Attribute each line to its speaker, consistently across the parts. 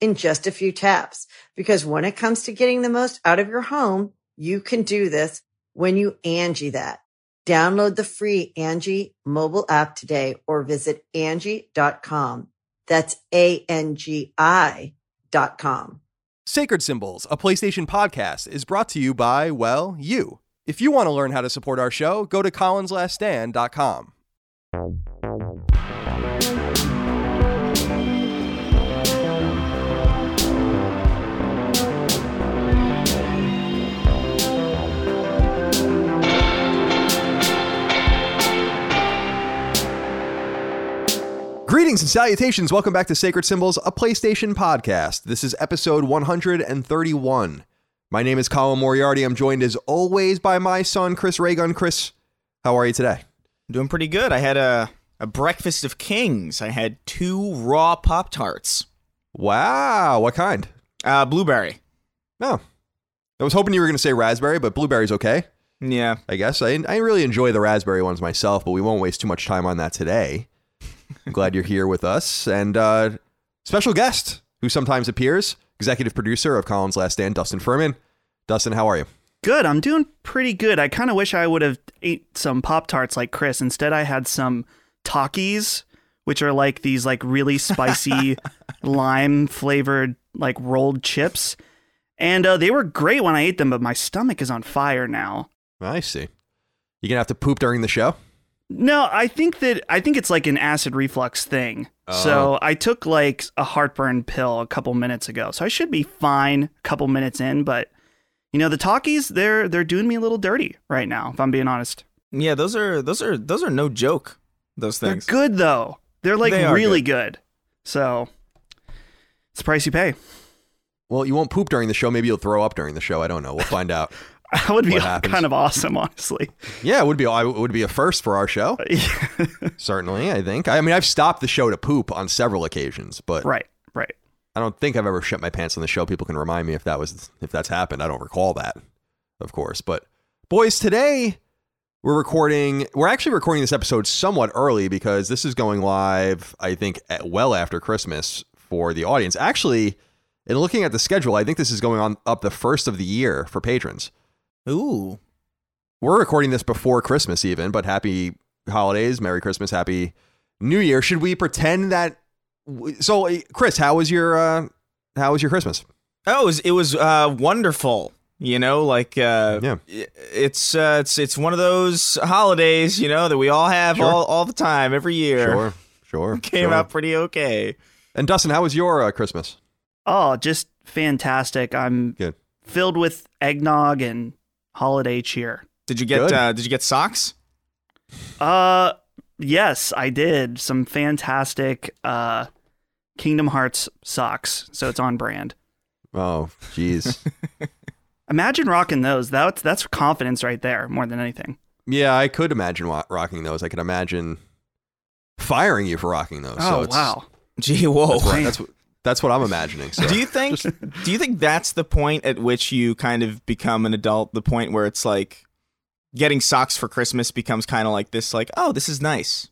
Speaker 1: in just a few taps. Because when it comes to getting the most out of your home, you can do this when you Angi that. Download the free Angi mobile app today or visit Angi.com. That's A-N-G-I dot com.
Speaker 2: Sacred Symbols, a PlayStation podcast, is brought to you by, well, you. If you want to learn how to support our show, go to colinslaststand.com. Greetings and salutations. Welcome back to Sacred Symbols, a PlayStation podcast. This is episode 131. My name is Colin Moriarty. I'm joined as always by my son, Chris Ray Gun. Chris, how are you today?
Speaker 3: Doing pretty good. I had a, a breakfast of kings. I had two raw Pop Tarts.
Speaker 2: Wow. What kind?
Speaker 3: Uh, blueberry.
Speaker 2: Oh. I was hoping you were going to say raspberry, but blueberry's okay.
Speaker 3: Yeah.
Speaker 2: I guess. I, I really enjoy the raspberry ones myself, but we won't waste too much time on that today. I'm glad you're here with us. And uh, special guest who sometimes appears, executive producer of Colin's Last Stand, Dustin Furman. Dustin, how are you?
Speaker 4: Good. I'm doing pretty good. I kind of wish I would have ate some Pop Tarts like Chris. Instead, I had some Takis, which are like these like really spicy lime flavored like rolled chips, and uh, they were great when I ate them. But my stomach is on fire now.
Speaker 2: I see. You're gonna have to poop during the show?
Speaker 4: No, I think that I think it's like an acid reflux thing.
Speaker 2: Oh.
Speaker 4: So I took like a heartburn pill a couple minutes ago, so I should be fine a couple minutes in. But you know, the Takis they're they're doing me a little dirty right now. If I'm being honest,
Speaker 3: Yeah, those are those are those are no joke. Those things.
Speaker 4: they're good though. They're like
Speaker 3: They are
Speaker 4: really good. So it's the price you pay.
Speaker 2: Well, you won't poop during the show. Maybe you'll throw up during the show. I don't know. We'll find out.
Speaker 4: That would be kind of awesome, honestly.
Speaker 2: Yeah, it would be. It would be a first for our show. Certainly, I think. I mean, I've stopped the show to poop on several occasions, but
Speaker 4: right, right.
Speaker 2: I don't think I've ever shit my pants on the show. People can remind me if that was if that's happened. I don't recall that, of course. But boys, today we're recording. We're actually recording this episode somewhat early because this is going live. I think at, well after Christmas for the audience. Actually, in looking at the schedule, I think this is going on up the first of the year for patrons.
Speaker 3: Ooh.
Speaker 2: We're recording this before Christmas, even. But happy holidays, Merry Christmas, Happy New Year. Should we pretend that? So, uh, Chris, how was your uh, how was your Christmas?
Speaker 3: Oh, it was, it was uh, wonderful. You know, like uh,
Speaker 2: Yeah.
Speaker 3: it's uh, it's it's one of those holidays, you know, that we all have
Speaker 2: Sure.
Speaker 3: all, all the time every year.
Speaker 2: Sure, sure.
Speaker 3: Came
Speaker 2: sure.
Speaker 3: out pretty okay.
Speaker 2: And Dustin, how was your uh, Christmas?
Speaker 4: Oh, just fantastic. I'm
Speaker 2: Good.
Speaker 4: filled with eggnog and holiday cheer.
Speaker 3: Did you get uh, Did you get socks?
Speaker 4: Uh yes, I did. Some fantastic uh Kingdom Hearts socks. So it's on brand.
Speaker 2: Oh, jeez.
Speaker 4: Imagine rocking those. That's that's confidence right there more than anything.
Speaker 2: yeah, I could imagine wa- rocking those. I could imagine firing you for rocking those. so
Speaker 4: Oh
Speaker 2: it's,
Speaker 4: wow.
Speaker 3: Gee, whoa.
Speaker 2: That's that's what that's what I'm imagining. So
Speaker 3: Do you think? do you think that's the point at which you kind of become an adult? The point where it's like getting socks for Christmas becomes kind of like this, like, oh, this is nice.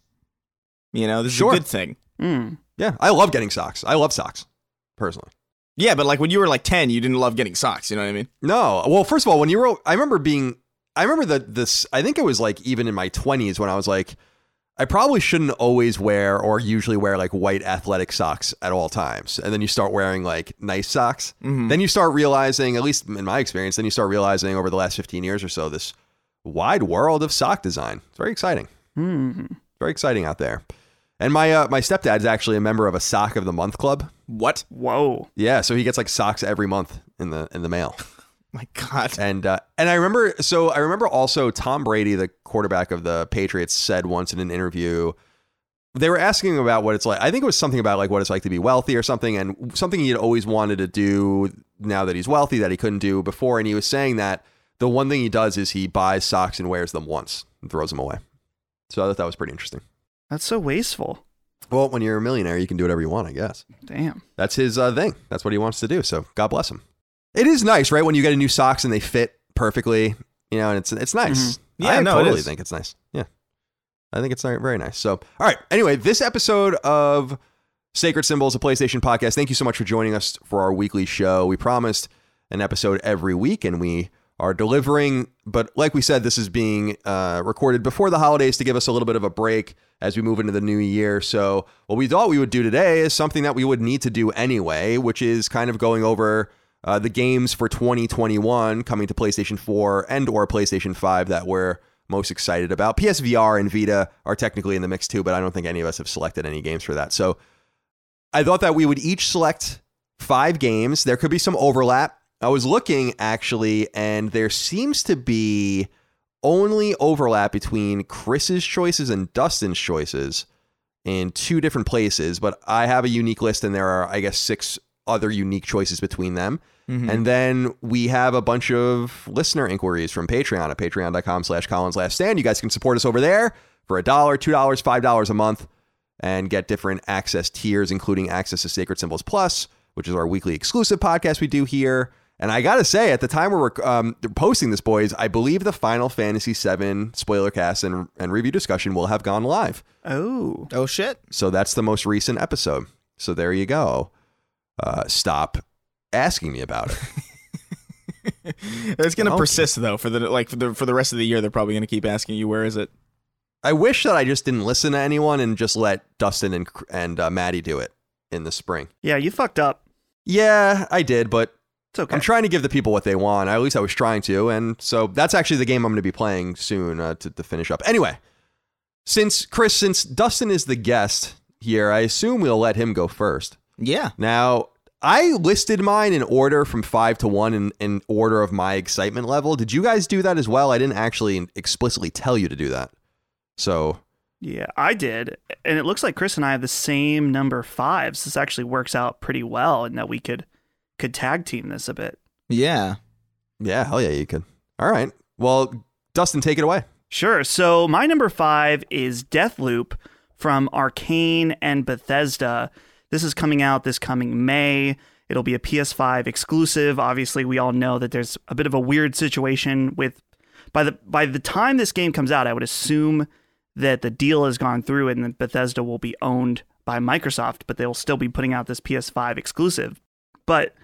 Speaker 3: You know, this
Speaker 2: Sure.
Speaker 3: is a good thing.
Speaker 4: Mm.
Speaker 2: yeah, I love getting socks. I love socks personally.
Speaker 3: Yeah, but like when you were like ten, you didn't love getting socks. You know what I mean?
Speaker 2: No. Well, first of all, when you were, I remember being, I remember that this, I think it was like even in my 20s when I was like, I probably shouldn't always wear or usually wear like white athletic socks at all times. And then you start wearing like nice socks.
Speaker 3: Mhm.
Speaker 2: Then you start realizing, at least in my experience, then you start realizing over the last 15 years or so, this wide world of sock design. It's very exciting.
Speaker 4: Mm.
Speaker 2: Very exciting out there. And my uh, my stepdad's actually a member of a sock of the month club.
Speaker 3: What?
Speaker 4: Whoa.
Speaker 2: Yeah, so he gets like socks every month in the in the mail.
Speaker 3: My God.
Speaker 2: And uh, and I remember so I remember also Tom Brady, the quarterback of the Patriots, said once in an interview they were asking him about what it's like. I think it was something about like what it's like to be wealthy or something, and something he had always wanted to do now that he's wealthy that he couldn't do before. And he was saying that the one thing he does is he buys socks and wears them once and throws them away. So I thought that was pretty interesting.
Speaker 4: That's so wasteful.
Speaker 2: Well, when you're a millionaire, you can do whatever you want, I guess.
Speaker 4: Damn.
Speaker 2: That's his uh, thing. That's what he wants to do. So God bless him. It is nice, right? When you get a new socks and they fit perfectly, you know, and it's it's nice.
Speaker 3: Mhm. Yeah,
Speaker 2: I
Speaker 3: no,
Speaker 2: totally
Speaker 3: is.
Speaker 2: think it's nice. Yeah, I think it's very very nice. So, all right. Anyway, this episode of Sacred Symbols, a PlayStation podcast. Thank you so much for joining us for our weekly show. We promised an episode every week, and we are delivering. But like we said, this is being uh, recorded before the holidays to give us a little bit of a break as we move into the new year. So, what we thought we would do today is something that we would need to do anyway, which is kind of going over uh, the games for 2021 coming to PlayStation 4 and or PlayStation 5 that we're most excited about. PSVR and Vita are technically in the mix too, but I don't think any of us have selected any games for that. So I thought that we would each select five games. There could be some overlap. I was looking actually, and there seems to be only overlap between Chris's choices and Dustin's choices in two different places, but I have a unique list and there are, I guess, six other unique choices between them.
Speaker 3: Mhm.
Speaker 2: And then we have a bunch of listener inquiries from Patreon at patreon.com slash Colin's Last Stand. You guys can support us over there for a dollar, two dollars, five dollars a month and get different access tiers, including access to Sacred Symbols Plus, which is our weekly exclusive podcast we do here. And I gotta say, at the time we're um, posting this, boys, I believe the Final Fantasy VII spoiler cast and, and review discussion will have gone live.
Speaker 4: Oh.
Speaker 3: Oh shit.
Speaker 2: So that's the most recent episode. So there you go. Uh, stop asking me about it.
Speaker 3: It's gonna
Speaker 2: Okay.
Speaker 3: persist though for the like for the for the rest of the year. They're probably gonna keep asking you where is it.
Speaker 2: I wish that I just didn't listen to anyone and just let Dustin and and uh, Maddie do it in the spring.
Speaker 4: Yeah, you fucked up.
Speaker 2: Yeah, I did, but
Speaker 4: It's okay.
Speaker 2: I'm trying to give the people what they want. At least I was trying to, and so that's actually the game I'm going to be playing soon uh, to, to finish up. Anyway, since Chris, since Dustin is the guest here, I assume we'll let him go first.
Speaker 3: Yeah.
Speaker 2: Now, I listed mine in order from five to one in, in order of my excitement level. Did you guys do that as well? I didn't actually explicitly tell you to do that. So,
Speaker 4: Yeah, I did. And it looks like Chris and I have the same number fives. This actually works out pretty well and that we could could tag team this a bit.
Speaker 3: Yeah.
Speaker 2: yeah, hell yeah, you could. All right. Well, Dustin, take it away.
Speaker 4: Sure. So my number five is Deathloop from Arcane and Bethesda. This is coming out this coming May. It'll be a PS5 exclusive. Obviously, we all know that there's a bit of a weird situation with by the by the time this game comes out, I would assume that the deal has gone through and that Bethesda will be owned by Microsoft, but they'll still be putting out this PS5 exclusive. But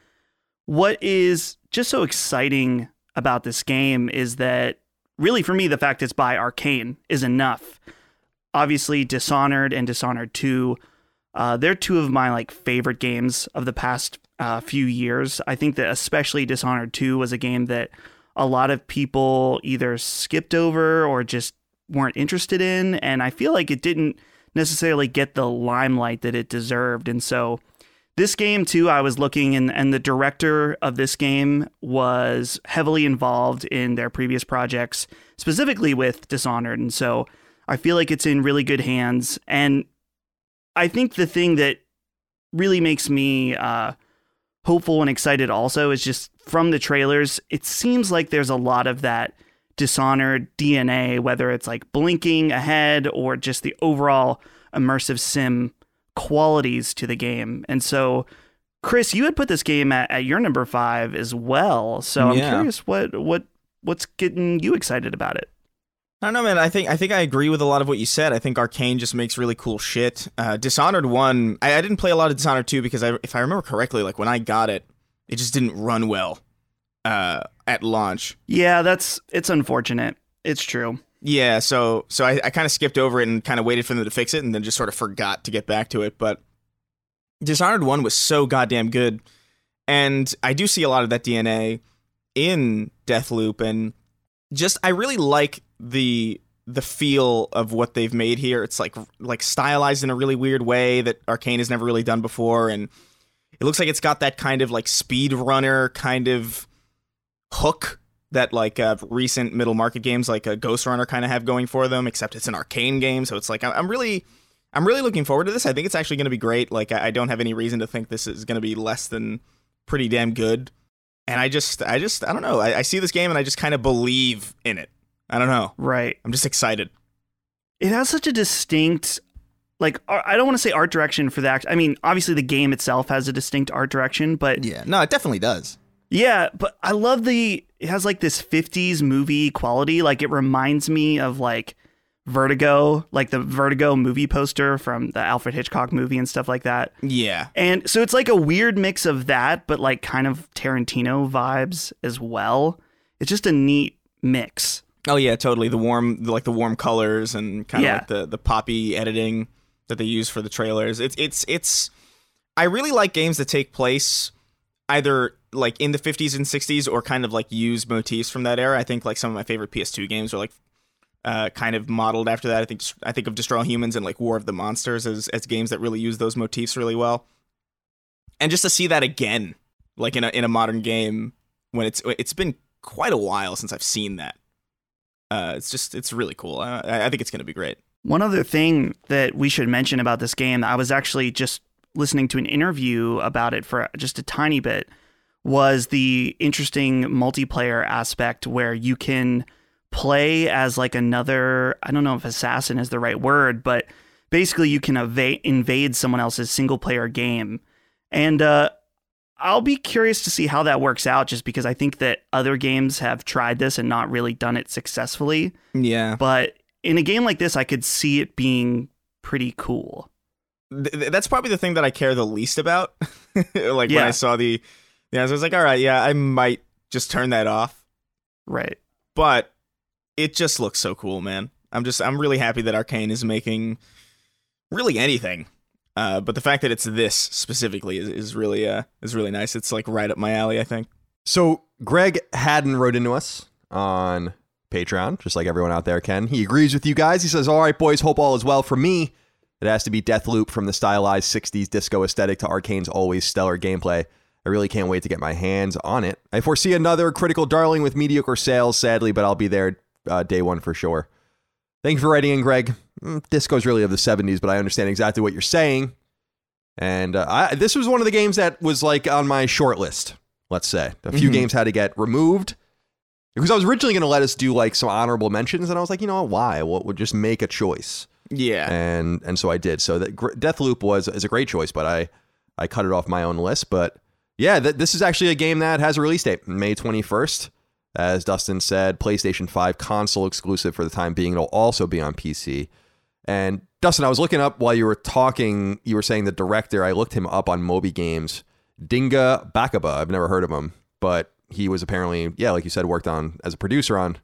Speaker 4: what is just so exciting about this game is that really for me the fact it's by Arcane is enough. Obviously, Dishonored and Dishonored 2, uh, they're two of my like favorite games of the past uh, few years. I think that especially Dishonored 2 was a game that a lot of people either skipped over or just weren't interested in, and I feel like it didn't necessarily get the limelight that it deserved. And so this game too, I was looking and and the director of this game was heavily involved in their previous projects, specifically with Dishonored, and so I feel like it's in really good hands. And I think the thing that really makes me uh, hopeful and excited also is just from the trailers, it seems like there's a lot of that Dishonored DNA, whether it's like blinking ahead or just the overall immersive sim qualities to the game. And so, Chris, you had put this game at, at your number five as well. So I'm
Speaker 3: Yeah.
Speaker 4: curious what what what's getting you excited about it.
Speaker 3: I don't know, man. I think I think I agree with a lot of what you said. I think Arcane just makes really cool shit. Uh, Dishonored one, I, I didn't play a lot of Dishonored two because I, if I remember correctly, like when I got it, it just didn't run well uh, at launch.
Speaker 4: Yeah, that's it's unfortunate. It's true.
Speaker 3: Yeah, so so I, I kind of skipped over it and kind of waited for them to fix it, and then just sort of forgot to get back to it. But Dishonored one was so goddamn good, and I do see a lot of that DNA in Deathloop, and just I really like the the feel of what they've made here. It's like like stylized in a really weird way that Arcane has never really done before, and it looks like it's got that kind of like speedrunner kind of hook that like uh, recent middle market games like a Ghostrunner kind of have going for them. Except it's an arcane game, so it's like I'm really I'm really looking forward to this. I think it's actually going to be great. Like I I don't have any reason to think this is going to be less than pretty damn good. And I just I just I don't know. I, I see this game and I just kind of believe in it. I don't know.
Speaker 4: Right.
Speaker 3: I'm just excited.
Speaker 4: It has such a distinct like I don't want to say art direction for that. I mean, obviously the game itself has a distinct art direction, but
Speaker 3: Yeah, no, it definitely does.
Speaker 4: Yeah, but I love the it has like this 50s movie quality. Like it reminds me of like Vertigo, like the Vertigo movie poster from the Alfred Hitchcock movie and stuff like that.
Speaker 3: Yeah.
Speaker 4: And so it's like a weird mix of that, but like kind of Tarantino vibes as well. It's just a neat mix.
Speaker 3: Oh yeah, totally. The warm, like the warm colors and kind of
Speaker 4: Yeah.
Speaker 3: like the the poppy editing that they use for the trailers. It's it's it's. I really like games that take place either like in the 50s and 60s or kind of like use motifs from that era. I think like some of my favorite PS2 games are like uh, kind of modeled after that. I think I think of Destroy All Humans and like War of the Monsters as as games that really use those motifs really well. And just to see that again, like in a in a modern game, when it's it's been quite a while since I've seen that. Uh, it's just it's really cool. I, I think it's gonna be great.
Speaker 4: One other thing that we should mention about this game, I was actually just listening to an interview about it for just a tiny bit, was the interesting multiplayer aspect where you can play as like another, I don't know if assassin is the right word, but basically you can invade someone else's single player game. And uh, I'll be curious to see how that works out just because I think that other games have tried this and not really done it successfully.
Speaker 3: Yeah,
Speaker 4: But in a game like this, I could see it being pretty cool.
Speaker 3: Th- th- that's probably the thing that I care the least about. like when I saw the, yeah, I was like, all right, yeah, I might just turn that off.
Speaker 4: Right.
Speaker 3: But it just looks so cool, man. I'm just I'm really happy that Arcane is making really anything. Uh, but the fact that it's this specifically is, is really uh is really nice. It's like right up my alley, I think.
Speaker 2: So Greg Haddon wrote into us on Patreon, just like everyone out there can. He agrees with you guys. He says, All right, boys, hope all is well. For me, it has to be Deathloop from the stylized 60s disco aesthetic to Arcane's always stellar gameplay. I really can't wait to get my hands on it. I foresee another critical darling with mediocre sales, sadly, but I'll be there uh, day one for sure. Thank you for writing in, Greg. Mm, Disco's really of the 70s, but I understand exactly what you're saying. And uh, I, this was one of the games that was like on my short list, let's say. A few
Speaker 3: Mhm.
Speaker 2: games had to get removed because I was originally going to let us do like some honorable mentions, and I was like, you know what, why? What would just make a choice?
Speaker 3: Yeah.
Speaker 2: and and so I did. So that Gr- Deathloop was is a great choice, but I I cut it off my own list. But yeah, th- this is actually a game that has a release date, May twenty first. As Dustin said, PlayStation Five console exclusive for the time being. It'll also be on PC. And Dustin, I was looking up while you were talking. You were saying the director. I looked him up on Moby Games. Dinga Bakaba. I've never heard of him, but he was apparently yeah, like you said, worked on as a producer on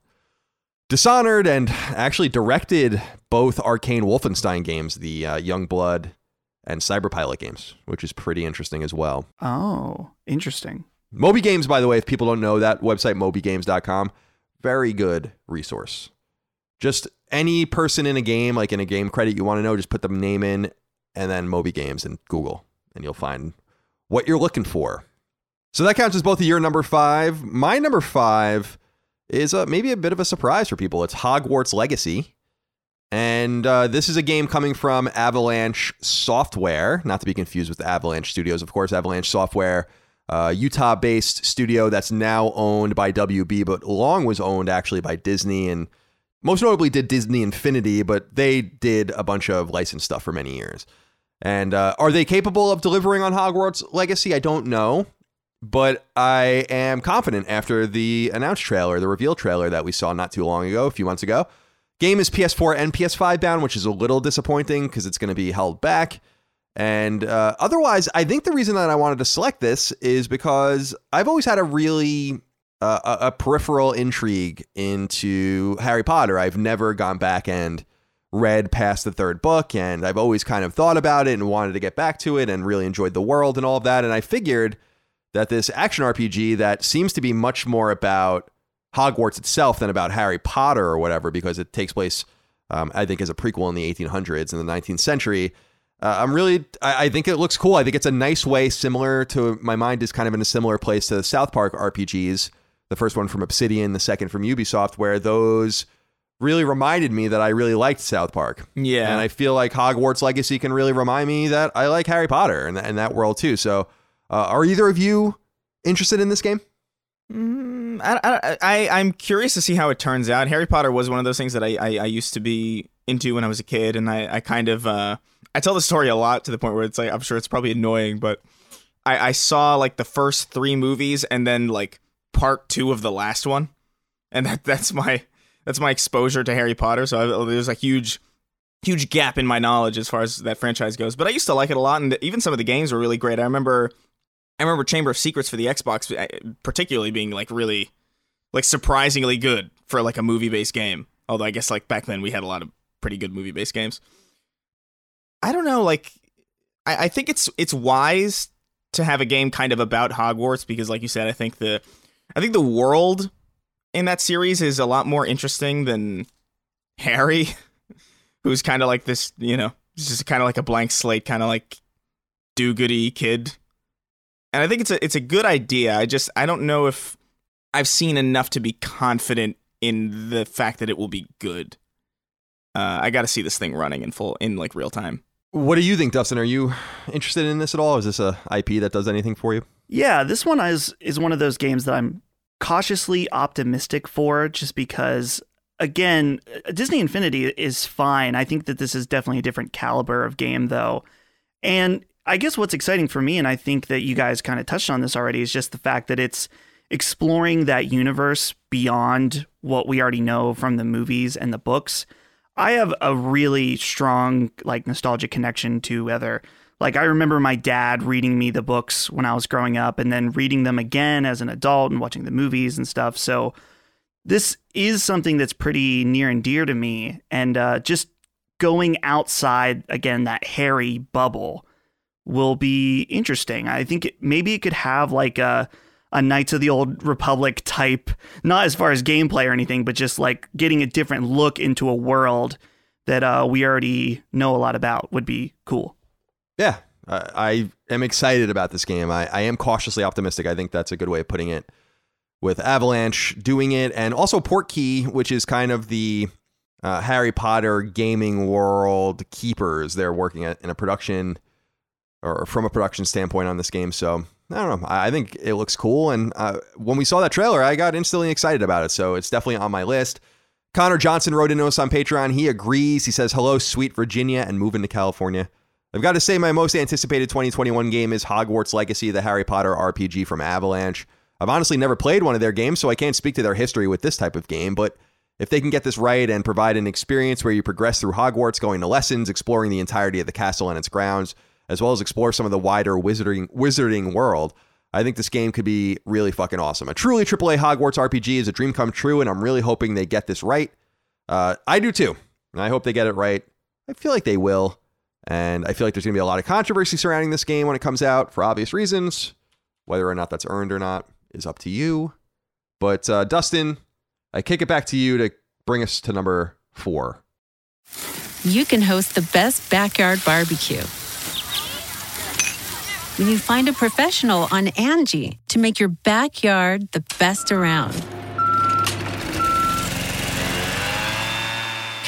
Speaker 2: Dishonored and actually directed both Arcane Wolfenstein games, the uh, Youngblood and Cyberpilot games, which is pretty interesting as well.
Speaker 4: Oh, interesting.
Speaker 2: Moby Games, by the way, if people don't know that website, mobygames.com, very good resource. Just any person in a game, like in a game credit you want to know, just put the name in and then Moby Games and Google, and you'll find what you're looking for. So that counts as both of your number five. My number five is uh, maybe a bit of a surprise for people. It's Hogwarts Legacy. And uh, this is a game coming from Avalanche Software, not to be confused with Avalanche Studios, of course. Avalanche Software, uh, Utah based studio that's now owned by WB, but long was owned actually by Disney and most notably did Disney Infinity, but they did a bunch of licensed stuff for many years. And uh, are they capable of delivering on Hogwarts Legacy? I don't know, but I am confident after the announced trailer, the reveal trailer that we saw not too long ago, a few months ago. Game is PS4 and PS5 bound, which is a little disappointing because it's going to be held back. And uh, otherwise, I think the reason that I wanted to select this is because I've always had a really a, a peripheral intrigue into Harry Potter. I've never gone back and read past the third book, and I've always kind of thought about it and wanted to get back to it and really enjoyed the world and all of that. And I figured that this action RPG that seems to be much more about Hogwarts itself than about Harry Potter or whatever, because it takes place, um, I think, as a prequel in the 1800s in the 19th century. Uh, I'm really, I, I, think it looks cool. I think it's a nice way, similar to my mind is kind of in a similar place to the South Park RPGs. The first one from Obsidian, the second from Ubisoft, where those really reminded me that I really liked South Park.
Speaker 3: Yeah.
Speaker 2: And I feel like Hogwarts Legacy can really remind me that I like Harry Potter and, and that world too. So, uh, are either of you interested in this game?
Speaker 3: Mm, I, I, I, am curious to see how it turns out. Harry Potter was one of those things that I, I, I used to be into when I was a kid, and I, I kind of uh, I tell the story a lot to the point where it's like I'm sure it's probably annoying, but I, I saw like the first three movies and then like part two of the last one, and that that's my that's my exposure to Harry Potter. So I, there's a huge huge gap in my knowledge as far as that franchise goes. But I used to like it a lot, and even some of the games were really great. I remember I remember Chamber of Secrets for the Xbox, uh, particularly being like really, like surprisingly good for like a movie based game. Although I guess like back then we had a lot of pretty good movie based games. I don't know, like I, I think it's it's wise to have a game kind of about Hogwarts because, like you said, I think the I think the world in that series is a lot more interesting than Harry, who's kind of like this, you know, just kind of like a blank slate, kind of like do goody kid and I think it's a it's a good idea. I just I don't know if I've seen enough to be confident in the fact that it will be good. Uh, I got to see this thing running in full in like real time.
Speaker 2: What do you think, Dustin? Are you interested in this at all? Is this a IP that does anything for you?
Speaker 4: Yeah, this one is is one of those games that I'm cautiously optimistic for, just because again, uh, Disney Infinity is fine. I think that this is definitely a different caliber of game, though, and I guess what's exciting for me, and I think that you guys kind of touched on this already, is just the fact that it's exploring that universe beyond what we already know from the movies and the books. I have a really strong like nostalgic connection to other like I remember my dad reading me the books when I was growing up and then reading them again as an adult and watching the movies and stuff. So this is something that's pretty near and dear to me and uh, just going outside again that Harry bubble will be interesting. I think it, maybe it could have like a a Knights of the Old Republic type, not as far as gameplay or anything, but just like getting a different look into a world that uh, we already know a lot about would be cool.
Speaker 2: Yeah, I am excited about this game. I, I am cautiously optimistic. I think that's a good way of putting it. With Avalanche doing it, and also Portkey, which is kind of the uh, Harry Potter gaming world keepers. They're working at, in a production or from a production standpoint on this game. So I don't know. I think it looks cool. And uh, when we saw that trailer, I got instantly excited about it. So it's definitely on my list. Connor Johnson wrote into us on Patreon. He agrees. He says, Hello, sweet Virginia, and moving to California. I've got to say, my most anticipated 2021 game is Hogwarts Legacy, the Harry Potter RPG from Avalanche. I've honestly never played one of their games, so I can't speak to their history with this type of game, but if they can get this right and provide an experience where you progress through Hogwarts, going to lessons, exploring the entirety of the castle and its grounds, as well as explore some of the wider wizarding wizarding world. I think this game could be really fucking awesome. A truly AAA Hogwarts RPG is a dream come true, and I'm really hoping they get this right. Uh, I do too. I hope they get it right. I feel like they will. And I feel like there's going to be a lot of controversy surrounding this game when it comes out for obvious reasons. Whether or not that's earned or not is up to you. But uh, Dustin, I kick it back to you to bring us to number four.
Speaker 5: You can host the best backyard barbecue when you find a professional on Angi to make your backyard the best around.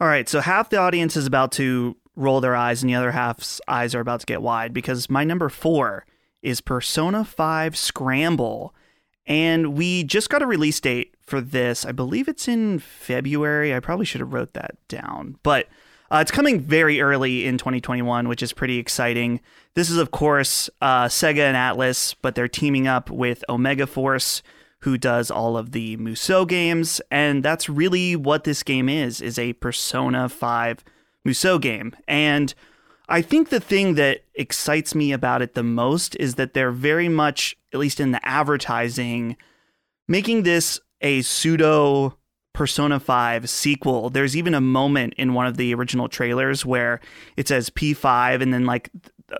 Speaker 4: All right, so half the audience is about to roll their eyes, and the other half's eyes are about to get wide because my number four is Persona 5 Scramble. And we just got a release date for this. I believe it's in February. I probably should have wrote that down. But uh, it's coming very early in 2021, which is pretty exciting. This is, of course, uh, Sega and Atlus, but they're teaming up with Omega Force, who does all of the Musou games, and that's really what this game is, is a Persona 5 Musou game. And I think the thing that excites me about it the most is that they're very much, at least in the advertising, making this a pseudo Persona 5 sequel. There's even a moment in one of the original trailers where it says P5 and then like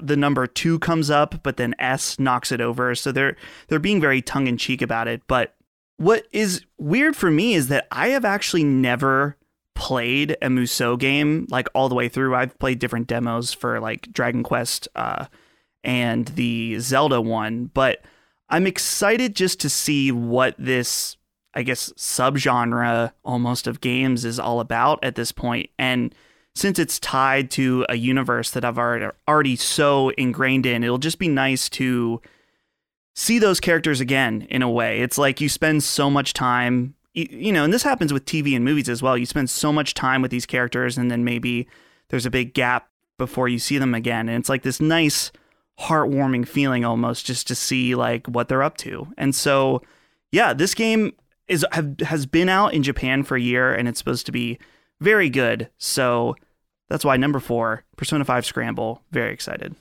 Speaker 4: the number 2 comes up but then S knocks it over. So they're they're being very tongue in cheek about it, but what is weird for me is that I have actually never played a Musou game like all the way through. I've played different demos for like Dragon Quest uh, and the Zelda one, but I'm excited just to see what this, I guess, subgenre almost of games is all about at this. And since it's tied to a universe that I've already, already so ingrained in, it'll just be nice to see those characters again in a way. It's like you spend so much time, you know, and this happens with TV and movies as well. You spend so much time with these characters, and then maybe there's a big gap before you see them again. And it's like this nice, heartwarming feeling almost just to see like what they're up to. And so, yeah, this game is have, has been out in Japan for a year, and it's supposed to be very good. So that's why number four, Persona 5 Scramble, very excited.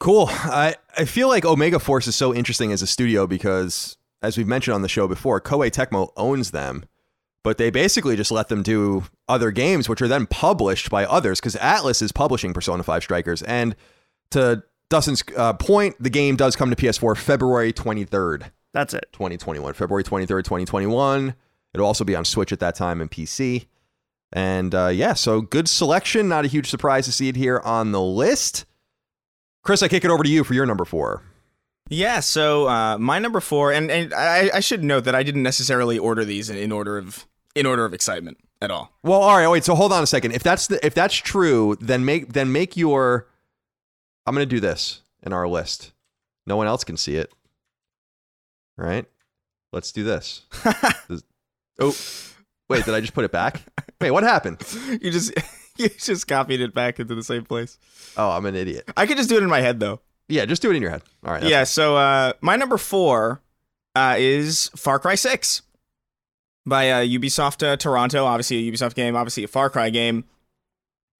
Speaker 2: Cool. I, I feel like Omega Force is so interesting as a studio because, as we've mentioned on the show before, Koei Tecmo owns them, but they basically just let them do other games, which are then published by others because Atlus is publishing Persona 5 Strikers. And to Dustin's uh, point, the game does come to PS4 February 23rd.
Speaker 4: That's it.
Speaker 2: 2021. February 23rd, 2021. It'll also be on Switch at that time and PC. And uh, yeah, so good selection. Not a huge surprise to see it here on the list. Chris, I kick it over to you for your number four.
Speaker 3: Yeah, so uh, my number four, and, and I, I, should note that I didn't necessarily order these in, in, order of in order of excitement at all.
Speaker 2: Well, all right, wait. So hold on a second. If that's the, if that's true, then make then make your. I'm gonna do this in our list. No one else can see it. Right? Let's do this oh, wait. Did I just put it back? Wait, what happened?
Speaker 3: You just you just copied it back into the same place.
Speaker 2: Oh, I'm an idiot.
Speaker 3: I could just do it in my head though.
Speaker 2: Yeah, just do it in your head. All right.
Speaker 3: Yeah. So uh, my number four uh, is Far Cry Six by uh, Ubisoft uh, Toronto. Obviously a Ubisoft game. Obviously a Far Cry game.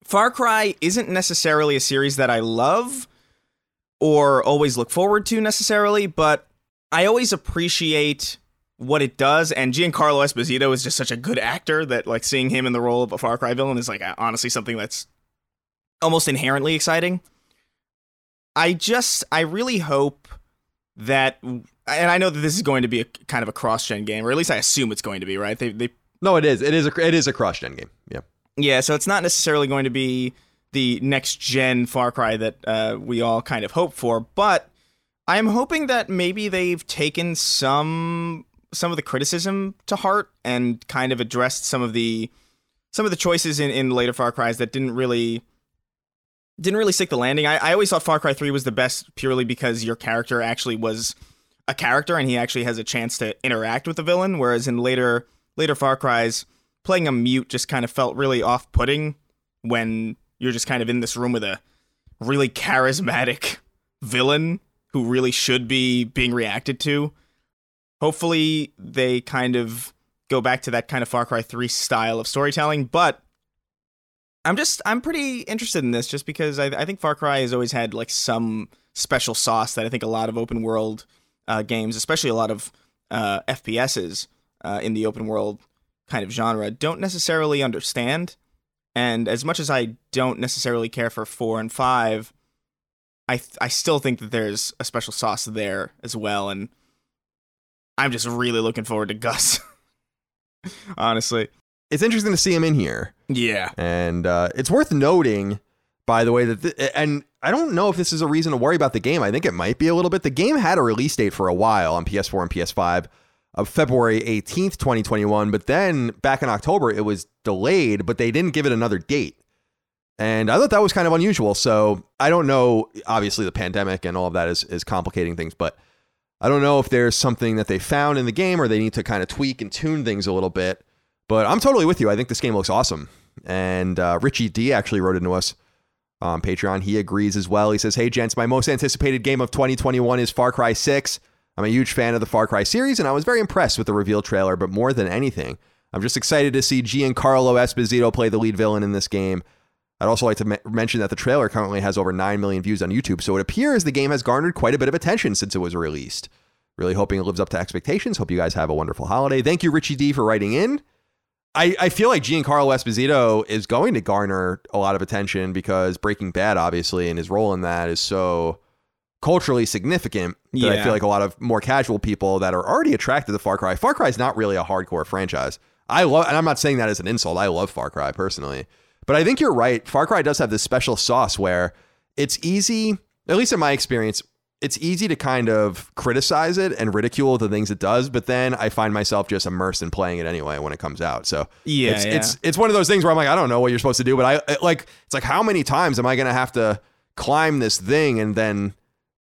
Speaker 3: Far Cry isn't necessarily a series that I love or always look forward to necessarily, but I always appreciate what it does. And Giancarlo Esposito is just such a good actor that like seeing him in the role of a Far Cry villain is like honestly something that's almost inherently exciting. I just I really hope that and I know that this is going to be a kind of a cross gen game, or at least I assume it's going to be, right? They they
Speaker 2: No, it is. It is a it is a cross gen game. Yeah.
Speaker 3: Yeah, so it's not necessarily going to be the next gen Far Cry that uh, we all kind of hope for, but I'm hoping that maybe they've taken some some of the criticism to heart and kind of addressed some of the some of the choices in, in later Far Cries that didn't really didn't really stick the landing. I, I always thought Far Cry 3 was the best purely because your character actually was a character and he actually has a chance to interact with the villain, whereas in later later Far Cries, playing a mute just kind of felt really off putting when you're just kind of in this room with a really charismatic villain who really should be being reacted to. Hopefully, they kind of go back to that kind of Far Cry 3 style of storytelling, but I'm just I'm pretty interested in this just because I, I think Far Cry has always had like some special sauce that I think a lot of open world uh, games, especially a lot of uh, FPSs uh, in the open world kind of genre, don't necessarily understand. And as much as I don't necessarily care for four and five, I th- I still think that there's a special sauce there as well, and I'm just really looking forward to Gus. Honestly,
Speaker 2: it's interesting to see him in here.
Speaker 3: Yeah,
Speaker 2: and uh, it's worth noting, by the way, that th- and I don't know if this is a reason to worry about the game. I think it might be a little bit. The game had a release date for a while on PS4 and PS5 of February 18th, 2021, but then back in October it was delayed, but they didn't give it another date. And I thought that was kind of unusual. So I don't know. Obviously, the pandemic and all of that is, is complicating things, but I don't know if there's something that they found in the game or they need to kind of tweak and tune things a little bit. But I'm totally with you. I think this game looks awesome. And uh, Richie D actually wrote into us on Patreon. He agrees as well. He says, Hey, gents, my most anticipated game of 2021 is Far Cry 6. I'm a huge fan of the Far Cry series, and I was very impressed with the reveal trailer, but more than anything, I'm just excited to see Giancarlo Esposito play the lead villain in this game. I'd also like to me- mention that the trailer currently has over 9 million views on YouTube, so it appears the game has garnered quite a bit of attention since it was released. Really hoping it lives up to expectations. Hope you guys have a wonderful holiday. Thank you, Richie D, for writing in. I, I feel like Giancarlo Esposito is going to garner a lot of attention because Breaking Bad, obviously, and his role in that is so culturally significant that
Speaker 3: Yeah.
Speaker 2: I feel like a lot of more casual people that are already attracted to Far Cry. Far Cry is not really a hardcore franchise. I love, and I'm not saying that as an insult. I love Far Cry personally, but I think you're right. Far Cry does have this special sauce where it's easy, at least in my experience, it's easy to kind of criticize it and ridicule the things it does, but then I find myself just immersed in playing it anyway when it comes out. So
Speaker 3: Yeah,
Speaker 2: it's
Speaker 3: yeah.
Speaker 2: it's it's one of those things where I'm like, I don't know what you're supposed to do, but I it- like it's like how many times am I gonna have to climb this thing and then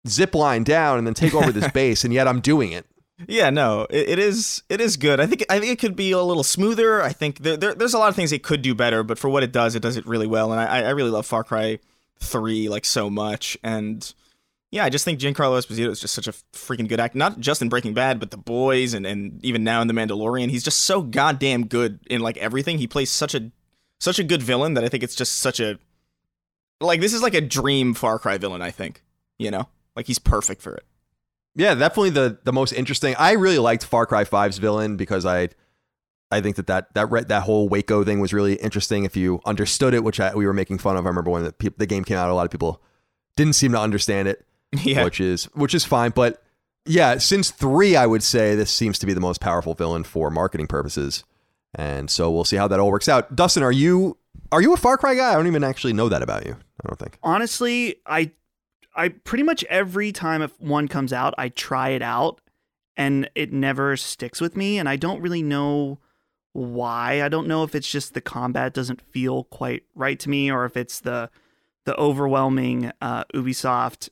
Speaker 2: zip line down and then take over this base, and yet I'm doing it.
Speaker 3: Yeah, no, it, it is it is good. I think I think it could be a little smoother. I think there, there there's a lot of things it could do better, but for what it does, it does it really well. And I I really love Far Cry Three like so much. And yeah, I just think Giancarlo Esposito is just such a freaking good actor. Not just in Breaking Bad, but The Boys and and even now in The Mandalorian. He's just so goddamn good in like everything. He plays such a such a good villain that I think it's just such a like this is like a dream Far Cry villain. I think you know like he's perfect for it.
Speaker 2: Yeah, definitely the the most interesting. I really liked Far Cry 5's villain because I I think that that that re- that whole Waco thing was really interesting if you understood it, which I, we were making fun of. I remember when the, peop the game came out, a lot of people didn't seem to understand it,
Speaker 3: Yeah.
Speaker 2: which is which is fine. But yeah, since three, I would say this seems to be the most powerful villain for marketing purposes, and so we'll see how that all works out. Dustin, are you are you a Far Cry guy? I don't even actually know that about you. I don't think.
Speaker 4: Honestly, I I pretty much every time if one comes out, I try it out and it never sticks with me and I don't really know why. I don't know if it's just the combat doesn't feel quite right to me or if it's the the overwhelming uh, Ubisoft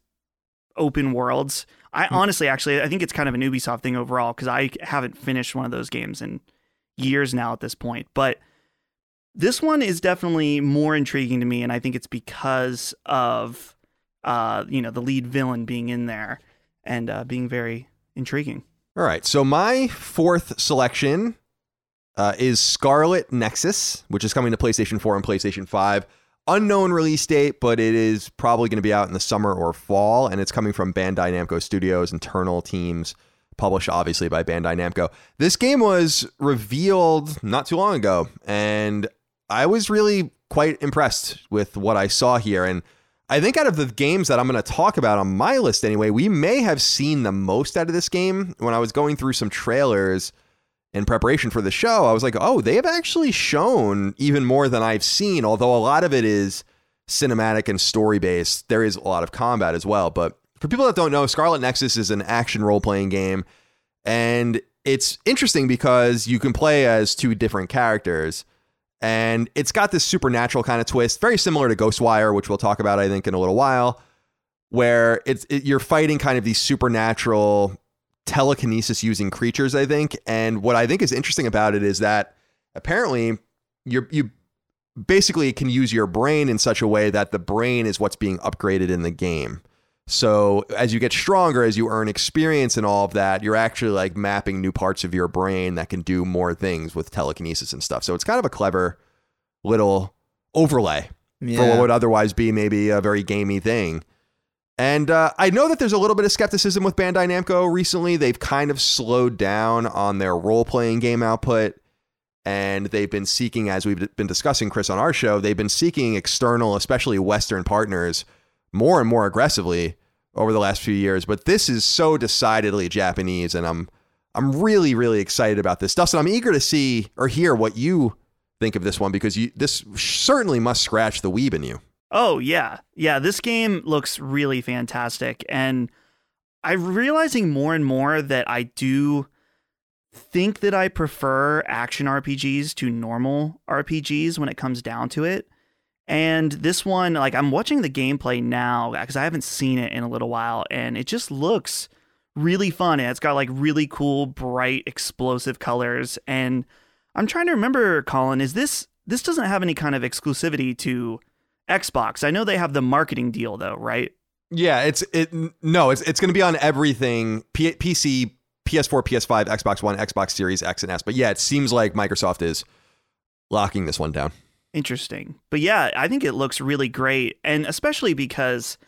Speaker 4: open worlds. I honestly actually I think it's kind of an Ubisoft thing overall cuz I haven't finished one of those games in years now at this point. But this one is definitely more intriguing to me and I think it's because of uh, you know, the lead villain being in there and uh, being very intriguing.
Speaker 2: All right. So my fourth selection uh, is Scarlet Nexus, which is coming to PlayStation 4 and PlayStation 5. Unknown release date, but it is probably going to be out in the summer or fall, and it's coming from Bandai Namco Studios, internal teams, published obviously by Bandai Namco. This game was revealed not too long ago, and I was really quite impressed with what I saw here. And I think out of the games that I'm going to talk about on my list anyway, we may have seen the most out of this game. When I was going through some trailers in preparation for the show, I was like, oh, they have actually shown even more than I've seen, although a lot of it is cinematic and story based. There is a lot of combat as well. But for people that don't know, Scarlet Nexus is an action role playing game. And it's interesting because you can play as two different characters and it's got this supernatural kind of twist, very similar to Ghostwire, which we'll talk about, I think, in a little while, where it's it, you're fighting kind of these supernatural telekinesis using creatures, I think. And what I think is interesting about it is that apparently you're you basically can use your brain in such a way that the brain is what's being upgraded in the game. So as you get stronger, as you earn experience and all of that, you're actually like mapping new parts of your brain that can do more things with telekinesis and stuff. So it's kind of a clever little overlay for what would otherwise be maybe a very gamey thing. And uh, I know that there's a little bit of skepticism with Bandai Namco recently. They've kind of slowed down on their role playing game output. And they've been seeking, as we've been discussing, Chris, on our show, they've been seeking external, especially Western partners, more and more aggressively over the last few years. But this is so decidedly Japanese, and I'm I'm really, really excited about this. Dustin, I'm eager to see or hear what you think of this one because you this certainly must scratch the weeb in you.
Speaker 4: Oh yeah, yeah. This game looks really fantastic, and I'm realizing more and more that I do think that I prefer action RPGs to normal RPGs when it comes down to it. And this one, like I'm watching the gameplay now because I haven't seen it in a little while, and it just looks really fun. And it's got like really cool, bright, explosive colors. And I'm trying to remember, Colin, is this this doesn't have any kind of exclusivity to Xbox? I know they have the marketing deal though, right?
Speaker 2: Yeah, it's it. No, it's it's going to be on everything: P- PC, PS4, PS5, Xbox One, Xbox Series X and S. But yeah, it seems like Microsoft is locking this one down.
Speaker 4: Interesting. But yeah, I think it looks really great. And especially because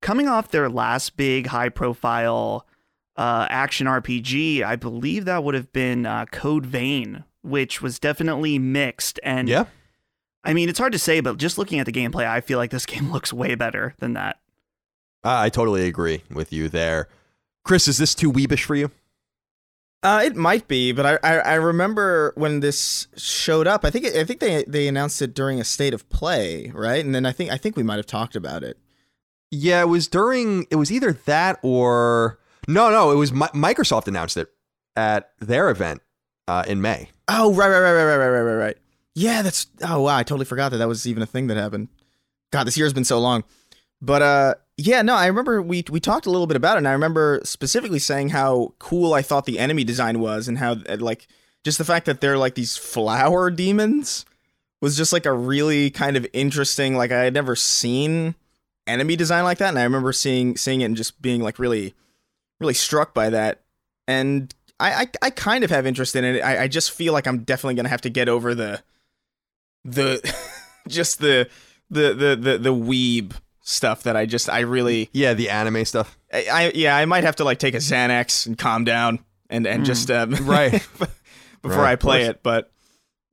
Speaker 4: coming off their last big high profile uh, action RPG, I believe that would have been uh, Code Vein, which was definitely mixed. And
Speaker 2: Yeah,
Speaker 4: I mean, it's hard to say, but just looking at the gameplay, I feel like this game looks way better than that.
Speaker 2: I I totally agree with you there. Chris, is this too weebish for you?
Speaker 3: Uh, it might be, but I, I I remember when this showed up. I think it, I think they they announced it during a state of play, right? And then I think I think we might have talked about it.
Speaker 2: Yeah, it was during. It was either that or no, no. It was Mi- Microsoft announced it at their event uh, in May.
Speaker 3: Oh, right, right, right, right, right, right, right, right, right. Yeah, that's. Oh, wow, I totally forgot that that was even a thing that happened. God, this year's been so long. But uh, yeah, no, I remember we we talked a little bit about it, and I remember specifically saying how cool I thought the enemy design was, and how uh, like just the fact that they're like these flower demons was just like a really kind of interesting. Like I had never seen enemy design like that, and I remember seeing seeing it and just being like really, really struck by that. And I I, I kind of have interest in it. I, I just feel like I'm definitely gonna have to get over the the just the the the the the weeb stuff that I just I really
Speaker 2: Yeah, the anime stuff.
Speaker 3: I, I yeah I might have to like take a Xanax and calm down and and just um,
Speaker 2: Right.
Speaker 3: before
Speaker 2: Right,
Speaker 3: I play it. But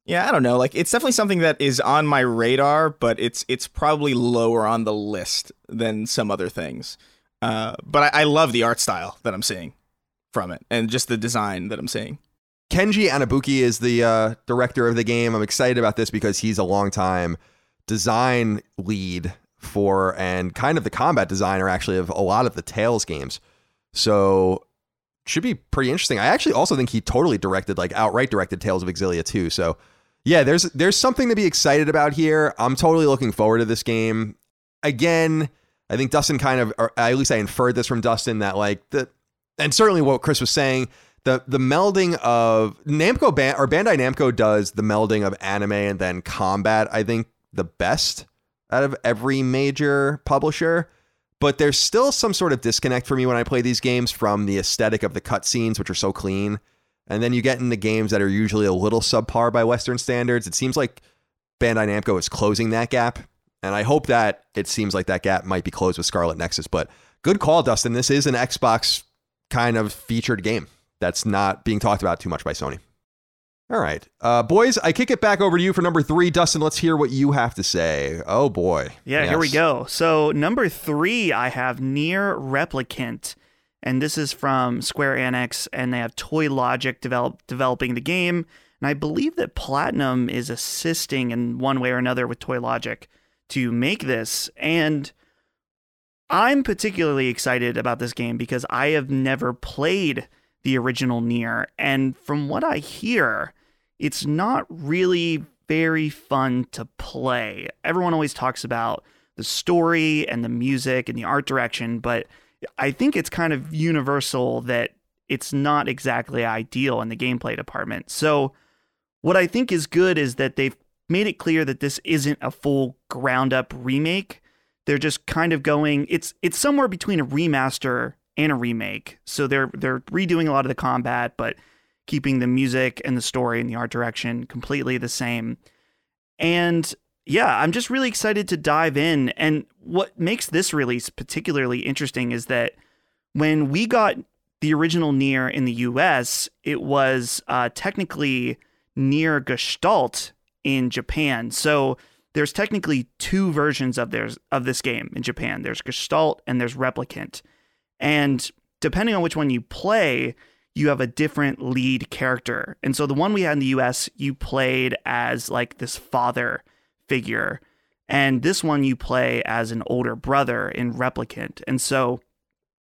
Speaker 3: yeah, I don't know. Like it's definitely something that is on my radar, but it's it's probably lower on the list than some other things. Uh, but I, I love the art style that I'm seeing from it, and just the design that I'm seeing.
Speaker 2: Kenji Anabuki is the uh, director of the game. I'm excited about this because he's a long time design lead for and kind of the combat designer actually of a lot of the Tales games. So should be pretty interesting. I actually also think he totally directed like outright directed Tales of Xillia too. So yeah, there's there's something to be excited about here. I'm totally looking forward to this game. Again, I think Dustin kind of or at least I inferred this from Dustin that like the and certainly what Chris was saying, the the melding of Namco Ban- or Bandai Namco does the melding of anime and then combat, I think the best out of every major publisher. But there's still some sort of disconnect for me when I play these games from the aesthetic of the cutscenes, which are so clean. And then you get into games that are usually a little subpar by Western standards. It seems like Bandai Namco is closing that gap. And I hope that it seems like that gap might be closed with Scarlet Nexus. But good call, Dustin. This is an Xbox kind of featured game that's not being talked about too much by Sony. All right. Uh, boys, I kick it back over to you for number three. Dustin, let's hear what you have to say. Oh, boy.
Speaker 4: Yeah, here we go. So number three, I have Nier Replicant, and this is from Square Enix, and they have Toy Logic develop, developing the game. And I believe that Platinum is assisting in one way or another with Toy Logic to make this. And I'm particularly excited about this game because I have never played the original Nier, and from what I hear, it's not really very fun to play. Everyone always talks about the story and the music and the art direction, but I think it's kind of universal that it's not exactly ideal in the gameplay department. So, what I think is good is that they've made it clear that this isn't a full ground up remake. They're just kind of going it's it's somewhere between a remaster and a remake. So they're they're redoing a lot of the combat but keeping the music and the story and the art direction completely the same. And yeah, I'm just really excited to dive in. And what makes this release particularly interesting is that when we got the original Nier in the US, it was uh, technically Nier Gestalt in Japan. So there's technically two versions of theirs of this game in Japan. There's Gestalt and there's Replicant. And depending on which one you play, you have a different lead character. And so the one we had in the US, you played as like this father figure. And this one you play as an older brother in Replicant. And so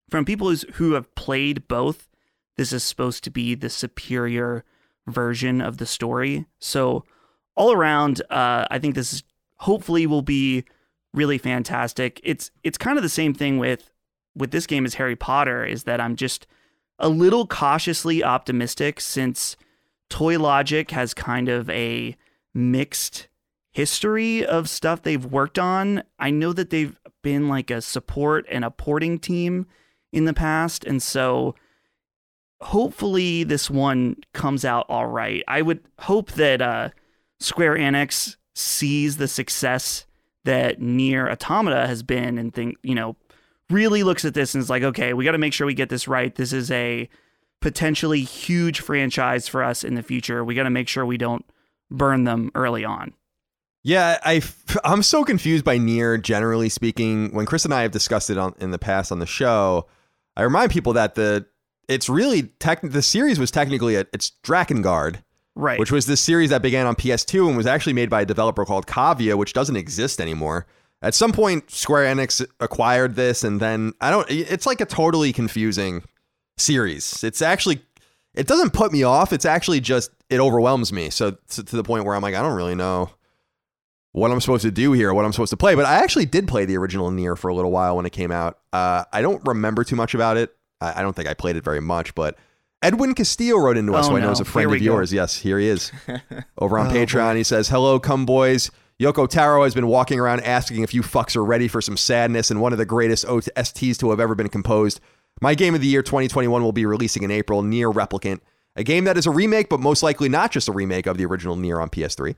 Speaker 4: from people who have played both, this is supposed to be the superior version of the story. So all around, uh, I think this is hopefully will be really fantastic. It's it's kind of the same thing with with this game as Harry Potter is that I'm just a little cautiously optimistic since Toy Logic has kind of a mixed history of stuff they've worked on. I know that they've been like a support and a porting team in the past. And so hopefully this one comes out all right. I would hope that uh, Square Enix sees the success that Nier Automata has been and think, you know, really looks at this and is like, okay, we got to make sure we get this right. This is a potentially huge franchise for us in the future. We got to make sure we don't burn them early on.
Speaker 2: Yeah, I I'm so confused by Nier. generally speaking. When Chris and I have discussed it on in the past on the show, I remind people that the it's really tech the series was technically a, it's Drakengard,
Speaker 4: right?
Speaker 2: Which was this series that began on PS2 and was actually made by a developer called Cavia, which doesn't exist anymore. At some point, Square Enix acquired this, and then I don't. It's like a totally confusing series. It's actually it doesn't put me off. It's actually just it overwhelms me. So to, to the point where I'm like, I don't really know what I'm supposed to do here, what I'm supposed to play. But I actually did play the original Nier for a little while when it came out. Uh, I don't remember too much about it. I, I, don't think I played it very much, but Edwin Castillo wrote into us,
Speaker 4: oh,
Speaker 2: who
Speaker 4: no.
Speaker 2: I know is a friend
Speaker 4: of
Speaker 2: go. yours. Yes, here he is over on
Speaker 4: oh,
Speaker 2: Patreon.
Speaker 4: Boy.
Speaker 2: He says, Hello, come boys. Yoko Taro has been walking around asking if you fucks are ready for some sadness and one of the greatest OSTs to have ever been composed. My game of the year 2021 will be releasing in April, Nier Replicant, a game that is a remake, but most likely not just a remake of the original Nier on PS3.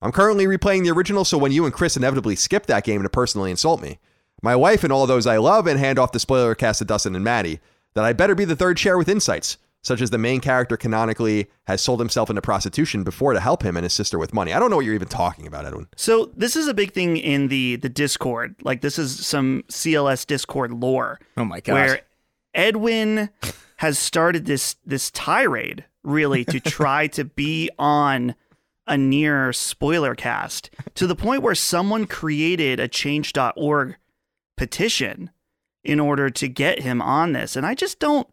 Speaker 2: I'm currently replaying the original, so when you and Chris inevitably skip that game to personally insult me, my wife and all those I love and hand off the spoiler cast to Dustin and Maddie, that I better be the third chair with insights, such as the main character canonically has sold himself into prostitution before to help him and his sister with money. I don't know what you're even talking about, Edwin.
Speaker 4: So this is a big thing in the the Discord. Like this is some CLS Discord lore.
Speaker 3: Oh my god.
Speaker 4: Where Edwin has started this this tirade really to try to be on a Nier spoiler cast to the point where someone created a change.org petition in order to get him on this. And I just don't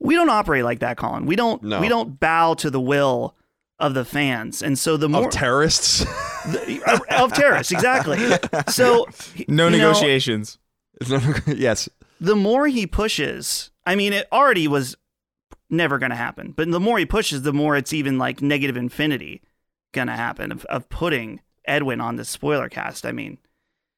Speaker 4: we don't operate like that, Colin. We don't
Speaker 2: no.
Speaker 4: we don't bow to the will of the fans. And so the more
Speaker 2: of terrorists
Speaker 4: the, of terrorists, exactly. So
Speaker 3: no negotiations.
Speaker 2: Know, yes.
Speaker 4: The more he pushes, I mean it already was never going to happen. But the more he pushes, the more it's even like negative infinity gonna happen of, of putting Edwin on the spoiler cast. I mean,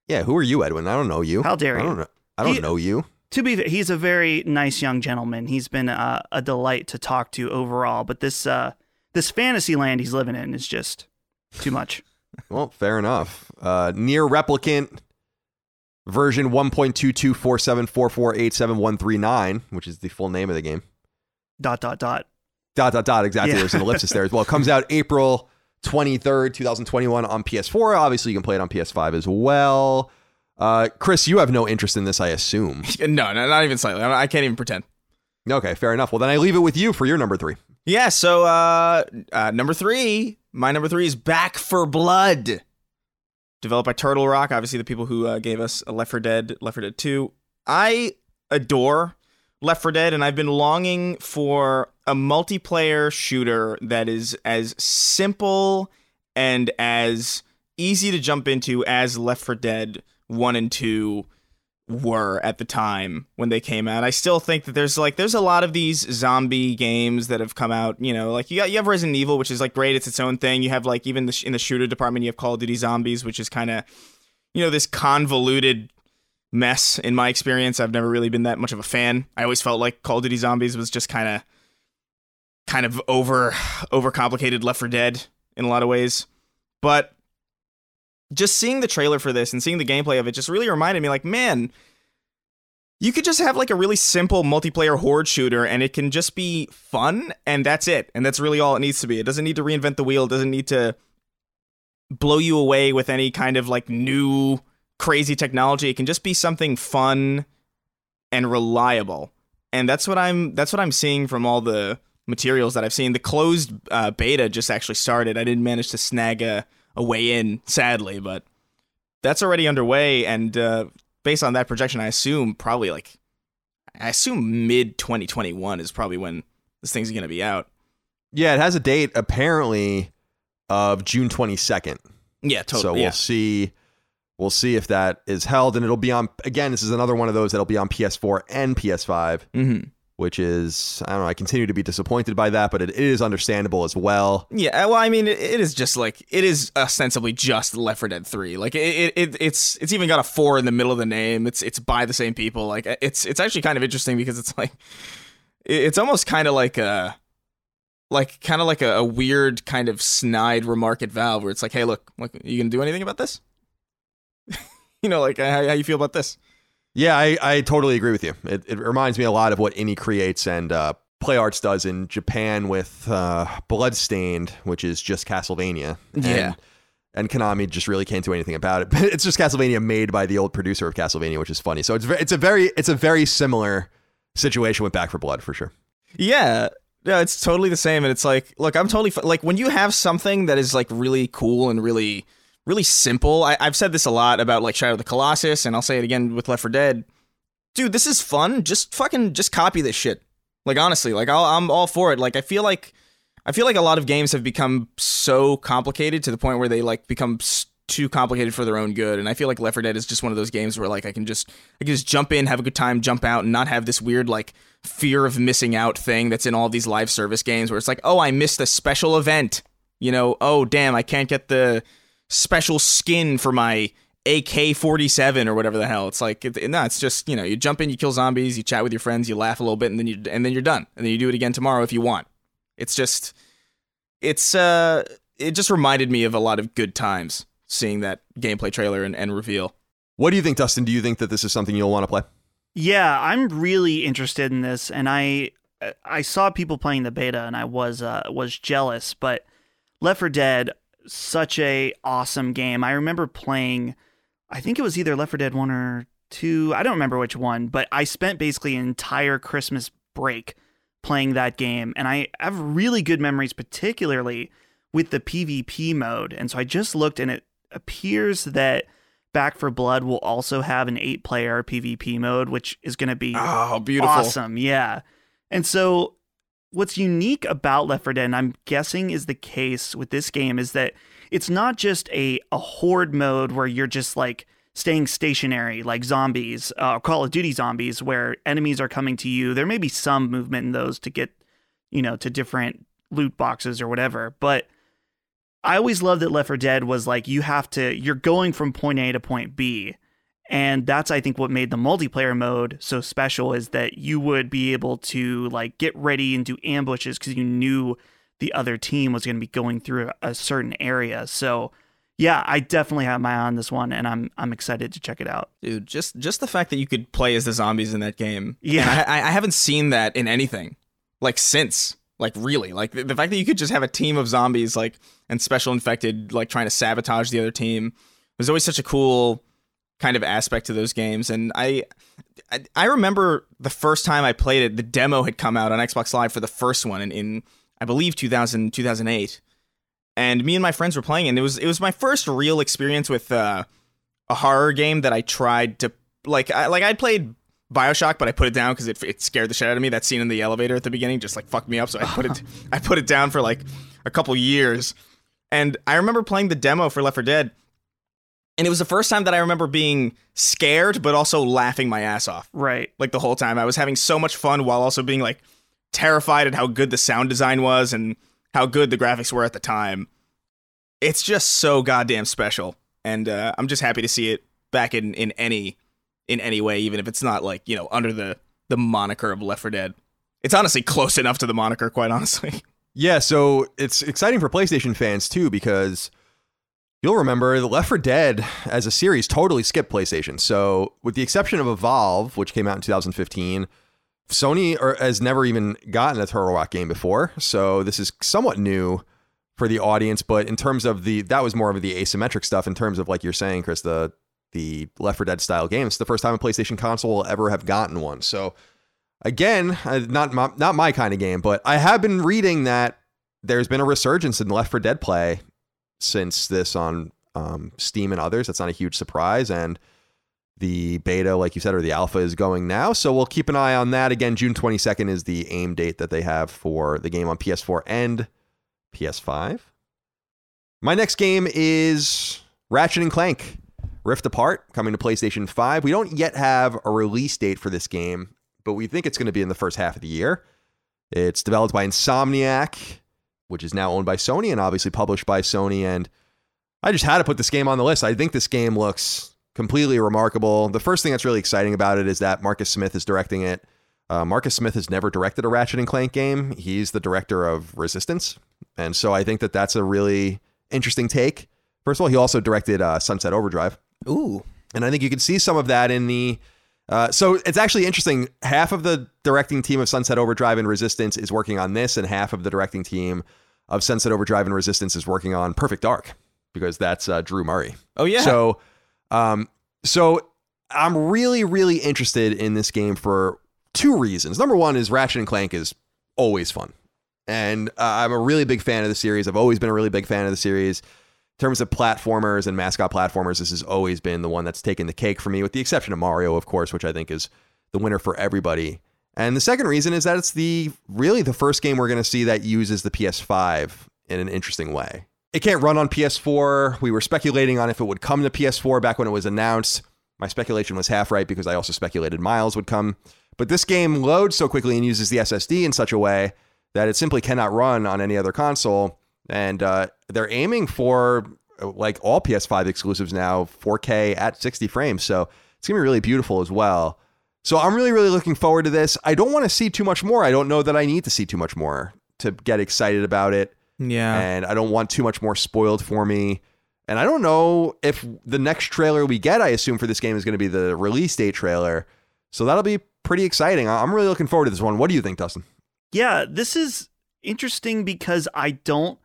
Speaker 2: yeah, who are you, Edwin? I don't know you.
Speaker 4: How dare you?
Speaker 2: I don't know. I don't he, know you.
Speaker 4: To be, he's a very nice young gentleman. He's been a, a delight to talk to overall. But this uh, this fantasy land he's living in is just too much.
Speaker 2: well, fair enough. Uh, Nier Replicant version 1.224744874139, which is the full name of the game.
Speaker 4: Dot dot dot.
Speaker 2: Dot dot dot. Exactly. Yeah. There's an ellipsis there as well. It comes out April 23rd, 2021 on PS4. Obviously, you can play it on PS5 as well. Uh, Chris, you have no interest in this, I assume.
Speaker 3: No, no, not even slightly. I can't even pretend.
Speaker 2: Okay, fair enough. Well, then I leave it with you for your number three.
Speaker 3: Yeah, so uh, uh, number three, my number three is Back 4 Blood. Developed by Turtle Rock, obviously the people who uh, gave us Left 4 Dead, Left 4 Dead 2. I adore Left 4 Dead, and I've been longing for a multiplayer shooter that is as simple and as easy to jump into as Left 4 Dead 1 and 2 were at the time when they came out. I still think that there's like there's a lot of these zombie games that have come out. You know, like you got you have Resident Evil, which is like great. It's its own thing. You have like even the, in the shooter department, you have Call of Duty Zombies, which is kind of you know this convoluted mess. In my experience, I've never really been that much of a fan. I always felt like Call of Duty Zombies was just kind of kind of over overcomplicated Left 4 Dead in a lot of ways, but just seeing the trailer for this and seeing the gameplay of it just really reminded me like man you could just have like a really simple multiplayer horde shooter and it can just be fun and that's it. And that's really all it needs to be. It doesn't need to reinvent the wheel. It doesn't need to blow you away with any kind of like new crazy technology. It can just be something fun and reliable. And that's what i'm that's what i'm seeing from all the materials that i've seen. The closed uh, beta just actually started. I didn't manage to snag a a way in, sadly, but that's already underway. And uh, based on that projection, I assume probably like, I assume mid 2021 is probably when this thing's going to be out.
Speaker 2: Yeah, it has a date apparently of June 22nd.
Speaker 3: Yeah, totally.
Speaker 2: So we'll
Speaker 3: yeah.
Speaker 2: see. We'll see if that is held, and it'll be on. Again, this is another one of those that'll be on PS4 and PS5.
Speaker 3: Mm-hmm
Speaker 2: which is I don't know. I continue to be disappointed by that, but it, is understandable as well.
Speaker 3: Yeah, well, I mean, it, it is just like it is ostensibly just Left 4 Dead 3. Like it, it, it's it's even got a four in the middle of the name. It's it's by the same people. Like it's it's actually kind of interesting because it's like it's almost kind of like a like kind of like a, a, weird kind of snide remark at Valve where it's like, hey, look, look, you gonna do anything about this? you know, like how, how you feel about this?
Speaker 2: Yeah, I, I totally agree with you. It, it reminds me a lot of what Inti Creates and uh, Play Arts does in Japan with uh, Bloodstained, which is just Castlevania.
Speaker 3: And, yeah.
Speaker 2: And Konami just really can't do anything about it. But it's just Castlevania made by the old producer of Castlevania, which is funny. So it's it's a very it's a very similar situation with Back 4 Blood for sure.
Speaker 3: Yeah, yeah, it's totally the same. And it's like, look, I'm totally like when you have something that is like really cool and really really simple. I, have said this a lot about like Shadow of the Colossus, and I'll say it again with Left 4 Dead. Dude, this is fun. Just fucking just copy this shit. Like honestly, like i am all for it. Like I feel like I feel like a lot of games have become so complicated to the point where they like become too complicated for their own good. And I feel like Left 4 Dead is just one of those games where like I can just I can just jump in, have a good time, jump out, and not have this weird like fear of missing out thing that's in all these live service games where it's like, oh, I missed a special event. You know, oh damn, I can't get the special skin for my AK 47 or whatever the hell. It's like, it, no, it's just, you know, you jump in, you kill zombies, you chat with your friends, you laugh a little bit, and then you and then you're done. And then you do it again tomorrow if you want. It's just, it's, uh, it just reminded me of a lot of good times seeing that gameplay trailer and, and reveal.
Speaker 2: What do you think, Dustin? Do you think that this is something you'll want to play?
Speaker 4: Yeah, I'm really interested in this, and I I saw people playing the beta, and I was uh, was jealous. But Left 4 Dead, such a awesome game. I remember playing, I think it was either Left 4 Dead 1 or 2. I don't remember which one, but I spent basically an entire Christmas break playing that game. And I have really good memories, particularly with the PvP mode. And so I just looked and it appears that Back 4 Blood will also have an eight player PvP mode, which is going to be
Speaker 3: oh, beautiful.
Speaker 4: awesome. Yeah. And so what's unique about Left 4 Dead, and I'm guessing is the case with this game, is that it's not just a, a horde mode where you're just like staying stationary like zombies, uh, Call of Duty zombies, where enemies are coming to you. There may be some movement in those to get, you know, to different loot boxes or whatever. But I always loved that Left 4 Dead was like you have to, you're going from point A to point B. And that's I think what made the multiplayer mode so special is that you would be able to like get ready and do ambushes because you knew the other team was going to be going through a certain area. So yeah, I definitely have my eye on this one, and I'm I'm excited to check it out,
Speaker 3: dude. Just just the fact that you could play as the zombies in that game,
Speaker 4: yeah,
Speaker 3: I, I haven't seen that in anything like since, like really, like the, the fact that you could just have a team of zombies like and special infected like trying to sabotage the other team was always such a cool kind of aspect to those games. And I, I, I remember the first time I played it, the demo had come out on Xbox Live for the first one in, in I believe 2000, 2008. And me and my friends were playing, and it was it was my first real experience with uh, a horror game that I tried to like. I, like I'd played Bioshock, but I put it down because it, it scared the shit out of me. That scene in the elevator at the beginning just like fucked me up. So I put it I put it down for like a couple years. And I remember playing the demo for Left 4 Dead, And it was the first time that I remember being scared, but also laughing my ass off.
Speaker 4: Right.
Speaker 3: Like the whole time. I was having so much fun while also being like terrified at how good the sound design was and how good the graphics were at the time. It's just so goddamn special. And uh, I'm just happy to see it back in, in any in any way, even if it's not like, you know, under the, the moniker of Left 4 Dead. It's honestly close enough to the moniker, quite honestly.
Speaker 2: Yeah, so it's exciting for PlayStation fans too because you'll remember the Left 4 Dead as a series totally skipped PlayStation. So, with the exception of Evolve, which came out in 2015, Sony or, has never even gotten a Turtle Rock game before. So, this is somewhat new for the audience, but in terms of the that was more of the asymmetric stuff in terms of like you're saying Chris the the Left 4 Dead style game. It's the first time a PlayStation console will ever have gotten one. So, again, uh, not my, not my kind of game, but I have been reading that there's been a resurgence in Left 4 Dead play since this on um, Steam and others. That's not a huge surprise, and the beta, like you said, or the alpha is going now. So we'll keep an eye on that. Again, June 22nd is the aim date that they have for the game on PS4 and PS5. My next game is Ratchet and Clank Rift Apart coming to PlayStation 5. We don't yet have a release date for this game but we think it's going to be in the first half of the year. It's developed by Insomniac, which is now owned by Sony and obviously published by Sony. And I just had to put this game on the list. I think this game looks completely remarkable. The first thing that's really exciting about it is that Marcus Smith is directing it. Uh, Marcus Smith has never directed a Ratchet and Clank game. He's the director of Resistance, and so I think that that's a really interesting take. First of all, he also directed uh, Sunset Overdrive.
Speaker 3: Ooh,
Speaker 2: and I think you can see some of that in the uh, so it's actually interesting. Half of the directing team of Sunset Overdrive and Resistance is working on this, and half of the directing team of Sunset Overdrive and Resistance is working on Perfect Dark because that's uh, Drew Murray.
Speaker 3: Oh yeah.
Speaker 2: So, um, so I'm really, really interested in this game for two reasons. Number one is Ratchet and Clank is always fun, and uh, I'm a really big fan of the series. I've always been a really big fan of the series terms of platformers and mascot platformers, this has always been the one that's taken the cake for me, with the exception of Mario, of course, which I think is the winner for everybody. And the second reason is that it's the really the first game we're going to see that uses the PS5 in an interesting way. It can't run on PS4. We were speculating on if it would come to PS4 back when it was announced. My speculation was half right because I also speculated Miles would come. But this game loads so quickly and uses the SSD in such a way that it simply cannot run on any other console and uh, they're aiming for like all PS5 exclusives now 4K at 60 frames. So it's gonna be really beautiful as well. So I'm really really looking forward to this. I don't want to see too much more. I don't know that I need to see too much more to get excited about it.
Speaker 3: Yeah.
Speaker 2: And I don't want too much more spoiled for me. And I don't know if the next trailer we get, I assume for this game is going to be the release date trailer. So that'll be pretty exciting. I'm really looking forward to this one. What do you think, Dustin?
Speaker 4: Yeah, this is interesting because I don't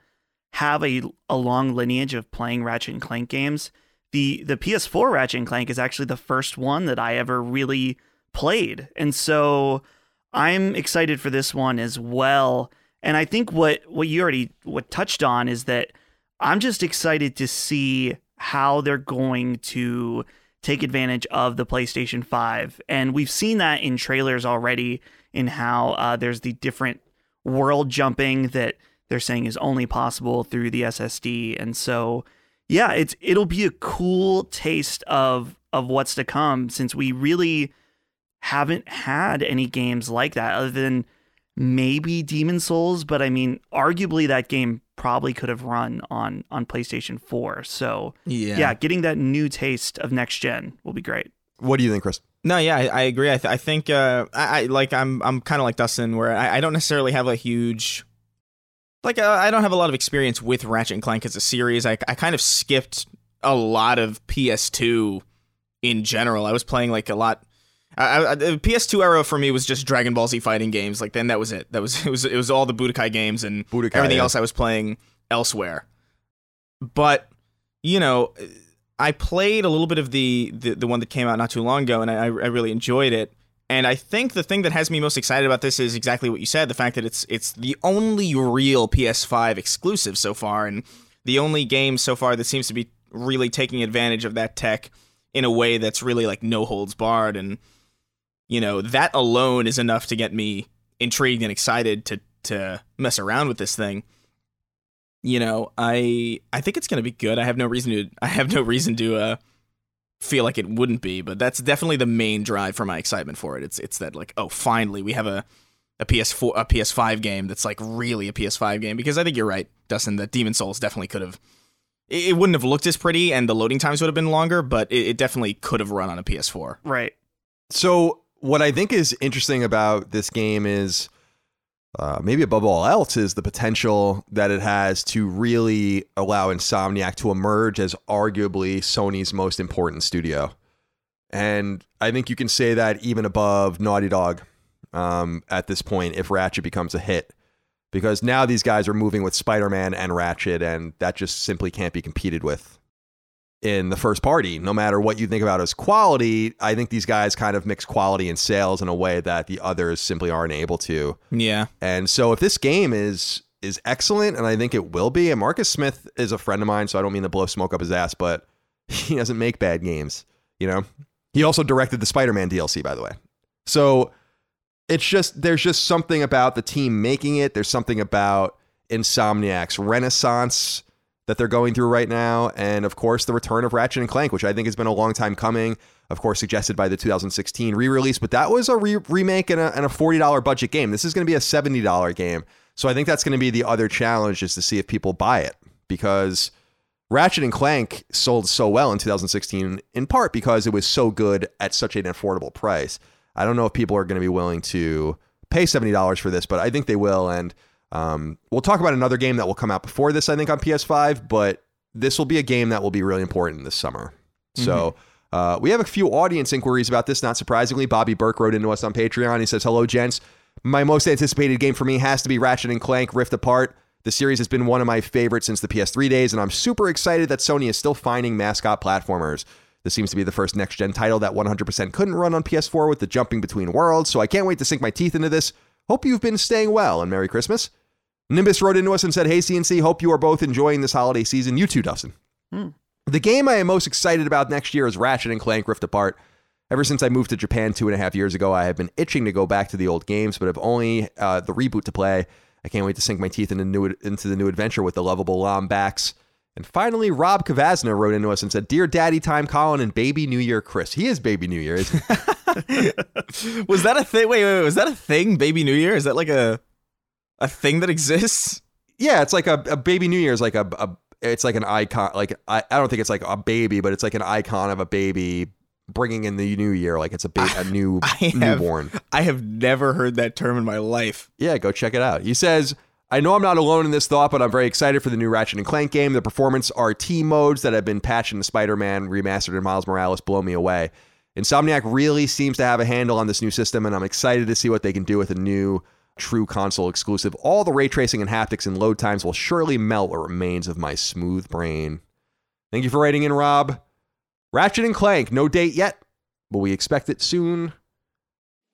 Speaker 4: have a, a long lineage of playing Ratchet and Clank games. The the PS4 Ratchet and Clank is actually the first one that I ever really played. And so I'm excited for this one as well. And I think what what you already what touched on is that I'm just excited to see how they're going to take advantage of the PlayStation 5. And we've seen that in trailers already in how uh, there's the different world jumping that they're saying is only possible through the SSD. And so, yeah, it's it'll be a cool taste of of what's to come since we really haven't had any games like that other than maybe Demon's Souls, but I mean, arguably that game probably could have run on on PlayStation 4. So,
Speaker 3: yeah,
Speaker 4: yeah getting that new taste of next gen will be great.
Speaker 2: What do you think, Chris?
Speaker 3: No, yeah, I, I agree. I, th- I think uh, I, I, like I'm I'm kind of like Dustin, where I, I don't necessarily have a huge like uh, I don't have a lot of experience with Ratchet and Clank as a series. I I kind of skipped a lot of PS2 in general. I was playing like a lot. I, I, the PS2 era for me was just Dragon Ball Z fighting games. Like then that was it. That was it was it was all the Budokai games and
Speaker 2: Budokai,
Speaker 3: everything
Speaker 2: yeah.
Speaker 3: else I was playing elsewhere. But you know, I played a little bit of the the, the one that came out not too long ago, and I I really enjoyed it. And I think the thing that has me most excited about this is exactly what you said, the fact that it's it's the only real PS5 exclusive so far and the only game so far that seems to be really taking advantage of that tech in a way that's really like no holds barred and you know, that alone is enough to get me intrigued and excited to to mess around with this thing. you know, I I think it's going to be good. I have no reason to I have no reason to uh feel like it wouldn't be, but that's definitely the main drive for my excitement for it. It's it's that like, oh, finally we have a a PS4 a PS5 game that's like really a PS5 game because I think you're right, Dustin, that Demon's Souls definitely could have it, it wouldn't have looked as pretty and the loading times would have been longer, but it, it definitely could have run on a PS4.
Speaker 4: Right.
Speaker 2: So what I think is interesting about this game is uh, maybe above all else is the potential that it has to really allow Insomniac to emerge as arguably Sony's most important studio. And I think you can say that even above Naughty Dog um, at this point if Ratchet becomes a hit. Because now these guys are moving with Spider Man and Ratchet, and that just simply can't be competed with in the first party. No matter what you think about as quality, I think these guys kind of mix quality and sales in a way that the others simply aren't able to.
Speaker 3: Yeah.
Speaker 2: And so if this game is is excellent, and I think it will be, and Marcus Smith is a friend of mine, so I don't mean to blow smoke up his ass, but he doesn't make bad games. You know, he also directed the Spider-Man DLC, by the way. So it's just there's just something about the team making it. There's something about Insomniac's renaissance that they're going through right now, and of course the return of Ratchet and Clank, which I think has been a long time coming. Of course, suggested by the 2016 re-release, but that was a re- remake and a, and a $40 budget game. This is going to be a $70 game, so I think that's going to be the other challenge is to see if people buy it because Ratchet and Clank sold so well in 2016, in part because it was so good at such an affordable price. I don't know if people are going to be willing to pay $70 for this, but I think they will. And um, we'll talk about another game that will come out before this, I think, on PS5, but this will be a game that will be really important this summer. So uh, we have a few audience inquiries about this, not surprisingly. Bobby Burke wrote into us on Patreon. He says, Hello, gents. My most anticipated game for me has to be Ratchet and Clank Rift Apart. The series has been one of my favorites since the PS3 days, and I'm super excited that Sony is still finding mascot platformers. This seems to be the first next gen title that 100% couldn't run on PS4 with the jumping between worlds, so I can't wait to sink my teeth into this. Hope you've been staying well, and Merry Christmas. Nimbus wrote into us and said, Hey, CNC, hope you are both enjoying this holiday season. You too, Dustin. The game I am most excited about next year is Ratchet and Clank Rift Apart. Ever since I moved to Japan two and a half years ago, I have been itching to go back to the old games, but have only uh, the reboot to play. I can't wait to sink my teeth into, new, into the new adventure with the lovable Lombax. And finally, Rob Kavazna wrote into us and said, Dear Daddy Time Colin and Baby New Year Chris. He is Baby New Year. isn't?
Speaker 3: Was that a thing? Wait, wait, wait, was that a thing? Baby New Year? Is that like a a thing that exists?
Speaker 2: yeah, it's like a, a Baby New Year is like a, a it's like an icon. Like I, I don't think it's like a baby, but it's like an icon of a baby bringing in the new year. Like it's a, ba- a new
Speaker 3: I have,
Speaker 2: newborn.
Speaker 3: I have never heard that term in my life.
Speaker 2: Yeah, go check it out. He says, I know I'm not alone in this thought, but I'm very excited for the new Ratchet and Clank game. The performance RT modes that have been patched into Spider Man, remastered, and Miles Morales blow me away. Insomniac really seems to have a handle on this new system, and I'm excited to see what they can do with a new true console exclusive. All the ray tracing and haptics and load times will surely melt what remains of my smooth brain. Thank you for writing in, Rob. Ratchet and Clank, no date yet, but we expect it soon.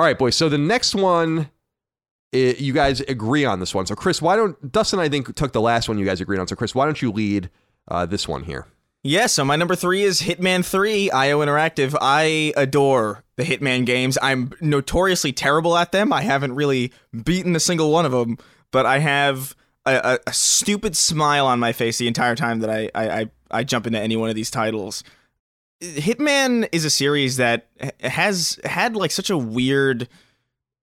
Speaker 2: All right, boys. So the next one, eh, you guys agree on this one. So Chris, why don't Dustin? I think took the last one you guys agreed on. So Chris, why don't you lead uh, this one here?
Speaker 3: Yeah, so my number three is Hitman 3, IO Interactive. I adore the Hitman games. I'm notoriously terrible at them. I haven't really beaten a single one of them, but I have a, a, a stupid smile on my face the entire time that I, I, I, I jump into any one of these titles. Hitman is a series that has had like such a weird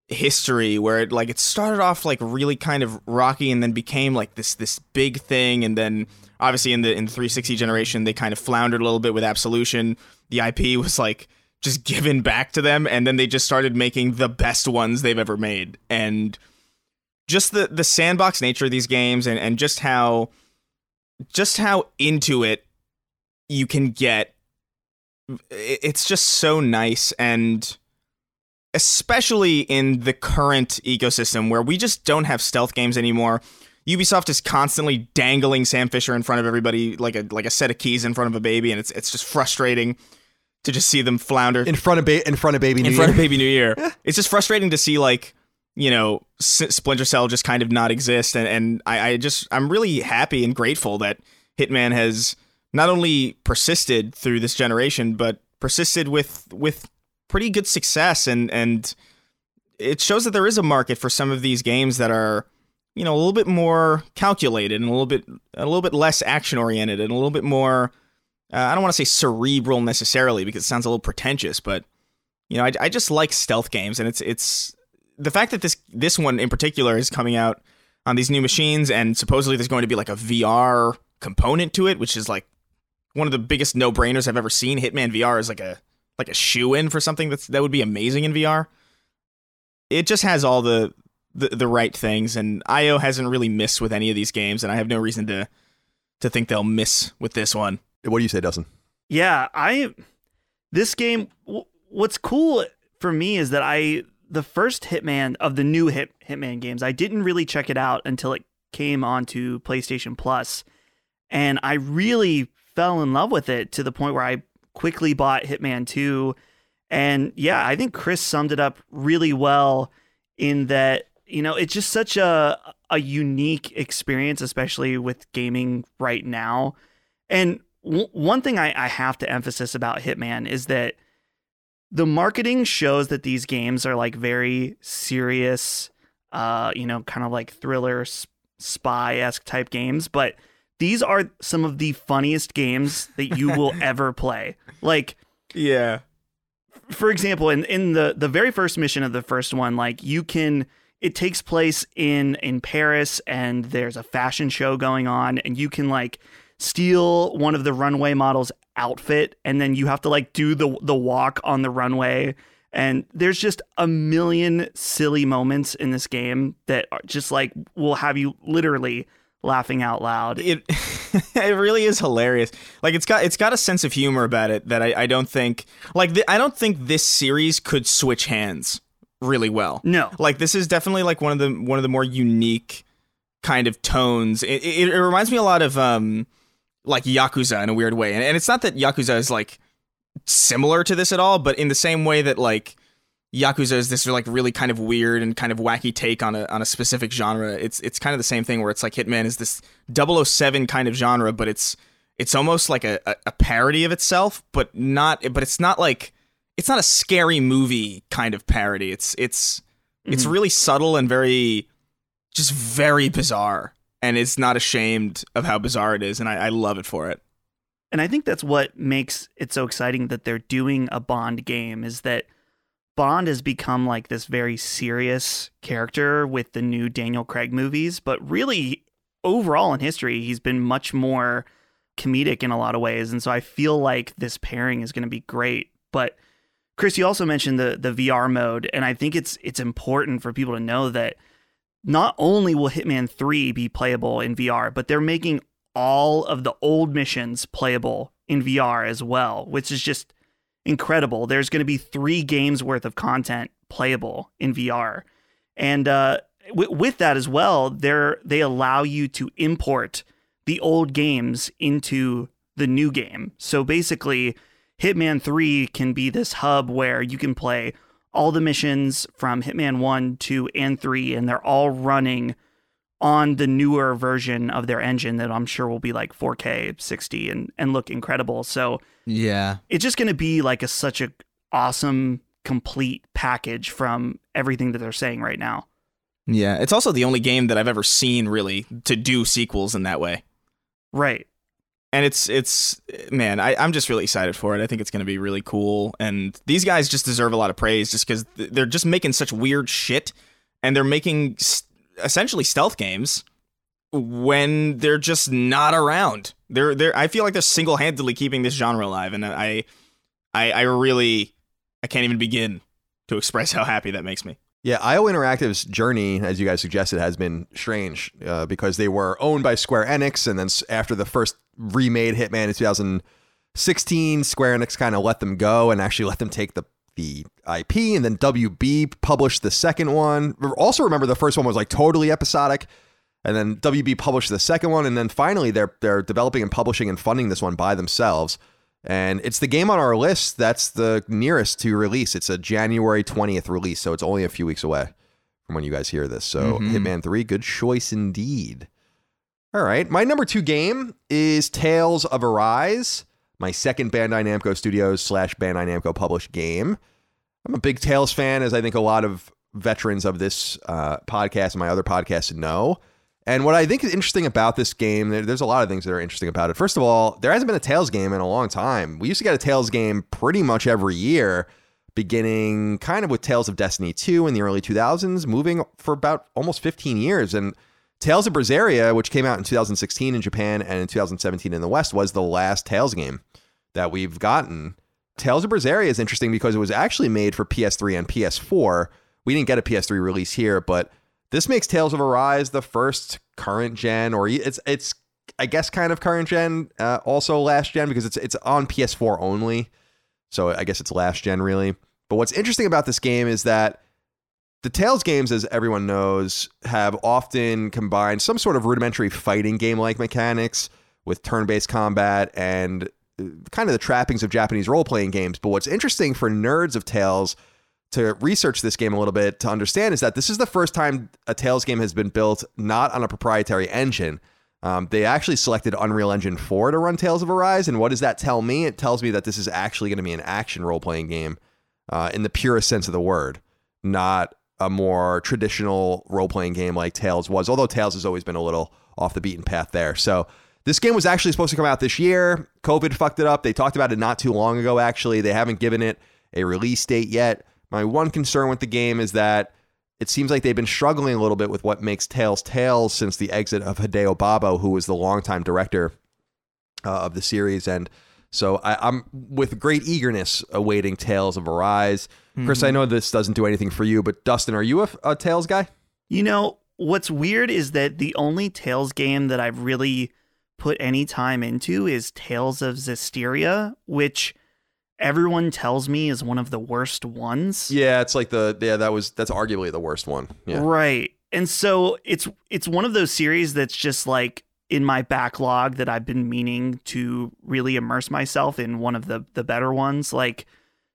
Speaker 3: history where it like it started off like really kind of rocky and then became like this this big thing. And then obviously in the in the 360 generation they kind of floundered a little bit with absolution. The ip was like just given back to them. And then they just started making the best ones they've ever made. And just the the sandbox nature of these games and and just how just how into it you can get it's just so nice and especially in the current ecosystem where we just don't have stealth games anymore. Ubisoft is constantly dangling Sam Fisher in front of everybody like a like a set of keys in front of a baby, and it's it's just frustrating to just see them flounder
Speaker 2: in front of ba- in front of baby New
Speaker 3: in
Speaker 2: Year.
Speaker 3: front of baby New Year. it's just frustrating to see like you know S- Splinter Cell just kind of not exist, and and I, I just I'm really happy and grateful that Hitman has not only persisted through this generation, but persisted with with pretty good success. And and it shows that there is a market for some of these games that are you know a little bit more calculated and a little bit a little bit less action oriented and a little bit more uh, I don't want to say cerebral necessarily because it sounds a little pretentious but you know I, I just like stealth games and it's it's the fact that this this one in particular is coming out on these new machines and supposedly there's going to be like a VR component to it which is like one of the biggest no brainers I've ever seen Hitman VR is like a like a shoe in for something that's that would be amazing in VR. It just has all the, the the right things, and IO hasn't really missed with any of these games, and I have no reason to to think they'll miss with this one.
Speaker 2: What do you say, Dustin?
Speaker 4: Yeah, I this game. w- What's cool for me is that I the first Hitman of the new Hit Hitman games. I didn't really check it out until it came onto PlayStation Plus, and I really fell in love with it to the point where I quickly bought Hitman 2. And yeah, I think Chris summed it up really well in that, you know, it's just such a a unique experience, especially with gaming right now. And w- one thing I, I have to emphasize about Hitman is that the marketing shows that these games are like very serious, uh, you know, kind of like thriller spy esque type games, but these are some of the funniest games that you will ever play. Like,
Speaker 3: yeah.
Speaker 4: For example, in, in the, the very first mission of the first one, like you can it takes place in in Paris and there's a fashion show going on and you can like steal one of the runway models outfit and then you have to like do the the walk on the runway and there's just a million silly moments in this game that are just like will have you literally laughing out loud.
Speaker 3: It it really is hilarious. Like it's got it's got a sense of humor about it that I, I don't think like th- I don't think this series could switch hands really well.
Speaker 4: No,
Speaker 3: like this is definitely like one of the one of the more unique kind of tones. It, it, it reminds me a lot of um like Yakuza in a weird way, and, and it's not that Yakuza is like similar to this at all, but in the same way that like Yakuza is this like really kind of weird and kind of wacky take on a on a specific genre. It's it's kind of the same thing where it's like Hitman is this 007 kind of genre, but it's it's almost like a, a parody of itself, but not but it's not like it's not a scary movie kind of parody. It's it's mm-hmm. it's really subtle and very just very bizarre. And it's not ashamed of how bizarre it is, and I, I love it for it.
Speaker 4: And I think that's what makes it so exciting that they're doing a Bond game is that Bond has become like this very serious character with the new Daniel Craig movies, but really overall in history, he's been much more comedic in a lot of ways. And so I feel like this pairing is going to be great. But Chris, you also mentioned the the VR mode, and I think it's it's important for people to know that not only will Hitman 3 be playable in VR, but they're making all of the old missions playable in VR as well, which is just incredible. There's going to be three games worth of content playable in VR, and uh, w- with that as well, they they allow you to import the old games into the new game. So basically, Hitman 3 can be this hub where you can play all the missions from Hitman 1, 2, and 3, and they're all running on the newer version of their engine that I'm sure will be like 4K 60 and, and look incredible. So
Speaker 6: yeah,
Speaker 4: it's just going to be like a such a awesome complete package from everything that they're saying right now.
Speaker 3: Yeah, it's also the only game that I've ever seen really to do sequels in that way.
Speaker 4: Right.
Speaker 3: And it's it's man, I, I'm just really excited for it. I think it's going to be really cool, and these guys just deserve a lot of praise just because they're just making such weird shit, and they're making essentially stealth games when they're just not around. They're they're I feel like they're single handedly keeping this genre alive, and I, I I really I can't even begin to express how happy that makes me.
Speaker 2: Yeah, IO Interactive's journey, as you guys suggested, has been strange uh, because they were owned by Square Enix, and then after the first remade Hitman in 2016, Square Enix kind of let them go and actually let them take the the IP, and then WB published the second one. Also, remember the first one was like totally episodic, and then WB published the second one, and then finally they're they're developing and publishing and funding this one by themselves. And it's the game on our list that's the nearest to release. It's a January 20th release, so it's only a few weeks away from when you guys hear this. So mm-hmm. Hitman 3, good choice indeed. All right. My number two game is Tales of Arise, my second Bandai Namco Studios slash Bandai Namco published game. I'm a big Tales fan, as I think a lot of veterans of this uh, podcast and my other podcasts know. And what I think is interesting about this game, there's a lot of things that are interesting about it. First of all, there hasn't been a Tales game in a long time. We used to get a Tales game pretty much every year, beginning kind of with Tales of Destiny 2 in the early 2000s, moving for about almost 15 years. And Tales of Berseria, which came out in 2016 in Japan and in 2017 in the West, was the last Tales game that we've gotten. Tales of Berseria is interesting because it was actually made for PS3 and PS4. We didn't get a PS3 release here, but this makes Tales of Arise the first current gen, or it's it's I guess kind of current gen, uh, also last gen because it's it's on PS4 only. So I guess it's last gen really. But what's interesting about this game is that the Tales games, as everyone knows, have often combined some sort of rudimentary fighting game like mechanics with turn based combat and uh, kind of the trappings of Japanese role playing games. But what's interesting for nerds of Tales to research this game a little bit to understand is that this is the first time a Tales game has been built not on a proprietary engine. Um, they actually selected Unreal Engine 4 to run Tales of Arise. And what does that tell me? It tells me that this is actually going to be an action role playing game uh, in the purest sense of the word, not a more traditional role playing game like Tales was, although Tales has always been a little off the beaten path there. So this game was actually supposed to come out this year. COVID fucked it up. They talked about it not too long ago, actually. They haven't given it a release date yet. My one concern with the game is that it seems like they've been struggling a little bit with what makes Tales Tales since the exit of Hideo Baba, who was the longtime director uh, of the series. And so I, am with great eagerness awaiting Tales of Arise. Mm-hmm. Chris, I mm-hmm. know this doesn't do anything for you, but Dustin, are you a, a Tales guy?
Speaker 4: You know, what's weird is that the only Tales game that I've really put any time into is Tales of Zestiria, which – everyone tells me is one of the worst ones.
Speaker 2: Yeah, it's like the yeah, that was that's arguably the worst one. Yeah.
Speaker 4: Right. And so it's it's one of those series that's just like in my backlog that I've been meaning to really immerse myself in one of the the better ones. Like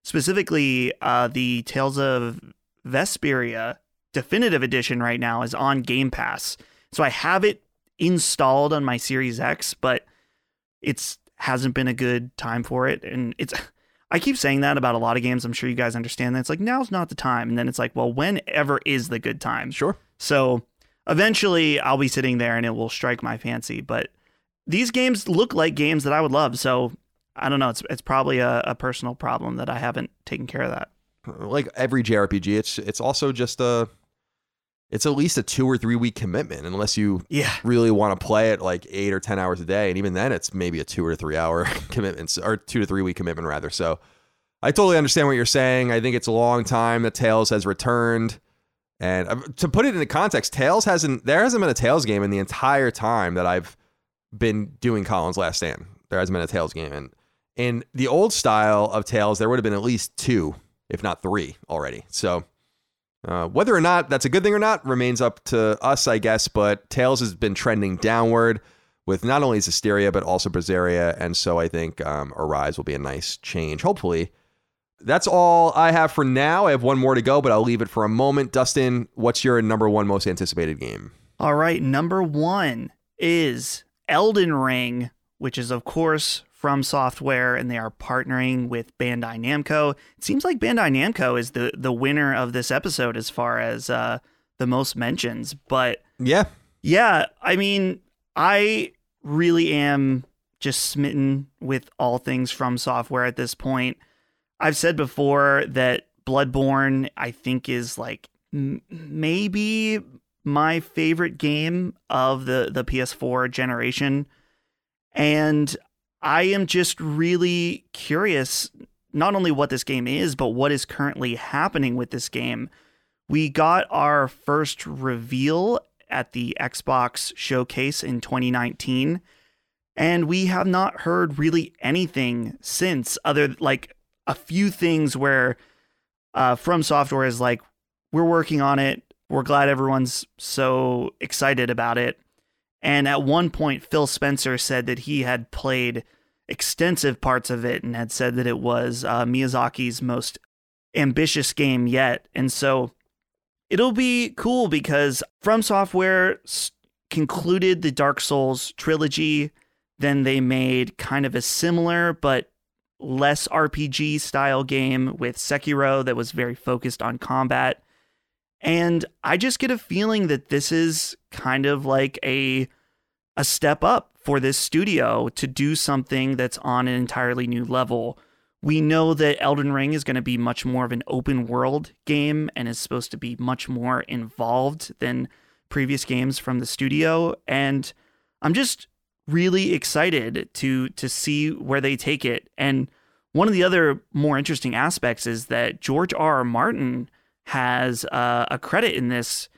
Speaker 4: specifically uh the Tales of Vesperia definitive edition right now is on Game Pass. So I have it installed on my Series X, but it's hasn't been a good time for it and it's I keep saying that about a lot of games. I'm sure you guys understand that. It's like now's not the time. And then it's like, well, whenever is the good time?
Speaker 2: Sure.
Speaker 4: So eventually I'll be sitting there and it will strike my fancy. But these games look like games that I would love. So I don't know. It's it's probably a, a personal problem that I haven't taken care of that.
Speaker 2: Like every JRPG, it's it's also just a it's at least a two or three week commitment unless you
Speaker 4: yeah.
Speaker 2: really want to play it like eight or 10 hours a day. And even then, it's maybe a two or three hour commitment or two to three week commitment, rather. So I totally understand what you're saying. I think it's a long time that Tales has returned. And uh, to put it into context, Tales hasn't, there hasn't been a Tales game in the entire time that I've been doing Colin's Last Stand. There hasn't been a Tales game. And In the old style of Tales there would have been at least two, if not three, already. So uh, whether or not that's a good thing or not remains up to us, I guess. But Tales has been trending downward with not only Zestiria but also Berseria, and so I think um, Arise will be a nice change. Hopefully, that's all I have for now. I have one more to go, but I'll leave it for a moment. Dustin, what's your number one most anticipated game?
Speaker 4: All right, number one is Elden Ring, which is of course from software and they are partnering with Bandai Namco. It seems like Bandai Namco is the the winner of this episode as far as uh, the most mentions. But
Speaker 2: yeah,
Speaker 4: yeah, I mean, I really am just smitten with all things from software at this point. I've said before that Bloodborne, I think, is like m- maybe my favorite game of the the PS4 generation. And I am just really curious not only what this game is, but what is currently happening with this game. We got our first reveal at the Xbox showcase in 2019, and we have not heard really anything since, other like a few things where uh, From Software is like, we're working on it. We're glad everyone's so excited about it. And at one point, Phil Spencer said that he had played extensive parts of it and had said that it was uh, Miyazaki's most ambitious game yet. And so it'll be cool because From Software concluded the Dark Souls trilogy. Then they made kind of a similar but less RPG style game with Sekiro that was very focused on combat. And I just get a feeling that this is kind of like a a step up for this studio to do something that's on an entirely new level. We know that Elden Ring is going to be much more of an open world game and is supposed to be much more involved than previous games from the studio and I'm just really excited to to see where they take it. And one of the other more interesting aspects is that George R. R. Martin has uh, a credit in this,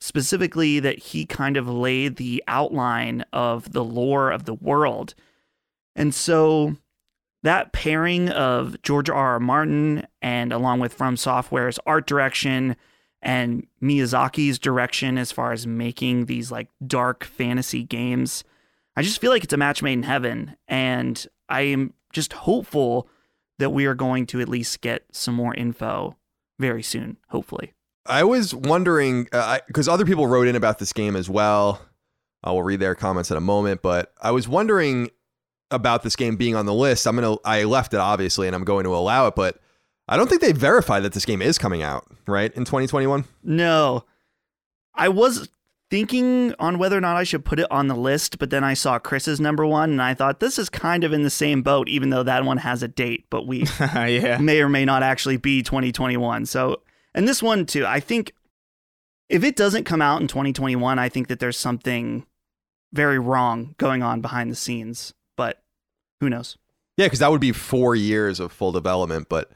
Speaker 4: specifically that he kind of laid the outline of the lore of the world. And so that pairing of George R. R. Martin and along with From Software's art direction and Miyazaki's direction as far as making these like dark fantasy games, I just feel like it's a match made in heaven. And I am just hopeful that we are going to at least get some more info very soon, hopefully.
Speaker 2: I was wondering because uh, other people wrote in about this game as well. I will read their comments in a moment, but I was wondering about this game being on the list. I'm gonna I left it obviously, and I'm going to allow it, but I don't think they verified that this game is coming out right in 2021.
Speaker 4: No, I was thinking on whether or not I should put it on the list, but then I saw Chris's number one and I thought this is kind of in the same boat, even though that one has a date, but we
Speaker 3: yeah.
Speaker 4: may or may not actually be 2021. So, and this one too, I think if it doesn't come out in 2021, I think that there's something very wrong going on behind the scenes, but who knows?
Speaker 2: Yeah, because that would be four years of full development. But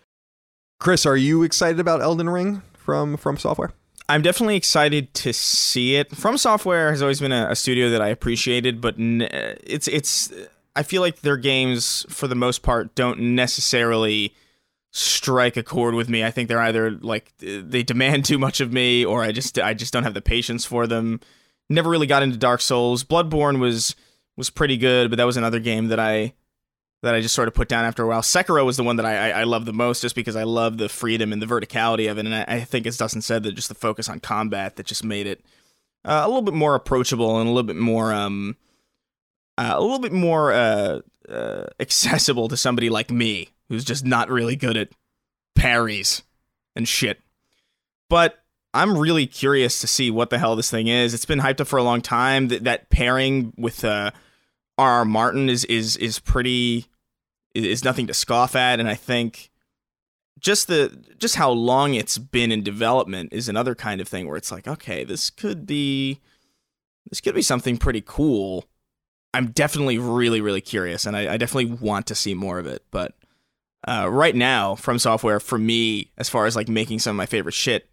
Speaker 2: Chris, are you excited about Elden Ring from from software?
Speaker 3: I'm definitely excited to see it. From Software has always been a, a studio that I appreciated, but n- uh, it's it's. I feel like their games, for the most part, don't necessarily strike a chord with me. I think they're either like they demand too much of me, or I just I just don't have the patience for them. Never really got into Dark Souls. Bloodborne was was pretty good, but that was another game that I that I just sort of put down after a while. Sekiro was the one that I, I, I love the most just because I love the freedom and the verticality of it. And I, I think, as Dustin said, that just the focus on combat that just made it uh, a little bit more approachable and a little bit more, um, uh, a little bit more uh, uh accessible to somebody like me who's just not really good at parries and shit. But I'm really curious to see what the hell this thing is. It's been hyped up for a long time. That that pairing with uh, R. R. Martin is is is pretty is nothing to scoff at, and I think just the just how long it's been in development is another kind of thing where it's like, okay, this could be this could be something pretty cool. I'm definitely really really curious, and I, I definitely want to see more of it. But uh, right now, from software for me, as far as like making some of my favorite shit,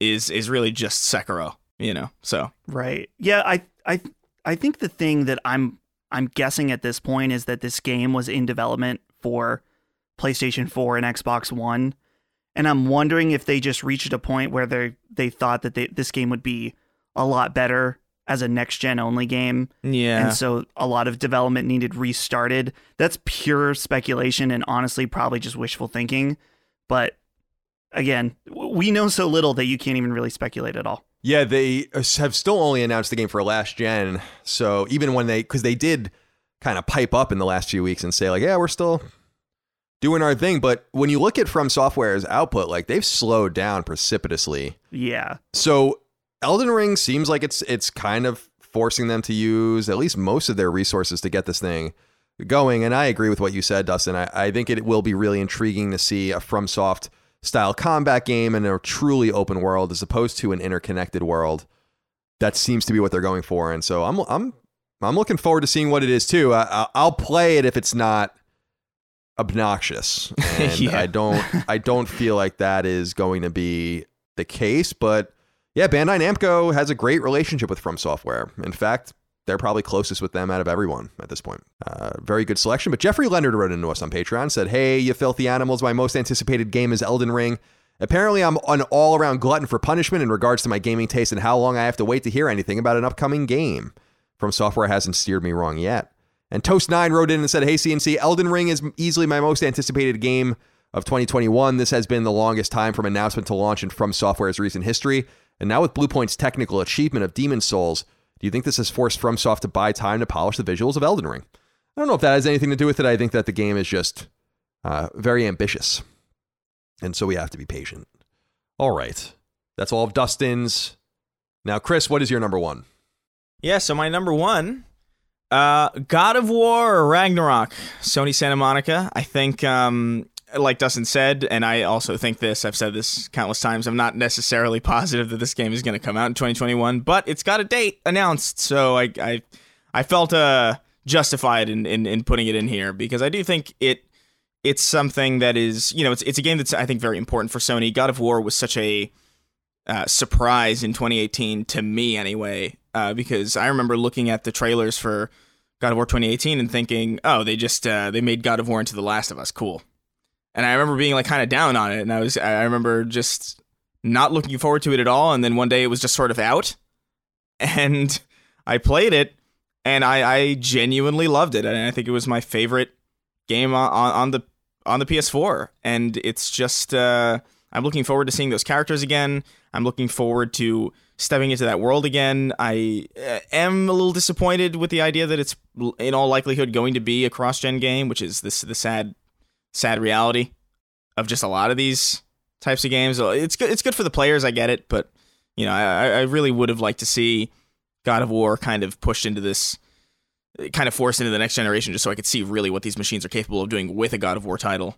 Speaker 3: is is really just Sekiro. You know, so
Speaker 4: right, yeah, I I I think the thing that I'm I'm guessing at this point is that this game was in development for PlayStation 4 and Xbox One. And I'm wondering if they just reached a point where they they thought that they, this game would be a lot better as a next gen only game.
Speaker 3: Yeah.
Speaker 4: And so a lot of development needed restarted. That's pure speculation and honestly probably just wishful thinking. But again, we know so little that you can't even really speculate at all.
Speaker 2: Yeah, they uh, have still only announced the game for last gen. So even when they, because they did kind of pipe up in the last few weeks and say, like, yeah, we're still doing our thing. But when you look at From Software's output, like they've slowed down precipitously.
Speaker 4: Yeah.
Speaker 2: So Elden Ring seems like it's it's kind of forcing them to use at least most of their resources to get this thing going. And I agree with what you said, Dustin. I, I think it will be really intriguing to see a FromSoft style combat game in a truly open world as opposed to an interconnected world. That seems to be what they're going for, and so I'm I'm I'm looking forward to seeing what it is too. I, I'll play it if it's not obnoxious, and
Speaker 3: Yeah.
Speaker 2: I don't I don't feel like that is going to be the case. But yeah, Bandai Namco has a great relationship with From Software. In fact, they're probably closest with them out of everyone at this point. Uh, very good selection. But Jeffrey Leonard wrote into us on Patreon, said, Hey, you filthy animals, my most anticipated game is Elden Ring. Apparently, I'm an all around glutton for punishment in regards to my gaming taste and how long I have to wait to hear anything about an upcoming game. From Software hasn't steered me wrong yet. And Toast9 wrote in and said, Hey, CNC, Elden Ring is easily my most anticipated game of 2021. This has been the longest time from announcement to launch in From Software's recent history. And now with Bluepoint's technical achievement of Demon's Souls, do you think this has forced FromSoft to buy time to polish the visuals of Elden Ring? I don't know if that has anything to do with it. I think that the game is just uh, very ambitious. And so we have to be patient. All right. That's all of Dustin's. Now, Chris, what is your number one?
Speaker 3: Yeah, so my number one, uh, God of War or Ragnarok, Sony Santa Monica. I think, um, like Dustin said, and I also think this, I've said this countless times, I'm not necessarily positive that this game is going to come out in 2021, but it's got a date announced, so I, I, I felt uh, justified in, in, in putting it in here because I do think it it's something that is, you know, it's it's a game that's I think very important for Sony. God of War was such a uh, surprise in 2018 to me anyway, uh, because I remember looking at the trailers for God of War 2018 and thinking, oh, they just uh, they made God of War into The Last of Us, cool. And I remember being like kind of down on it, and I was I remember just not looking forward to it at all. And then one day it was just sort of out, and I played it, and I, I genuinely loved it, and I think it was my favorite game on, on, the on the PS4. And it's just uh, I'm looking forward to seeing those characters again. I'm looking forward to stepping into that world again. I uh, am a little disappointed with the idea that it's in all likelihood going to be a cross-gen game, which is this the sad sad reality of just a lot of these types of games. It's good. It's good for the players. I get it, but you know, I, I really would have liked to see God of War kind of pushed into this, kind of forced into the next generation, just so I could see really what these machines are capable of doing with a God of War title.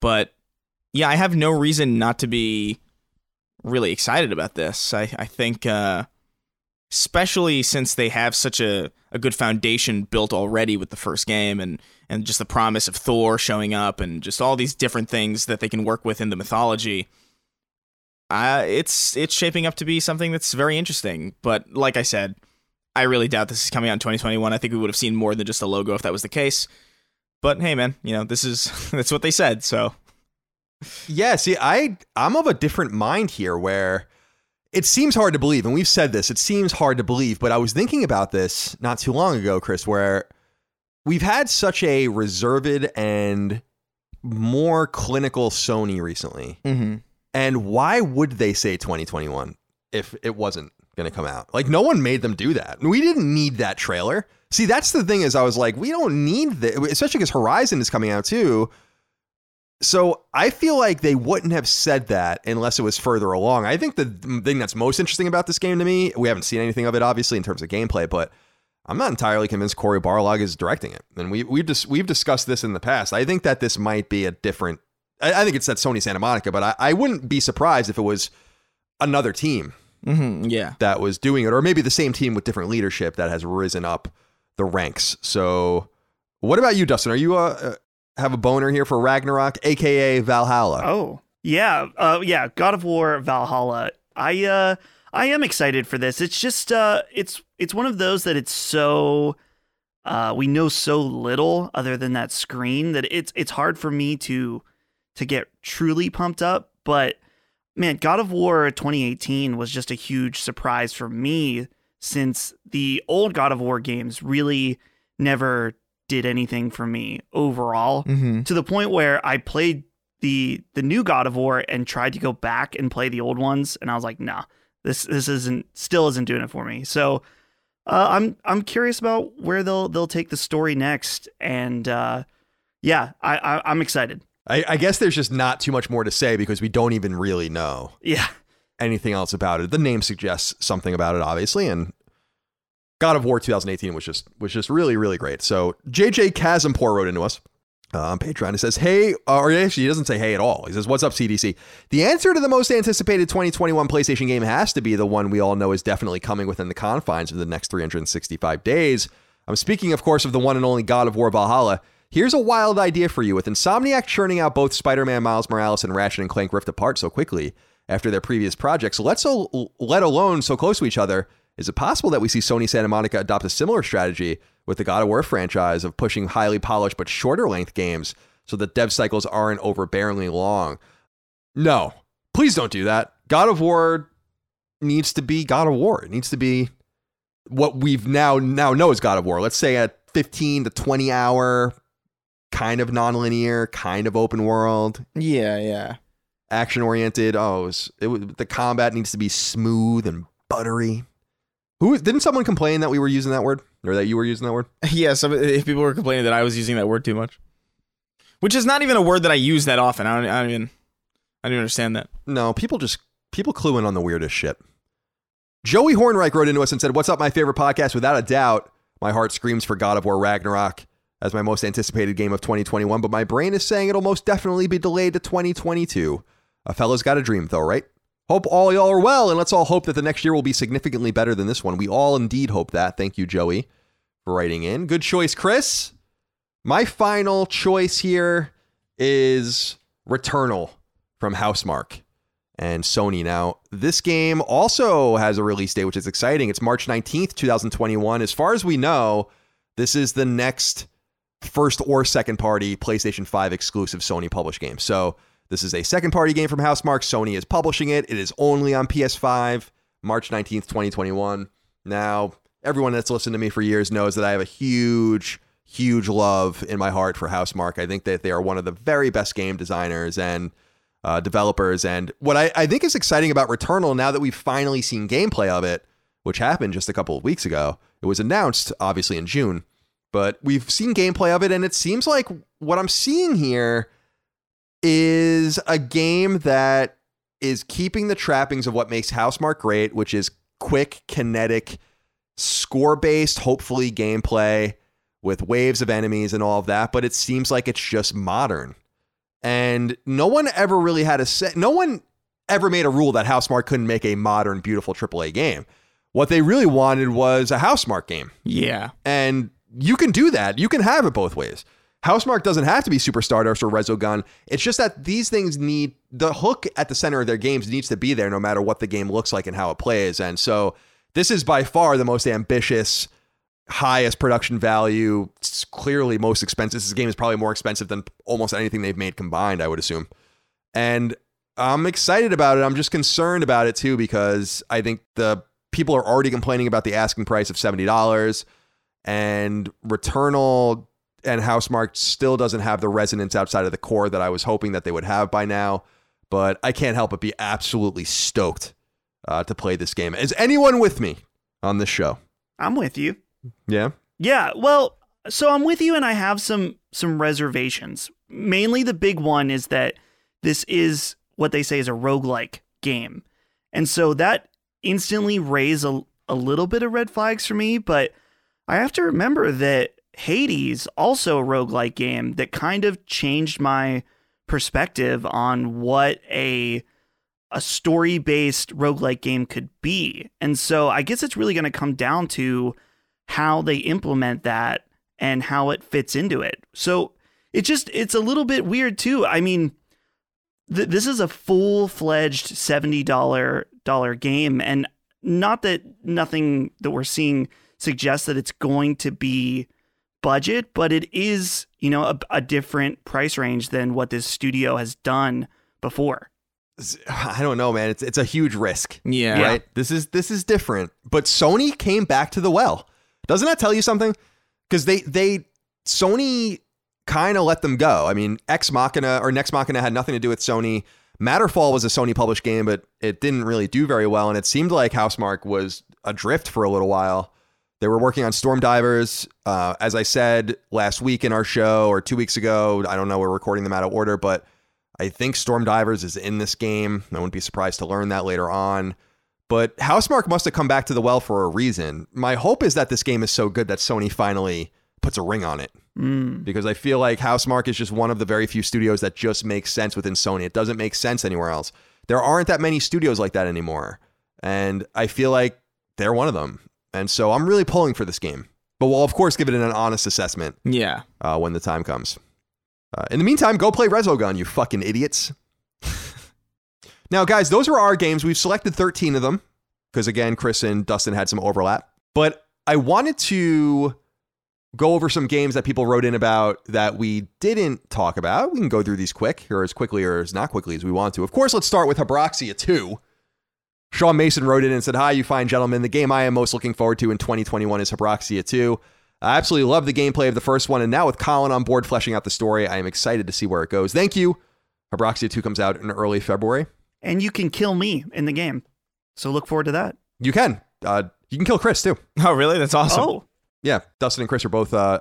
Speaker 3: But yeah, I have no reason not to be really excited about this. I I think, uh, especially since they have such a, a good foundation built already with the first game, and and just the promise of Thor showing up, and just all these different things that they can work with in the mythology uh, it's it's shaping up to be something that's very interesting. But like I said, I really doubt this is coming out in 2021. I think we would have seen more than just a logo if that was the case. But hey, man, you know this is that's what they said. So
Speaker 2: Yeah, see, I I'm of a different mind here where it seems hard to believe, and we've said this, it seems hard to believe, but I was thinking about this not too long ago, Chris, where we've had such a reserved and more clinical Sony recently.
Speaker 3: mm-hmm.
Speaker 2: And why would they say 2021 if it wasn't going to come out? Like no one made them do that. We didn't need that trailer. See, that's the thing is I was like, we don't need that, especially because Horizon is coming out too. So I feel like they wouldn't have said that unless it was further along. I think the thing that's most interesting about this game to me, we haven't seen anything of it obviously in terms of gameplay, but I'm not entirely convinced Cory Barlog is directing it. And we we've dis- we've discussed this in the past. I think that this might be a different. I, I think it's at Sony Santa Monica, but I, I wouldn't be surprised if it was another team
Speaker 3: Mm-hmm. yeah,
Speaker 2: that was doing it, or maybe the same team with different leadership that has risen up the ranks. So, what about you, Dustin? Are you uh, uh have a boner here for Ragnarok, aka Valhalla?
Speaker 4: Oh, yeah. Uh, yeah. God of War Valhalla. I, uh, I am excited for this. It's just, uh, it's, it's one of those that it's so, Uh, we know so little other than that screen that it's it's hard for me to to get truly pumped up. But man, God of War 2018 was just a huge surprise for me since the old God of War games really never did anything for me overall
Speaker 3: Mm-hmm.
Speaker 4: to the point where I played the the new God of War and tried to go back and play the old ones and I was like, nah, this this isn't still isn't doing it for me. So uh, I'm I'm curious about where they'll they'll take the story next and uh, yeah, I, I I'm excited.
Speaker 2: I, I guess there's just not too much more to say because we don't even really know
Speaker 4: Yeah.
Speaker 2: anything else about it. The name suggests something about it, obviously, and God of War 2018 was just was just really really great. So JJ Chasmpour wrote into us uh, on Patreon. He says, "Hey," uh, or actually he doesn't say "Hey" at all. He says, "What's up, CDC?" The answer to the most anticipated 2021 PlayStation game has to be the one we all know is definitely coming within the confines of the next 365 days. I'm speaking, of course, of the one and only God of War Valhalla. Here's a wild idea for you. With Insomniac churning out both Spider-Man, Miles Morales, and Ratchet and Clank Rift Apart so quickly after their previous projects, let's al- let alone so close to each other. Is it possible that we see Sony Santa Monica adopt a similar strategy with the God of War franchise of pushing highly polished but shorter length games so that dev cycles aren't overbearingly long? No, please don't do that. God of War needs to be God of War. It needs to be what we've now now know is God of War. Let's say a 15 to 20 hour kind of nonlinear, kind of open world,
Speaker 3: Yeah, yeah.
Speaker 2: action oriented. Oh, it was, it was, the combat needs to be smooth and buttery. Who didn't someone complain that we were using that word or that you were using that word?
Speaker 3: Yeah, some if people were complaining that I was using that word too much, which is not even a word that I use that often. I don't, I don't even, I don't understand that.
Speaker 2: No, people just people clue in on the weirdest shit. Joey Hornreich wrote into us and said, "What's up, my favorite podcast? Without a doubt, my heart screams for God of War Ragnarok as my most anticipated game of 2021, but my brain is saying it'll most definitely be delayed to 2022. A fella's got a dream, though, right? Hope all y'all are well, and let's all hope that the next year will be significantly better than this one. We all indeed hope that. Thank you, Joey, for writing in. Good choice, Chris. My final choice here is Returnal from Housemarque and Sony. Now, this game also has a release date, which is exciting. It's March 19th, 2021. As far as we know, this is the next first or second party PlayStation 5 exclusive Sony published game. So, this is a second party game from Housemarque. Sony is publishing it. It is only on PS5, March 19th, 2021. Now, everyone that's listened to me for years knows that I have a huge, huge love in my heart for Housemarque. I think that they are one of the very best game designers and uh, developers. And what I, I think is exciting about Returnal now that we've finally seen gameplay of it, which happened just a couple of weeks ago, it was announced obviously in June, but we've seen gameplay of it, and it seems like what I'm seeing here is a game that is keeping the trappings of what makes Housemarque great, which is quick, kinetic, score based, hopefully gameplay with waves of enemies and all of that, but it seems like it's just modern. And no one ever really had a set, no one ever made a rule that Housemarque couldn't make a modern, beautiful AAA game. What they really wanted was a Housemarque game.
Speaker 3: Yeah,
Speaker 2: And you can do that. You can have it both ways. Housemarque doesn't have to be Super Stardust or Resogun. It's just that these things need the hook at the center of their games needs to be there no matter what the game looks like and how it plays. And so this is by far the most ambitious, highest production value, clearly most expensive. This game is probably more expensive than almost anything they've made combined, I would assume. And I'm excited about it. I'm just concerned about it too because I think the people are already complaining about the asking price of $70 and Returnal and Housemarque still doesn't have the resonance outside of the core that I was hoping that they would have by now. But I can't help but be absolutely stoked uh, to play this game. Is anyone with me on this show?
Speaker 4: I'm with you.
Speaker 2: Yeah.
Speaker 4: Yeah, well, so I'm with you and I have some some reservations. Mainly the big one is that this is what they say is a roguelike game. And so that instantly raised a, a little bit of red flags for me, but I have to remember that Hades, also a roguelike game that kind of changed my perspective on what a a story-based roguelike game could be. And so I guess it's really going to come down to how they implement that and how it fits into it. So it just it's a little bit weird too. I mean, th- this is a full-fledged $70 game and not that nothing that we're seeing suggests that it's going to be budget, but it is, you know, a, a different price range than what this studio has done before.
Speaker 2: I don't know, man. It's it's a huge risk.
Speaker 3: Yeah.
Speaker 2: Right. This is this is different. But Sony came back to the well. Doesn't that tell you something? Because they they Sony kind of let them go. I mean, Ex Machina or Nex Machina had nothing to do with Sony. Matterfall was a Sony published game, but it didn't really do very well. And it seemed like Housemarque was adrift for a little while. They were working on Storm Divers. Uh, as I said last week in our show or two weeks ago, I don't know, we're recording them out of order, but I think Storm Divers is in this game. I wouldn't be surprised to learn that later on. But Housemarque must have come back to the well for a reason. My hope is that this game is so good that Sony finally puts a ring on it.
Speaker 4: Mm.
Speaker 2: Because I feel like Housemarque is just one of the very few studios that just makes sense within Sony. It doesn't make sense anywhere else. There aren't that many studios like that anymore. And I feel like they're one of them. And so I'm really pulling for this game. But we'll, of course, give it an honest assessment
Speaker 3: Yeah.
Speaker 2: uh, when the time comes. Uh, in the meantime, go play Resogun, you fucking idiots. now, guys, those are our games. We've selected 13 of them because, again, Chris and Dustin had some overlap. But I wanted to go over some games that people wrote in about that we didn't talk about. We can go through these quick or as quickly or as not quickly as we want to. Of course, let's start with Abraxia 2. Sean Mason wrote in and said, Hi, you fine gentlemen. The game I am most looking forward to in 2021 is Abraxia 2. I absolutely love the gameplay of the first one, and now with Colin on board fleshing out the story, I am excited to see where it goes. Thank you. Abraxia 2 comes out in early February.
Speaker 4: And you can kill me in the game. So look forward to that.
Speaker 2: You can. Uh, you can kill Chris too.
Speaker 3: Oh, really? That's awesome.
Speaker 4: Oh,
Speaker 2: Yeah, Dustin and Chris are both. Uh,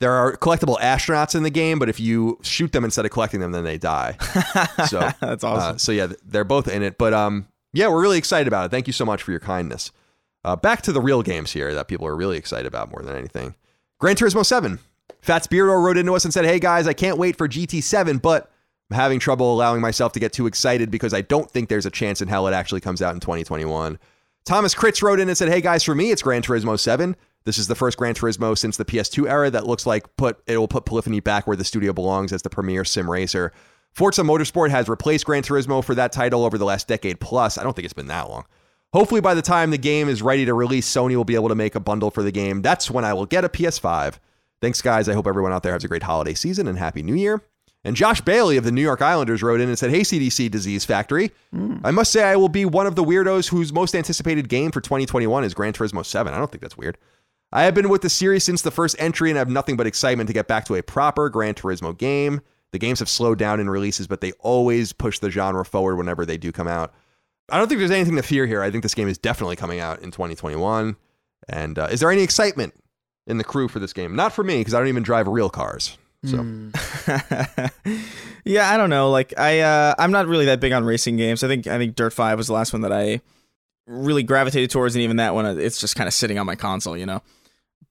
Speaker 2: there are collectible astronauts in the game, but if you shoot them instead of collecting them, then they die. So
Speaker 3: That's
Speaker 2: Uh,
Speaker 3: awesome.
Speaker 2: so yeah, they're both in it. But um, yeah, we're really excited about it. Thank you so much for your kindness. Uh, back to the real games here that people are really excited about more than anything. Gran Turismo 7. Fats Beardo wrote into us and said, Hey guys, I can't wait for GT7, but I'm having trouble allowing myself to get too excited because I don't think there's a chance in hell it actually comes out in 2021. Thomas Kritz wrote in and said, Hey guys, for me, it's Gran Turismo 7. This is the first Gran Turismo since the PS2 era that looks like put it will put Polyphony back where the studio belongs as the premier sim racer. Forza Motorsport has replaced Gran Turismo for that title over the last decade plus. I don't think it's been that long. Hopefully, by the time the game is ready to release, Sony will be able to make a bundle for the game. That's when I will get a PS5. Thanks, guys. I hope everyone out there has a great holiday season and Happy New Year. And Josh Bailey of the New York Islanders wrote in and said, Hey, CDC Disease Factory. Hmm. I must say, I will be one of the weirdos whose most anticipated game for 2021 is Gran Turismo 7. I don't think that's weird. I have been with the series since the first entry and have nothing but excitement to get back to a proper Gran Turismo game. The games have slowed down in releases, but they always push the genre forward whenever they do come out. I don't think there's anything to fear here. I think this game is definitely coming out in 2021. And uh, is there any excitement in the crew for this game? Not for me, because I don't even drive real cars. So
Speaker 3: yeah, I don't know. Like I, uh, I'm not really that big on racing games. I think I think Dirt Five was the last one that I really gravitated towards, and even that one, uh, it's just kind of sitting on my console, you know.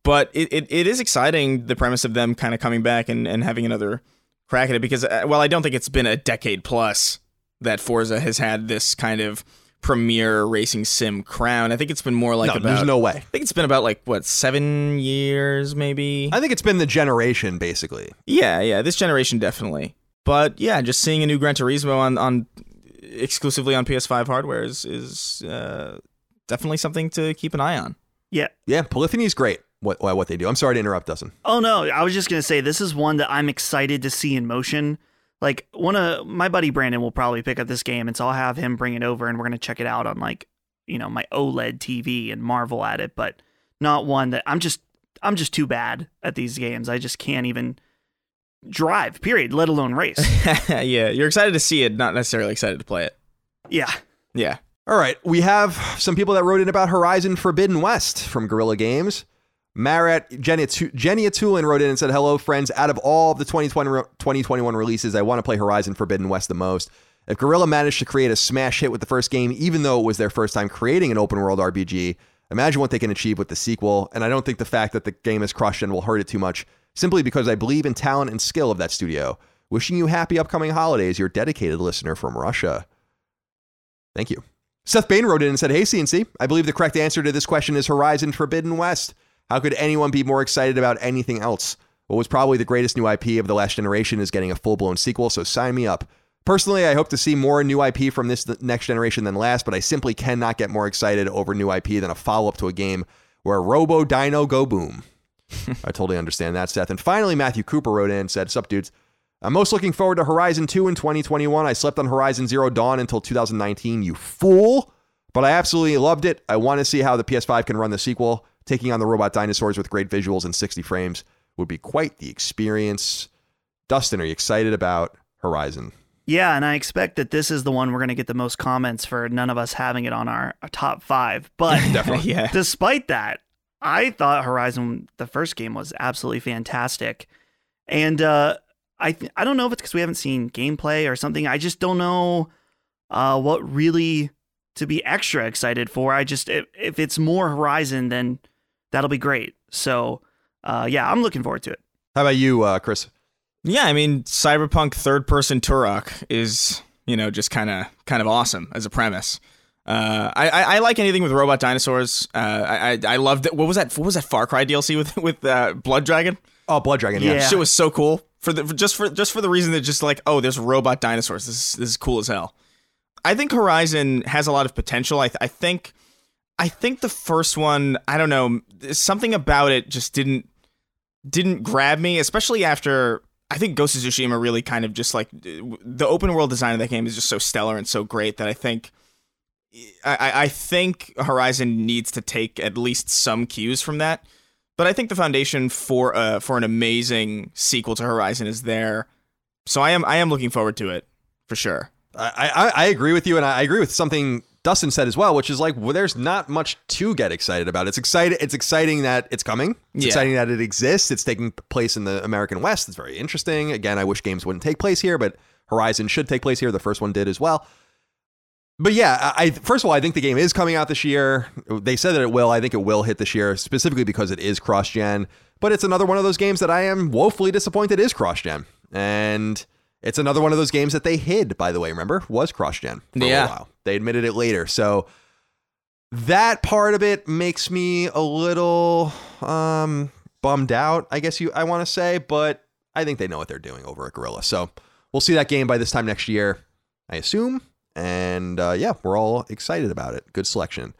Speaker 3: But it, it, it is exciting the premise of them kind of coming back and, and having another crack at it because uh, well, I don't think it's been a decade plus that Forza has had this kind of premier racing sim crown. I think it's been more like
Speaker 2: no,
Speaker 3: about.
Speaker 2: there's no way.
Speaker 3: I think it's been about like what seven years, maybe.
Speaker 2: I think it's been the generation, basically.
Speaker 3: Yeah, yeah, this generation definitely. But yeah, just seeing a new Gran Turismo on on exclusively on PS5 hardware is is uh, definitely something to keep an eye on.
Speaker 4: yeah.
Speaker 2: Yeah, Polyphony is great. What what they do. I'm sorry to interrupt, Dustin.
Speaker 4: Oh no, I was just gonna say this is one that I'm excited to see in motion. Like one of my buddy Brandon will probably pick up this game, and so I'll have him bring it over, and we're gonna check it out on like you know my OLED TV and marvel at it. But not one that I'm just I'm just too bad at these games. I just can't even drive. Period. Let alone race.
Speaker 3: yeah, you're excited to see it, not necessarily excited to play it.
Speaker 4: yeah.
Speaker 3: Yeah.
Speaker 2: All right, we have some people that wrote in about Horizon Forbidden West from Guerrilla Games. Marat Jenny, Jenny Atulin wrote in and said, Hello, friends. Out of all of the 2020, 2021 releases, I want to play Horizon Forbidden West the most. If Guerrilla managed to create a smash hit with the first game, even though it was their first time creating an open world RPG, imagine what they can achieve with the sequel. And I don't think the fact that the game is crushed and will hurt it too much, simply because I believe in talent and skill of that studio. Wishing you happy upcoming holidays, your dedicated listener from Russia. Thank you. Seth Bain wrote in and said, Hey, CNC, I believe the correct answer to this question is Horizon Forbidden West. How could anyone be more excited about anything else? What was probably the greatest new IP of the last generation is getting a full blown sequel, so sign me up. Personally, I hope to see more new IP from this next generation than last, but I simply cannot get more excited over new IP than a follow up to a game where Robo Dino Go Boom. I totally understand that, Seth. And finally, Matthew Cooper wrote in and said, Sup, dudes. I'm most looking forward to Horizon 2 in 2021. I slept on Horizon Zero Dawn until 2019, you fool. But I absolutely loved it. I want to see how the PS5 can run the sequel. Taking on the robot dinosaurs with great visuals and 60 frames would be quite the experience. Dustin, are you excited about Horizon?
Speaker 4: Yeah, and I expect that this is the one we're going to get the most comments for none of us having it on our, our top five. But
Speaker 3: yeah.
Speaker 4: despite that, I thought Horizon, the first game, was absolutely fantastic. And uh, I th- I don't know if it's because we haven't seen gameplay or something. I just don't know uh, what really to be extra excited for. I just if, if it's more Horizon, then that'll be great. So uh, yeah, I'm looking forward to it.
Speaker 2: How about you, uh, Chris?
Speaker 3: Yeah, I mean, cyberpunk third person Turok is you know just kind of kind of awesome as a premise. Uh, I, I, I like anything with robot dinosaurs. Uh, I I, I loved it. What was that? What was that Far Cry DLC with with uh, Blood Dragon?
Speaker 2: Oh, Blood Dragon. Yeah.
Speaker 4: Yeah.
Speaker 3: Shit was so cool for the for just for just for the reason that just like oh, there's robot dinosaurs. This is, this is cool as hell. I think Horizon has a lot of potential. I th- I think I think the first one. I don't know. Something about it just didn't didn't grab me, especially after I think Ghost of Tsushima really kind of just like the open world design of that game is just so stellar and so great that I think I, I think Horizon needs to take at least some cues from that. But I think the foundation for uh for an amazing sequel to Horizon is there. So I am I am looking forward to it for sure.
Speaker 2: I, I, I agree with you, and I agree with something Dustin said as well, which is like, well, there's not much to get excited about. It's excited. It's exciting that it's coming. It's
Speaker 3: Yeah.
Speaker 2: exciting that it exists. It's taking place in the American West. It's very interesting. Again, I wish games wouldn't take place here, but Horizon should take place here. The first one did as well. But yeah, I first of all, I think the game is coming out this year. They said that it will. I think it will hit this year, specifically because it is cross gen. But it's another one of those games that I am woefully disappointed is cross gen, and it's another one of those games that they hid. By the way, remember was cross gen for
Speaker 3: Yeah.
Speaker 2: little while. They admitted it later, so that part of it makes me a little um, bummed out. I guess you I want to say, but I think they know what they're doing over at Guerrilla. So we'll see that game by this time next year, I assume. And uh, yeah, we're all excited about it. Good selection.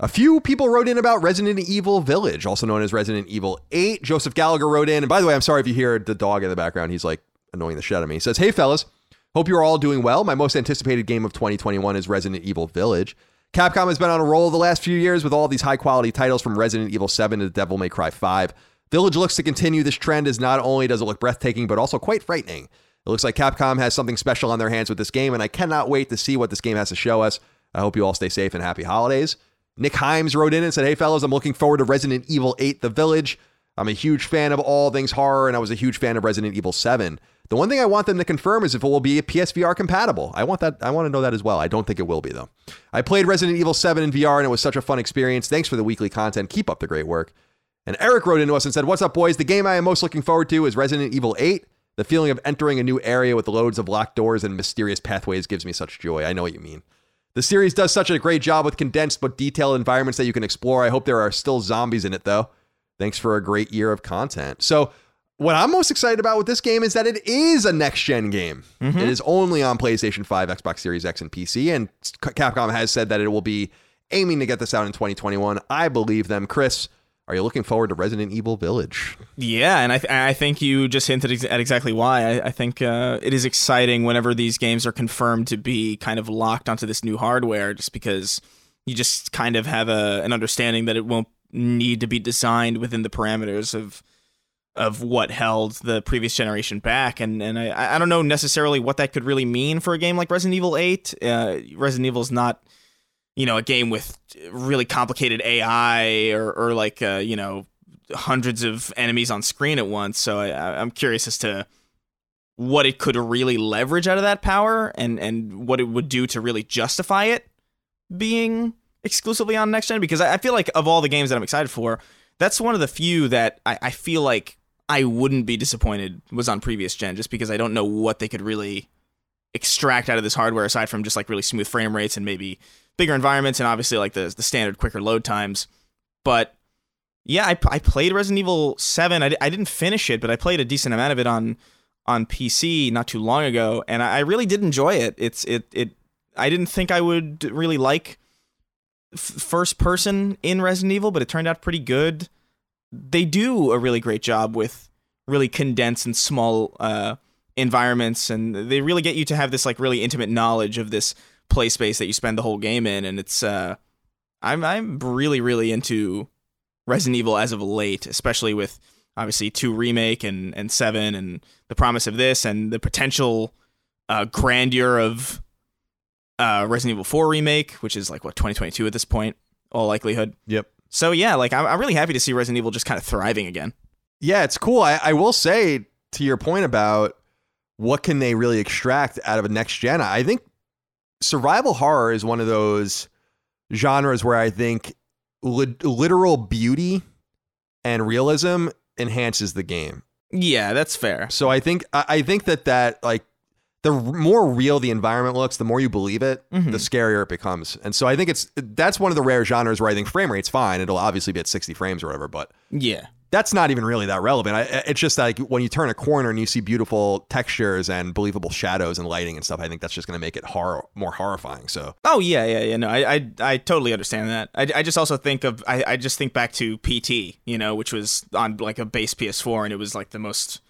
Speaker 2: A few people wrote in about Resident Evil Village, also known as Resident Evil 8. Joseph Gallagher wrote in. And by the way, I'm sorry if you hear the dog in the background. He's like annoying the shit out of me. He says, Hey, fellas, hope you're all doing well. My most anticipated game of 2021 is Resident Evil Village. Capcom has been on a roll the last few years with all these high quality titles from Resident Evil 7 to Devil May Cry 5. Village looks to continue this trend as not only does it look breathtaking, but also quite frightening. It looks like Capcom has something special on their hands with this game, and I cannot wait to see what this game has to show us. I hope you all stay safe and happy holidays. Nick Himes wrote in and said, Hey, fellas, I'm looking forward to Resident Evil 8 The Village. I'm a huge fan of all things horror, and I was a huge fan of Resident Evil 7. The one thing I want them to confirm is if it will be PSVR compatible. I want that. I want to know that as well. I don't think it will be though. I played Resident Evil 7 in VR, and it was such a fun experience. Thanks for the weekly content. Keep up the great work. And Eric wrote into us and said, What's up, boys? The game I am most looking forward to is Resident Evil 8. The feeling of entering a new area with loads of locked doors and mysterious pathways gives me such joy. I know what you mean. The series does such a great job with condensed but detailed environments that you can explore. I hope there are still zombies in it, though. Thanks for a great year of content. So, what I'm most excited about with this game is that it is a next gen game. It is only on PlayStation 5, Xbox Series X, and PC. And Capcom has said that it will be aiming to get this out in 2021. I believe them. Chris, are you looking forward to Resident Evil Village?
Speaker 3: Yeah, and I, th- I think you just hinted ex- at exactly why. I, I think uh, it is exciting whenever these games are confirmed to be kind of locked onto this new hardware, just because you just kind of have a, an understanding that it won't need to be designed within the parameters of of what held the previous generation back. And and I, I don't know necessarily what that could really mean for a game like Resident Evil 8. Uh, Resident Evil is not you know a game with really complicated AI or or like uh, you know hundreds of enemies on screen at once. So I, I'm curious as to what it could really leverage out of that power and and what it would do to really justify it being exclusively on next gen. Because I, I feel like of all the games that I'm excited for, that's one of the few that I, I feel like I wouldn't be disappointed was on previous gen, just because I don't know what they could really extract out of this hardware aside from just like really smooth frame rates and maybe bigger environments and obviously like the the standard quicker load times. But yeah, I, I played Resident Evil 7. I, I didn't finish it, but I played a decent amount of it on on PC not too long ago, and I, I really did enjoy it. It's it it I didn't think I would really like f- first person in Resident Evil, but it turned out pretty good. They do a really great job with really condensed and small uh, environments, and they really get you to have this like really intimate knowledge of this play space that you spend the whole game in, and it's uh, I'm I'm really really into Resident Evil as of late, especially with obviously two remake and and seven and the promise of this and the potential uh, grandeur of uh, Resident Evil 4 remake, which is like what 2022 at this point, all likelihood.
Speaker 2: Yep.
Speaker 3: So yeah, like I'm, I'm really happy to see Resident Evil just kind of thriving again.
Speaker 2: Yeah, it's cool. I, I will say to your point about what can they really extract out of a next gen. I think survival horror is one of those genres where I think li- literal beauty and realism enhances the game.
Speaker 3: Yeah, that's fair.
Speaker 2: So I think I, I think that that like the more real the environment looks, the more you believe it,
Speaker 3: Mhm.
Speaker 2: the scarier it becomes. And so I think it's that's one of the rare genres where I think frame rate's fine. It'll obviously be at 60 frames or whatever, but
Speaker 3: Yeah.
Speaker 2: that's not even really that relevant. I, it's just like when you turn a corner and you see beautiful textures and believable shadows and lighting and stuff. I think that's just going to make it horror more horrifying. So
Speaker 3: Oh yeah, yeah, yeah. No, I, I, I totally understand that. I, I just also think of, I, I just think back to PT, you know, which was on like a base PS4, and it was like the most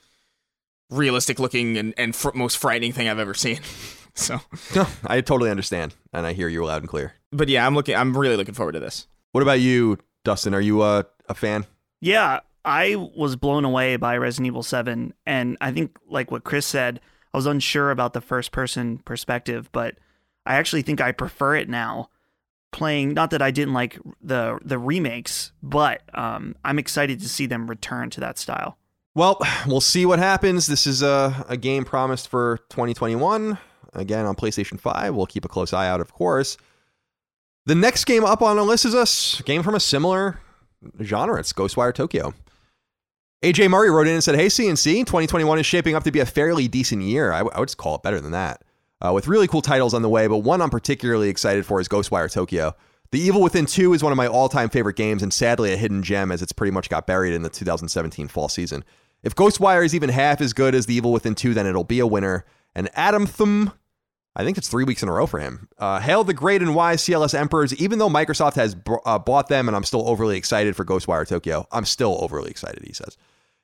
Speaker 3: realistic looking and and fr- most frightening thing I've ever seen. so,
Speaker 2: no, I totally understand, and I hear you loud and clear.
Speaker 3: but yeah, I'm looking, I'm really looking forward to this.
Speaker 2: What about you, Dustin? Are you uh, a fan?
Speaker 4: Yeah, I was blown away by Resident Evil 7 and I think like what Chris said, I was unsure about the first person perspective, but I actually think I prefer it now playing not that I didn't like the the remakes, but um, I'm excited to see them return to that style.
Speaker 2: Well, we'll see what happens. This is a, a game promised for 2021. Again, on PlayStation 5. We'll keep a close eye out, of course. The next game up on our list is a game from a similar genre. It's Ghostwire Tokyo. AJ Murray wrote in and said, Hey, CNC, 2021 is shaping up to be a fairly decent year. I, w- I would just call it better than that. Uh, with really cool titles on the way, but one I'm particularly excited for is Ghostwire Tokyo. The Evil Within 2 is one of my all time favorite games, and sadly a hidden gem as it's pretty much got buried in the 2017 fall season. If Ghostwire is even half as good as The Evil Within 2, then it'll be a winner. And Adam Thum, I think it's three weeks in a row for him. Uh, hail the great and wise CLS Emperors. Even though Microsoft has br- uh, bought them and I'm still overly excited for Ghostwire Tokyo, I'm still overly excited, he says.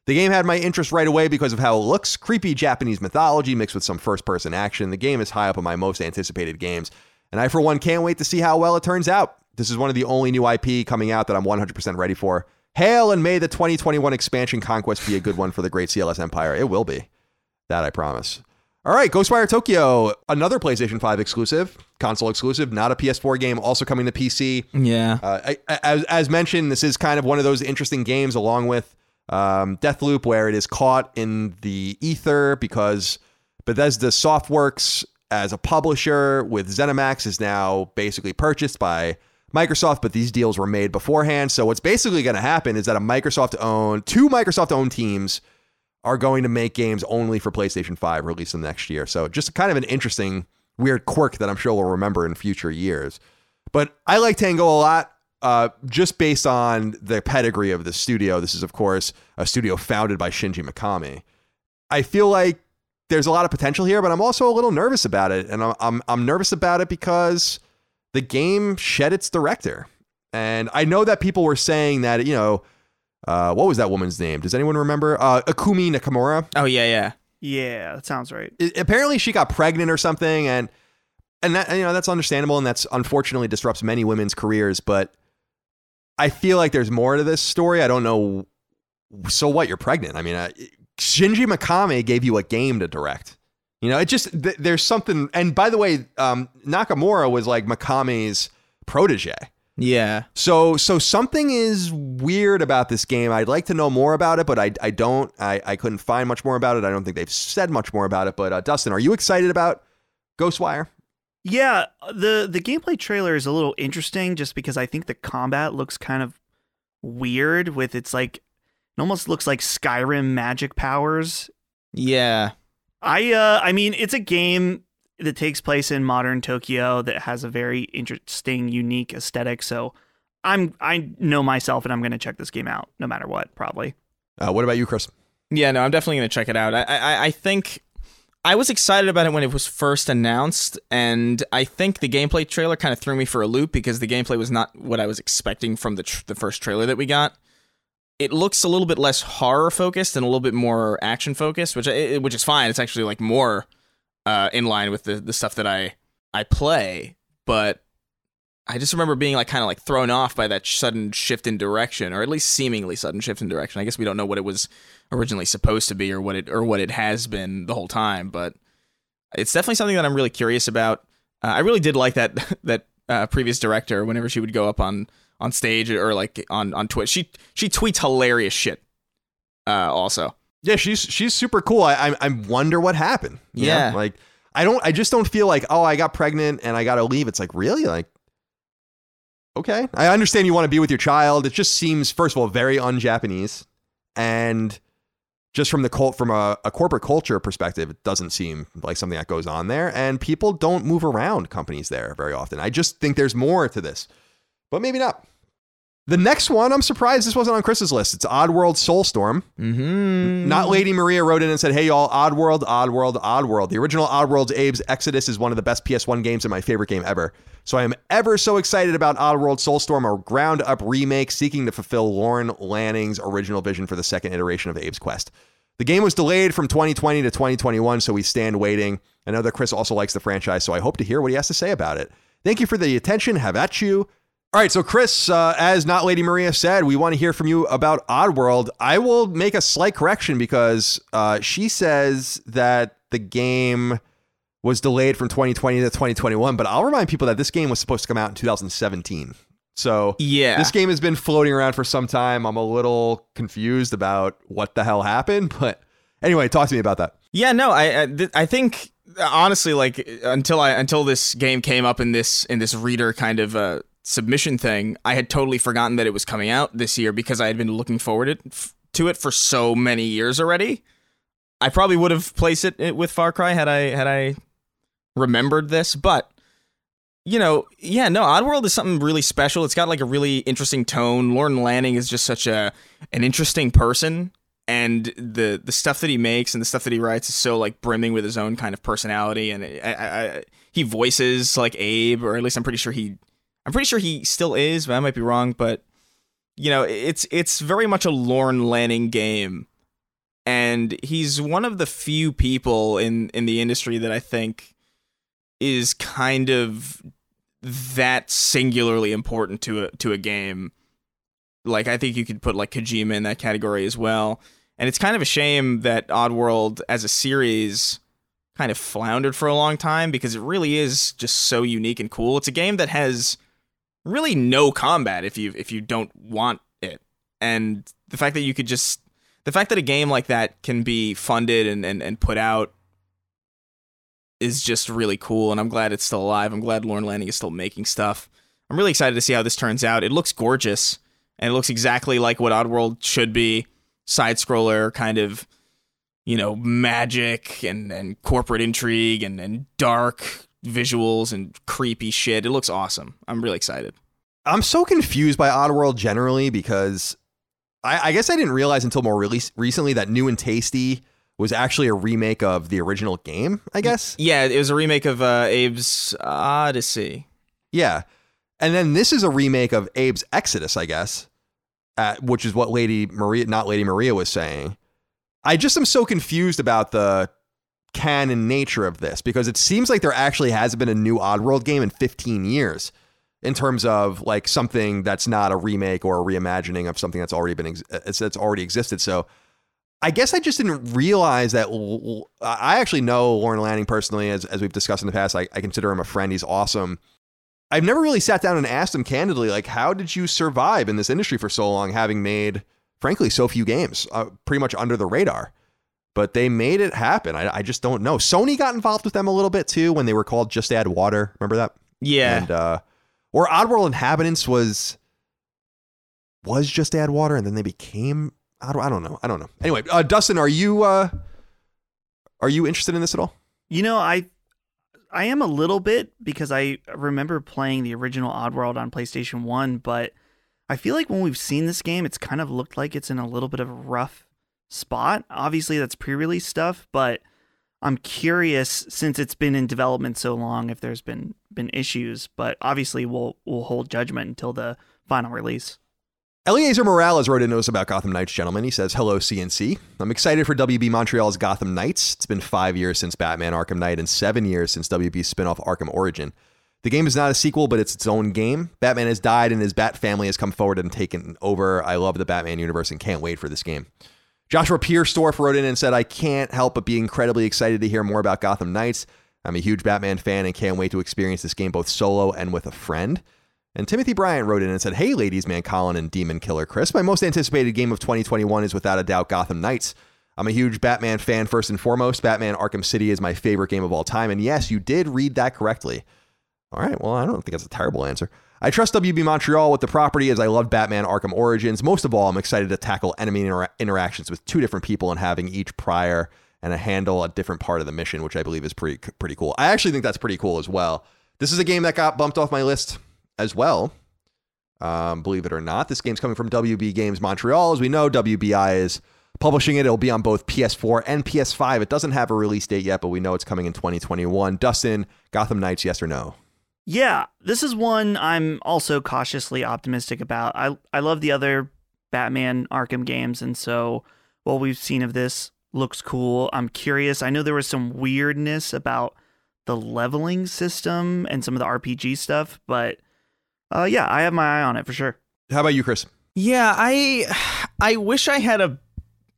Speaker 2: The game had my interest right away because of how it looks creepy Japanese mythology mixed with some first person action. The game is high up on my most anticipated games, and I, for one, can't wait to see how well it turns out. This is one of the only new IP coming out that I'm 100% ready for. Hail and may the 2021 expansion Conquest be a good one for the great CLS Empire. It will be. That I promise. All right, Ghostwire Tokyo, another PlayStation 5 exclusive, console exclusive, not a PS4 game, also coming to PC.
Speaker 3: Yeah.
Speaker 2: Uh, I, as, as mentioned, this is kind of one of those interesting games, along with um, Deathloop, where it is caught in the ether because Bethesda Softworks, as a publisher with ZeniMax, is now basically purchased by Microsoft. But these deals were made beforehand, so what's basically going to happen is that a Microsoft owned two Microsoft owned teams are going to make games only for PlayStation 5 release them next year. So just kind of an interesting, weird quirk that I'm sure we'll remember in future years. But I like Tango a lot, uh, just based on the pedigree of the studio. This is, of course, a studio founded by Shinji Mikami. I feel like there's a lot of potential here, but I'm also a little nervous about it, and I'm I'm, I'm nervous about it because the game shed its director, and I know that people were saying that you know. Uh, what was that woman's name? Does anyone remember? Uh, Ikumi Nakamura.
Speaker 3: Oh yeah, yeah.
Speaker 4: Yeah, that sounds right.
Speaker 2: I- apparently she got pregnant or something and and that you know that's understandable and that's unfortunately disrupts many women's careers but i feel like there's more to this story i don't know so what you're pregnant i mean uh, shinji mikami gave you a game to direct you know it just th- there's something and by the way um, nakamura was like mikami's protege
Speaker 3: Yeah.
Speaker 2: so so something is weird about this game. I'd like to know more about it, but I I don't. I, I couldn't find much more about it. I don't think they've said much more about it. But uh, Dustin, are you excited about Ghostwire?
Speaker 4: Yeah, the the gameplay trailer is a little interesting just because I think the combat looks kind of weird with its like it almost looks like Skyrim magic powers.
Speaker 3: Yeah.
Speaker 4: I uh I mean it's a game that takes place in modern Tokyo that has a very interesting unique aesthetic so I'm I know myself and I'm going to check this game out no matter what probably.
Speaker 2: Uh, what about you, Chris?
Speaker 3: Yeah, no, I'm definitely gonna check it out. I, I, I think I was excited about it when it was first announced, and I think the gameplay trailer kind of threw me for a loop because the gameplay was not what I was expecting from the tr- the first trailer that we got. It looks a little bit less horror focused and a little bit more action focused, which which is fine. It's actually like more uh, in line with the the stuff that I I play, but I just remember being like kind of like thrown off by that sudden shift in direction, or at least seemingly sudden shift in direction. I guess we don't know what it was originally supposed to be, or what it or what it has been the whole time, but it's definitely something that I'm really curious about. Uh, I really did like that that uh, previous director. Whenever she would go up on on stage or like on on Twitch, she she tweets hilarious shit. Uh, also,
Speaker 2: Yeah, she's she's super cool. I I, I wonder what happened. you know?
Speaker 3: Yeah.
Speaker 2: like I don't. I just don't feel like oh I got pregnant and I got to leave. It's like really like. Okay, I understand you want to be with your child. It just seems, first of all, very un-Japanese, and just from the cult from a, a corporate culture perspective, it doesn't seem like something that goes on there. And people don't move around companies there very often. I just think there's more to this, but maybe not. The next one, I'm surprised this wasn't on Chris's list. It's Oddworld Soulstorm.
Speaker 3: mm-hmm.
Speaker 2: Not Lady Maria wrote in and said, Hey, y'all, Oddworld, Oddworld, Oddworld. The original Oddworld's Abe's Exoddus is one of the best PS1 games and my favorite game ever. So I am ever so excited about Oddworld Soulstorm, a ground up remake seeking to fulfill Lorne Lanning's original vision for the second iteration of Abe's Quest. The game was delayed from 2020 to 2021, so we stand waiting. I know that Chris also likes the franchise, so I hope to hear what he has to say about it. Thank you for the attention. Have at you. All right, so Chris, uh, as not Lady Maria said, we want to hear from you about Oddworld. I will make a slight correction because uh, she says that the game was delayed from 2020 to 2021, but I'll remind people that this game was supposed to come out in 2017. So
Speaker 3: Yeah.
Speaker 2: this game has been floating around for some time. I'm a little confused about what the hell happened, but anyway, talk to me about that.
Speaker 3: Yeah, no, I I, th- I think honestly, like until I until this game came up in this in this reader kind of uh, submission thing, I had totally forgotten that it was coming out this year because I had been looking forward to it for so many years already. I probably would have placed it it with Far Cry had I had I remembered this, but you know, yeah, no, Oddworld is something really special. It's got like a really interesting tone. Lorne Lanning is just such a an interesting person and the the stuff that he makes and the stuff that he writes is so like brimming with his own kind of personality and I, I, I, he voices like Abe or at least I'm pretty sure he I'm pretty sure he still is but I might be wrong but you know it's it's very much a Lorne Lanning game and he's one of the few people in in the industry that I think is kind of that singularly important to a to a game like I think you could put like Kojima in that category as well. And it's kind of a shame that Oddworld as a series kind of floundered for a long time because it really is just so unique and cool. It's a game that has really no combat if you if you don't want it. And the fact that you could just the fact that a game like that can be funded and, and, and put out is just really cool and I'm glad it's still alive. I'm glad Lorne Lanning is still making stuff. I'm really excited to see how this turns out. It looks gorgeous and it looks exactly like what Oddworld should be side scroller kind of you know magic and and corporate intrigue and and dark visuals and creepy shit it looks awesome i'm really excited
Speaker 2: I'm so confused by Oddworld generally because I, I guess I didn't realize until more really recently that New and Tasty was actually a remake of the original game. I guess.
Speaker 3: yeah it was a remake of uh abe's oddysee
Speaker 2: Yeah, and then this is a remake of Abe's Exoddus, I guess, uh, which is what Lady Maria, not Lady Maria, was saying. I just am so confused about the canon nature of this because it seems like there actually has been a new Oddworld game in 15 years in terms of like something that's not a remake or a reimagining of something that's already been ex- uh, that's already existed. So I guess I just didn't realize that. I actually know Lorne Lanning personally, as as we've discussed in the past. I, I consider him a friend. He's awesome. I've never really sat down and asked him candidly, like, how did you survive in this industry for so long, having made, frankly, so few games, uh, pretty much under the radar? But they made it happen. I, I just don't know. Sony got involved with them a little bit too when they were called Just Add Water. Remember that?
Speaker 3: yeah
Speaker 2: And uh, or Oddworld Inhabitants was was Just Add Water, and then they became. I don't, I don't know. I don't know. Anyway, uh, Dustin, are you uh, are you interested in this at all?
Speaker 4: You know, I I am a little bit because I remember playing the original Oddworld on PlayStation 1, but I feel like when we've seen this game, it's kind of looked like it's in a little bit of a rough spot. Obviously, that's pre-release stuff, but I'm curious since it's been in development so long if there's been been issues, but obviously we'll we'll hold judgment until the final release.
Speaker 2: Eliezer Morales wrote a note about Gotham Knights, gentlemen. He says, Hello, CNC. I'm excited for WB Montreal's Gotham Knights. It's been five years since Batman Arkham Knight and seven years since WB's spinoff Arkham Origin. The game is not a sequel, but it's its own game. Batman has died and his Bat family has come forward and taken over. I love the Batman universe and can't wait for this game. Joshua Pierstorff wrote in and said, I can't help but be incredibly excited to hear more about Gotham Knights. I'm a huge Batman fan and can't wait to experience this game both solo and with a friend. And Timothy Bryant wrote in and said, Hey, ladies, man, Colin and Demon Killer Chris. My most anticipated game of 2021 is without a doubt Gotham Knights. I'm a huge Batman fan first and foremost. Batman Arkham City is my favorite game of all time. And yes, you did read that correctly. All right, well, I don't think that's a terrible answer. I trust WB Montreal with the property as I love Batman Arkham Origins. Most of all, I'm excited to tackle enemy inter- interactions with two different people and having each prior and a handle a different part of the mission, which I believe is pretty pretty cool. I actually think that's pretty cool as well. This is a game that got bumped off my list as well. Um, believe it or not, this game's coming from WB Games Montreal. As we know, WBI is publishing it. It'll be on both PS4 and PS5. It doesn't have a release date yet, but we know it's coming in 2021. Dustin, Gotham Knights, yes or no?
Speaker 4: Yeah, this is one I'm also cautiously optimistic about. I I love the other Batman Arkham games, and so what we've seen of this looks cool. I'm curious. I know there was some weirdness about the leveling system and some of the RPG stuff, but uh, yeah, I have my eye on it for sure.
Speaker 2: How about you, Chris?
Speaker 3: Yeah, I I wish I had a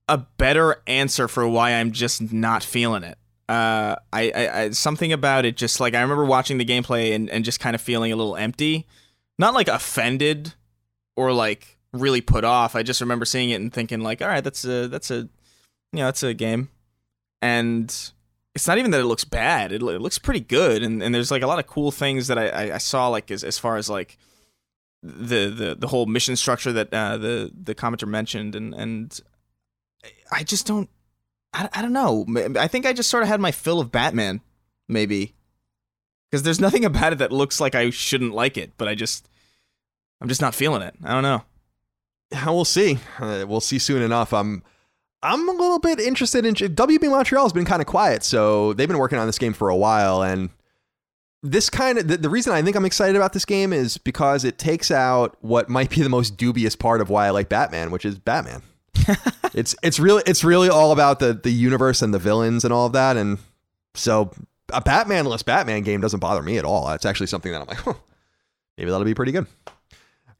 Speaker 3: a better answer for why I'm just not feeling it. Uh, I, I, I something about it just like I remember watching the gameplay and, and just kind of feeling a little empty, not like offended or like really put off. I just remember seeing it and thinking like, all right, that's a that's a you know that's a game, and it's not even that it looks bad. It, it looks pretty good, and, and there's like a lot of cool things that I, I, I saw like as as far as like the the the whole mission structure that uh, the the commenter mentioned, and and I just don't I, I don't know. I think I just sort of had my fill of Batman, maybe. Because there's nothing about it that looks like I shouldn't like it, but I just, I'm just not feeling it. I don't know.
Speaker 2: We'll see. Uh, we'll see soon enough. I'm, I'm a little bit interested in WB Montreal has been kind of quiet, so they've been working on this game for a while, and this kind of the, the reason I think I'm excited about this game is because it takes out what might be the most dubious part of why I like Batman, which is Batman. it's it's really it's really all about the the universe and the villains and all of that. And so a Batmanless Batman game doesn't bother me at all. It's actually something that I'm like, huh, maybe that'll be pretty good.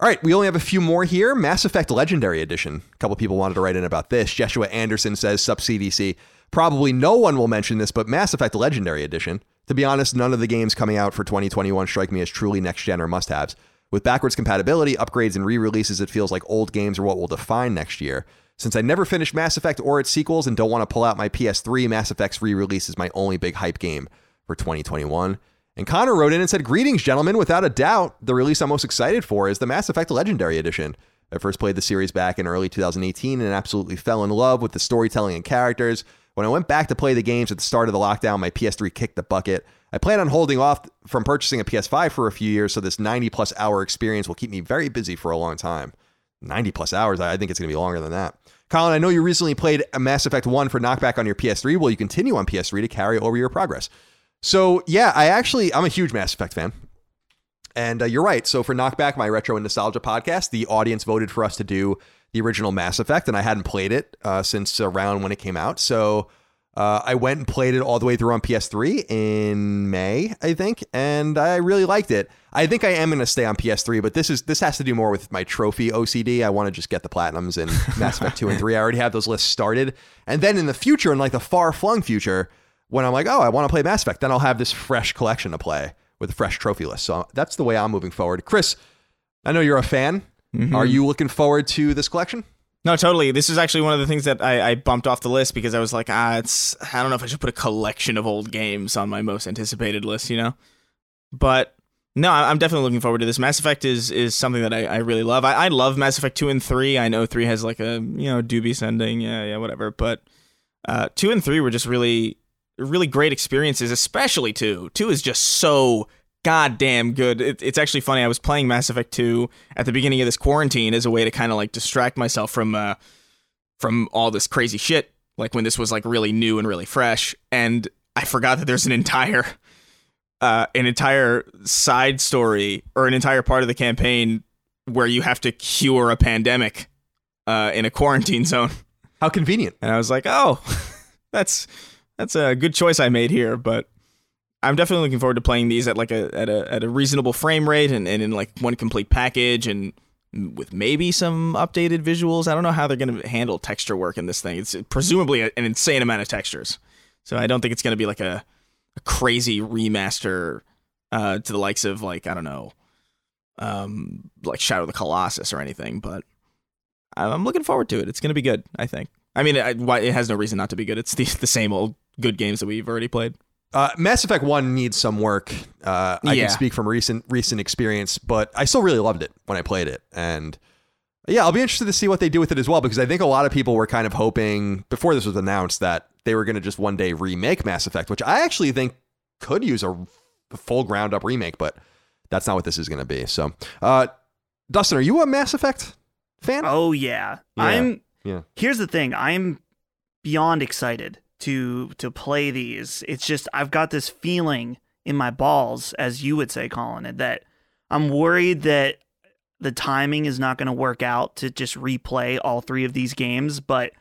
Speaker 2: All right, we only have a few more here. Mass Effect Legendary Edition. A couple people wanted to write in about this. Joshua Anderson says, Sub CDC. Probably no one will mention this, but Mass Effect Legendary Edition. To be honest, none of the games coming out for 2021 strike me as truly next gen or must haves. With backwards compatibility, upgrades, and re releases, it feels like old games are what will define next year. Since I never finished Mass Effect or its sequels and don't want to pull out my PS3, Mass Effect's re release is my only big hype game for 2021. And Connor wrote in and said, Greetings, gentlemen. Without a doubt, the release I'm most excited for is the Mass Effect Legendary Edition. I first played the series back in early 2018 and absolutely fell in love with the storytelling and characters. When I went back to play the games at the start of the lockdown, my PS3 kicked the bucket. I plan on holding off from purchasing a PS5 for a few years, so this 90 plus hour experience will keep me very busy for a long time. 90 plus hours, I think it's going to be longer than that. Colin, I know you recently played Mass Effect 1 for knockback on your PS3. Will you continue on PS3 to carry over your progress? So, yeah, I actually, I'm a huge Mass Effect fan. And uh, you're right. So, for Knockback, my retro and nostalgia podcast, the audience voted for us to do the original Mass Effect, and I hadn't played it uh, since around when it came out. So, uh, I went and played it all the way through on PS3 in May, I think, and I really liked it. I think I am going to stay on PS3, but this is this has to do more with my trophy OCD. I want to just get the platinums in Mass Effect 2 and 3. I already have those lists started. And then in the future, in like the far flung future, when I'm like, oh, I want to play Mass Effect, then I'll have this fresh collection to play with a fresh trophy list. So that's the way I'm moving forward. Chris, I know you're a fan. Mm-hmm. Are you looking forward to this collection?
Speaker 3: No, totally. This is actually one of the things that I, I, bumped off the list because I was like, ah, it's. I don't know if I should put a collection of old games on my most anticipated list, you know. But no, I'm definitely looking forward to this. Mass Effect is is something that I, I really love. I, I love Mass Effect two and three. I know three has like a you know dubious ending, yeah, yeah, whatever. But uh, two and three were just really really great experiences, especially two. Two is just so goddamn good. It, it's actually funny. I was playing Mass Effect 2 at the beginning of this quarantine as a way to kind of like distract myself from uh from all this crazy shit. Like when this was like really new and really fresh, and I forgot that there's an entire uh an entire side story or an entire part of the campaign where you have to cure a pandemic uh, in a quarantine zone.
Speaker 2: How convenient.
Speaker 3: And I was like, oh, that's that's a good choice I made here. But I'm definitely looking forward to playing these at like a at a at a reasonable frame rate and, and in like one complete package and with maybe some updated visuals. I don't know how they're going to handle texture work in this thing. It's presumably an insane amount of textures. So I don't think it's going to be like a, a crazy remaster uh, to the likes of like I don't know, um, like Shadow of the Colossus or anything. But I'm looking forward to it. It's going to be good. I think. I mean, it, it has no reason not to be good. It's the, the same old good games that we've already played.
Speaker 2: Uh, Mass Effect One needs some work. Uh, I
Speaker 3: Yeah.
Speaker 2: can speak from recent recent experience, but I still really loved it when I played it, and yeah, I'll be interested to see what they do with it as well because I think a lot of people were kind of hoping before this was announced that they were going to just one day remake Mass Effect, which I actually think could use a full ground up remake, but that's not what this is going to be. So, uh, Dustin, are you a Mass Effect fan?
Speaker 4: Oh yeah.
Speaker 2: Yeah.
Speaker 4: I'm
Speaker 2: Yeah.
Speaker 4: Here's the thing. I'm beyond excited to to play these. It's just I've got this feeling in my balls as you would say Colin that I'm worried that the timing is not going to work out to just replay all three of these games, but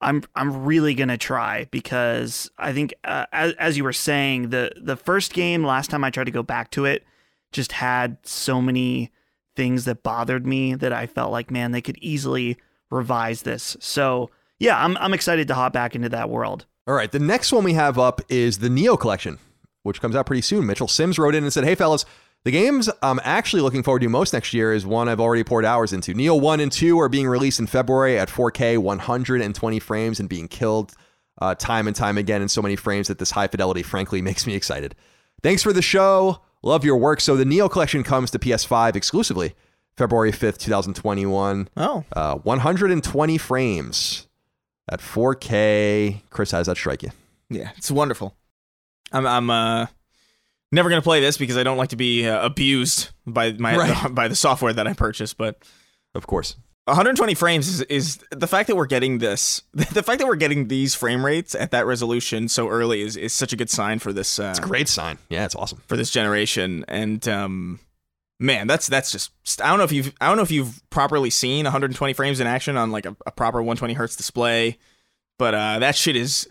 Speaker 4: I'm I'm really gonna try because I think uh, as as you were saying the the first game last time I tried to go back to it just had so many things that bothered me that I felt like man they could easily revise this. So yeah, I'm I'm excited to hop back into that world.
Speaker 2: All right, the next one we have up is the Nioh Collection, which comes out pretty soon. Mitchell Sims wrote in and said, "Hey fellas, the games I'm actually looking forward to most next year is one I've already poured hours into. Nioh 1 and 2 are being released in February at 4K, 120 frames, and being killed uh, time and time again in so many frames that this high fidelity, frankly, makes me excited. Thanks for the show. Love your work. So the Nioh Collection comes to PS5 exclusively February 5th, 2021.
Speaker 3: Oh,
Speaker 2: Uh, 120 frames at 4K. Chris, how does that strike you?
Speaker 3: yeah, it's wonderful. I'm I'm uh never gonna play this because I don't like to be uh, abused by my
Speaker 2: Right.
Speaker 3: by the software that I purchased. But
Speaker 2: Of course.
Speaker 3: 120 frames is, is the fact that we're getting this the fact that we're getting these frame rates at that resolution so early is, is such a good sign for this uh,
Speaker 2: It's a great sign. Yeah, it's awesome.
Speaker 3: for this generation and um man that's that's just I don't know if you've I don't know if you've properly seen 120 frames in action on like a, a proper 120 hertz display but uh that shit is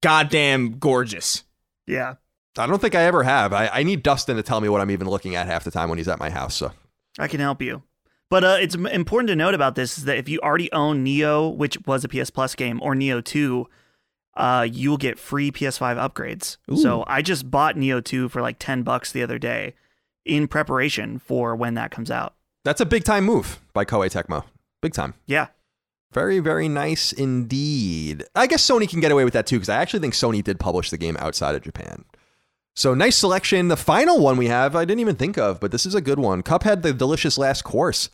Speaker 3: goddamn gorgeous
Speaker 4: Yeah.
Speaker 2: I don't think I ever have. I, I need Dustin to tell me what I'm even looking at half the time when he's at my house. So
Speaker 4: I can help you. But uh, it's important to note about this is that if you already own Nioh, which was a PS Plus game, or Nioh 2, uh, you will get free PS5 upgrades. So I just bought Nioh 2 for like 10 bucks the other day in preparation for when that comes out.
Speaker 2: that's a big time move by Koei Tecmo. Big time.
Speaker 4: Yeah.
Speaker 2: Very, very nice indeed. I guess Sony can get away with that too, because I actually think Sony did publish the game outside of Japan. So nice selection. The final one we have, I didn't even think of, but this is a good one. Cuphead, the delicious last course.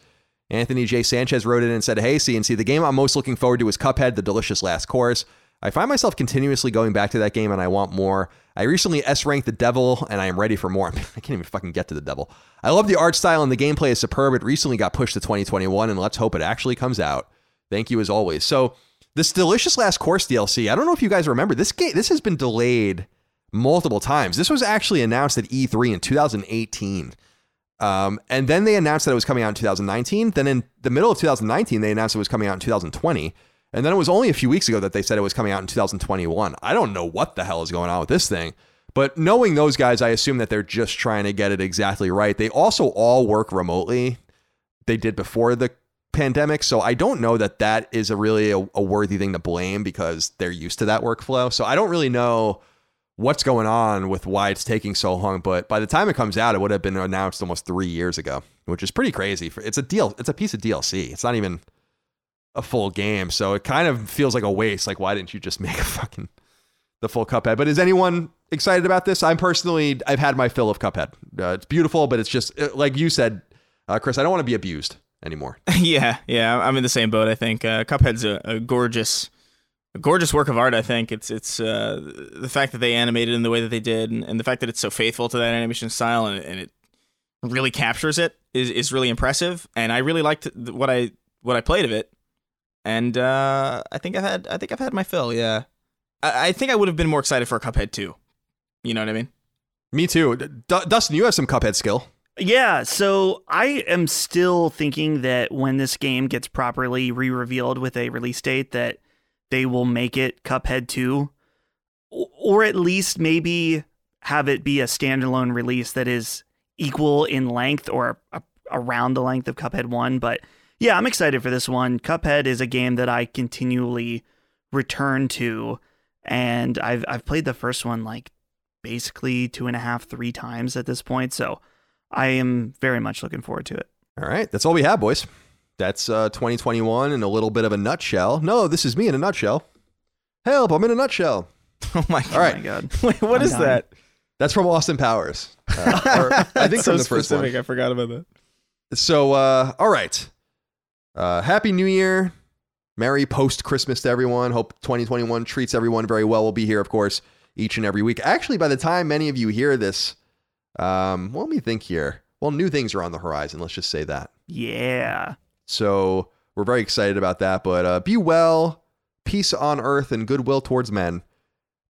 Speaker 2: Anthony J. Sanchez wrote in and said, Hey, CNC, the game I'm most looking forward to is Cuphead, the delicious last course. I find myself continuously going back to that game and I want more. I recently S ranked the devil and I am ready for more. I can't even fucking get to the devil. I love the art style and the gameplay is superb. It recently got pushed to 2021 and let's hope it actually comes out. Thank you as always. So, this delicious last course DLC, I don't know if you guys remember, this game this has been delayed multiple times. This was actually announced at E3 in 2018. Um, and then they announced that it was coming out in 2019. Then in the middle of 2019, they announced it was coming out in 2020. And then it was only a few weeks ago that they said it was coming out in 2021. I don't know what the hell is going on with this thing. But knowing those guys, I assume that they're just trying to get it exactly right. They also all work remotely. They did before the pandemic. So I don't know that that is a really a, a worthy thing to blame because they're used to that workflow. So I don't really know what's going on with why it's taking so long. But by the time it comes out, it would have been announced almost three years ago, which is pretty crazy. It's a deal. It's a piece of DLC. It's not even a full game, so it kind of feels like a waste. Like why didn't you just make a fucking the full Cuphead? But is anyone excited about this? I'm personally, I've had my fill of Cuphead. Uh, it's beautiful, but it's just uh, like you said, uh, Chris. I don't want to be abused anymore.
Speaker 3: yeah yeah I'm in the same boat I think uh, Cuphead's a, a gorgeous a gorgeous work of art I think it's it's uh, the fact that they animated in the way that they did and, and the fact that it's so faithful to that animation style and, and it really captures it is, is really impressive and I really liked what I what I played of it and uh, I think I've had I think I've had my fill yeah I, I think I would have been more excited for a Cuphead too you know what I mean
Speaker 2: Me too. D- Dustin, you have some Cuphead skill.
Speaker 4: Yeah, so I am still thinking that when this game gets properly re-revealed with a release date that they will make it Cuphead two, or at least maybe have it be a standalone release that is equal in length or a- around the length of Cuphead 1, but yeah, I'm excited for this one. Cuphead is a game that I continually return to and I've I've played the first one like basically two and a half, three times at this point. So I am very much looking forward to it.
Speaker 2: All right, that's all we have, boys. That's uh, 2021 in a little bit of a nutshell. No, this is me in a nutshell. Help! I'm in a nutshell.
Speaker 3: Oh my god.
Speaker 2: All right,
Speaker 4: my God.
Speaker 3: Wait, what
Speaker 4: I'm
Speaker 3: is
Speaker 4: dying.
Speaker 3: that?
Speaker 2: that's from Austin Powers. Uh, or I think
Speaker 3: so
Speaker 2: from the first one.
Speaker 3: specific. I forgot about that.
Speaker 2: So, uh, all right. Uh, Happy New Year. Merry post Christmas to everyone. Hope 2021 treats everyone very well. We'll be here, of course, each and every week. Actually, by the time many of you hear this, um, well, let me think here. Well, new things are on the horizon. Let's just say that.
Speaker 4: Yeah.
Speaker 2: So we're very excited about that. But uh, be well, peace on earth, and goodwill towards men.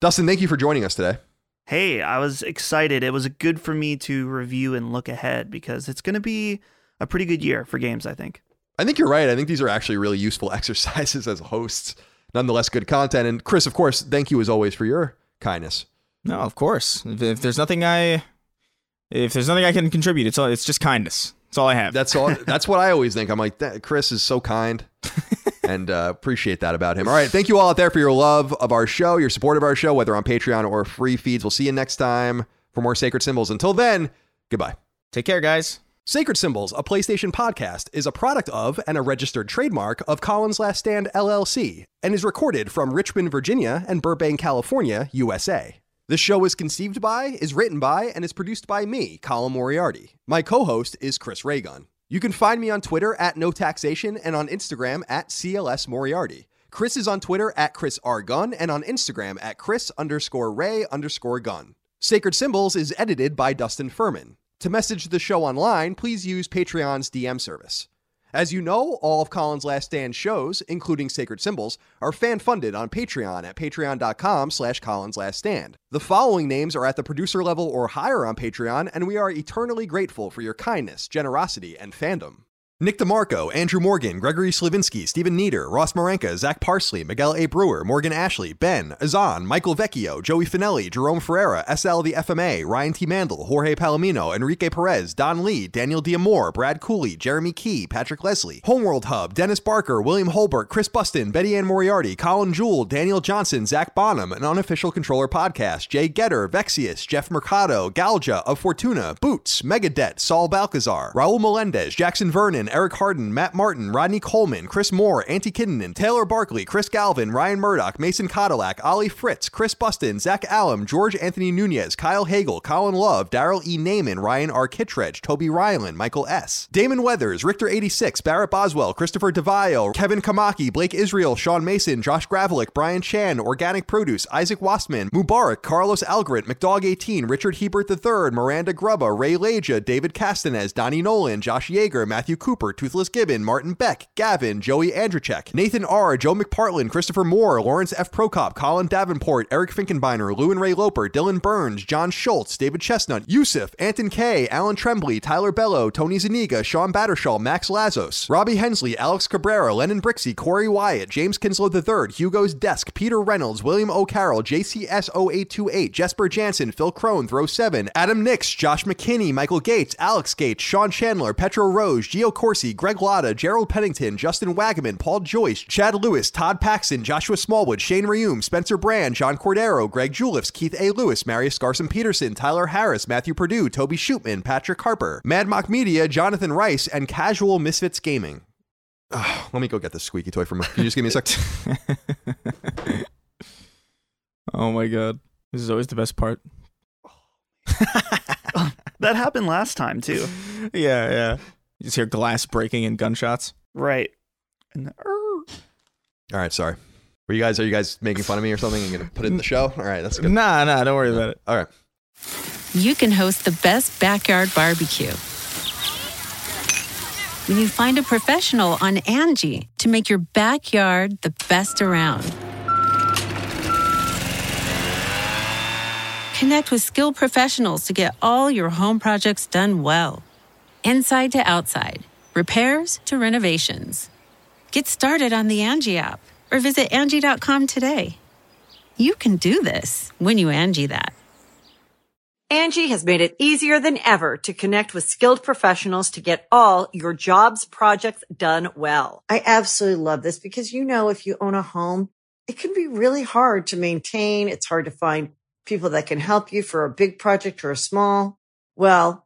Speaker 2: Dustin, thank you for joining us today.
Speaker 4: Hey, I was excited. It was good for me to review and look ahead because it's going to be a pretty good year for games, I think.
Speaker 2: I think you're right. I think these are actually really useful exercises as hosts. Nonetheless, good content. And Chris, of course, thank you as always for your kindness.
Speaker 3: No, of course. If, if there's nothing I, if there's nothing I can contribute, it's all it's just kindness. That's all I have.
Speaker 2: That's all. that's what I always think. I'm like, Chris is so kind, and uh, appreciate that about him. All right, thank you all out there for your love of our show, your support of our show, whether on Patreon or free feeds. We'll see you next time for more Sacred Symbols. Until then, goodbye.
Speaker 3: Take care, guys.
Speaker 2: Sacred Symbols, a PlayStation podcast, is a product of and a registered trademark of Colin's Last Stand LLC and is recorded from Richmond, Virginia and Burbank, California, USA. The show is conceived by, is written by, and is produced by me, Colin Moriarty. My co host is Chris Ray Gun. You can find me on Twitter at No Taxation and on Instagram at CLS Moriarty. Chris is on Twitter at Chris R. Gunn and on Instagram at Chris underscore Ray underscore Gunn. Sacred Symbols is edited by Dustin Furman. To message the show online, please use Patreon's DM service. As you know, all of Colin's Last Stand shows, including Sacred Symbols, are fan-funded on Patreon at patreon.com slash Colin's Last Stand. The following names are at the producer level or higher on Patreon, and we are eternally grateful for your kindness, generosity, and fandom. Nick DeMarco, Andrew Morgan, Gregory Slavinsky, Stephen Nieder, Ross Marenka, Zach Parsley, Miguel A. Brewer, Morgan Ashley, Ben, Azan, Michael Vecchio, Joey Finelli, Jerome Ferreira, SL the FMA, Ryan T. Mandel, Jorge Palomino, Enrique Perez, Don Lee, Daniel Diamore, Brad Cooley, Jeremy Key, Patrick Leslie, Homeworld Hub, Dennis Barker, William Holbert, Chris Buston, Betty Ann Moriarty, Colin Jewell, Daniel Johnson, Zach Bonham, an unofficial controller podcast, Jay Getter, Vexius, Jeff Mercado, Galja of Fortuna, Boots, Megadet, Saul Balcazar, Raul Melendez, Jackson Vernon, Eric Harden, Matt Martin, Rodney Coleman, Chris Moore, Auntie Kinnan, Taylor Barkley, Chris Galvin, Ryan Murdoch, Mason Cadillac, Ollie Fritz, Chris Buston, Zach Allum, George Anthony Nunez, Kyle Hagel, Colin Love, Daryl E. Naiman, Ryan R. Kittredge, Toby Ryland, Michael S., Damon Weathers, Richter 86, Barrett Boswell, Christopher DeVio, Kevin Kamaki, Blake Israel, Sean Mason, Josh Gravelick, Brian Chan, Organic Produce, Isaac Wassman, Mubarak, Carlos Algrit, McDog 18, Richard Hebert III, Miranda Grubba, Ray Leja, David Castanez, Donnie Nolan, Josh Yeager, Matthew Cooper, Toothless Gibbon, Martin Beck, Gavin, Joey Andrzejczyk, Nathan R., Joe McPartland, Christopher Moore, Lawrence F. Prokop, Colin Davenport, Eric Finkenbeiner, Lou and Ray Loper, Dylan Burns, John Schultz, David Chestnut, Yusuf, Anton K., Alan Tremblay, Tyler Bello, Tony Zaniga, Sean Battershaw, Max Lazos, Robbie Hensley, Alex Cabrera, Lennon Brixey, Corey Wyatt, James Kinslow III, Hugo's Desk, Peter Reynolds, William O'Carroll, JCS0828, Jesper Jansen, Phil Crone, Throw 7, Adam Nix, Josh McKinney, Michael Gates, Alex Gates, Sean Chandler, Petro Rose, Gio Corsi, Greg Lotta, Gerald Pennington, Justin Wagaman, Paul Joyce, Chad Lewis, Todd Paxson, Joshua Smallwood, Shane Reum, Spencer Brand, John Cordero, Greg Juliffs, Keith A. Lewis, Marius Garson Peterson, Tyler Harris, Matthew Purdue, Toby Shootman, Patrick Harper, Mad Mock Media, Jonathan Rice, and Casual Misfits Gaming. Ah, let me go get this squeaky toy from. Can you just give me a sec?
Speaker 3: Oh my god. This is always the best part.
Speaker 4: That happened last time too.
Speaker 3: Yeah, yeah. You just hear glass breaking and gunshots.
Speaker 4: Right. And the,
Speaker 2: All right, sorry. Were you guys? Are you guys making fun of me or something? You gonna put it in the show? All right, that's good.
Speaker 3: Nah, nah, don't worry about it.
Speaker 2: All right.
Speaker 5: you can host the best backyard barbecue. When you find a professional on Angi to make your backyard the best around. Connect with skilled professionals to get all your home projects done well. Inside to outside, repairs to renovations. Get started on the Angi app or visit Angi.com today. You can do this when you Angi that.
Speaker 1: Angi has made it easier than ever to connect with skilled professionals to get all your jobs projects done well. I absolutely love this because, you know, if you own a home, it can be really hard to maintain. It's hard to find people that can help you for a big project or a small. Well,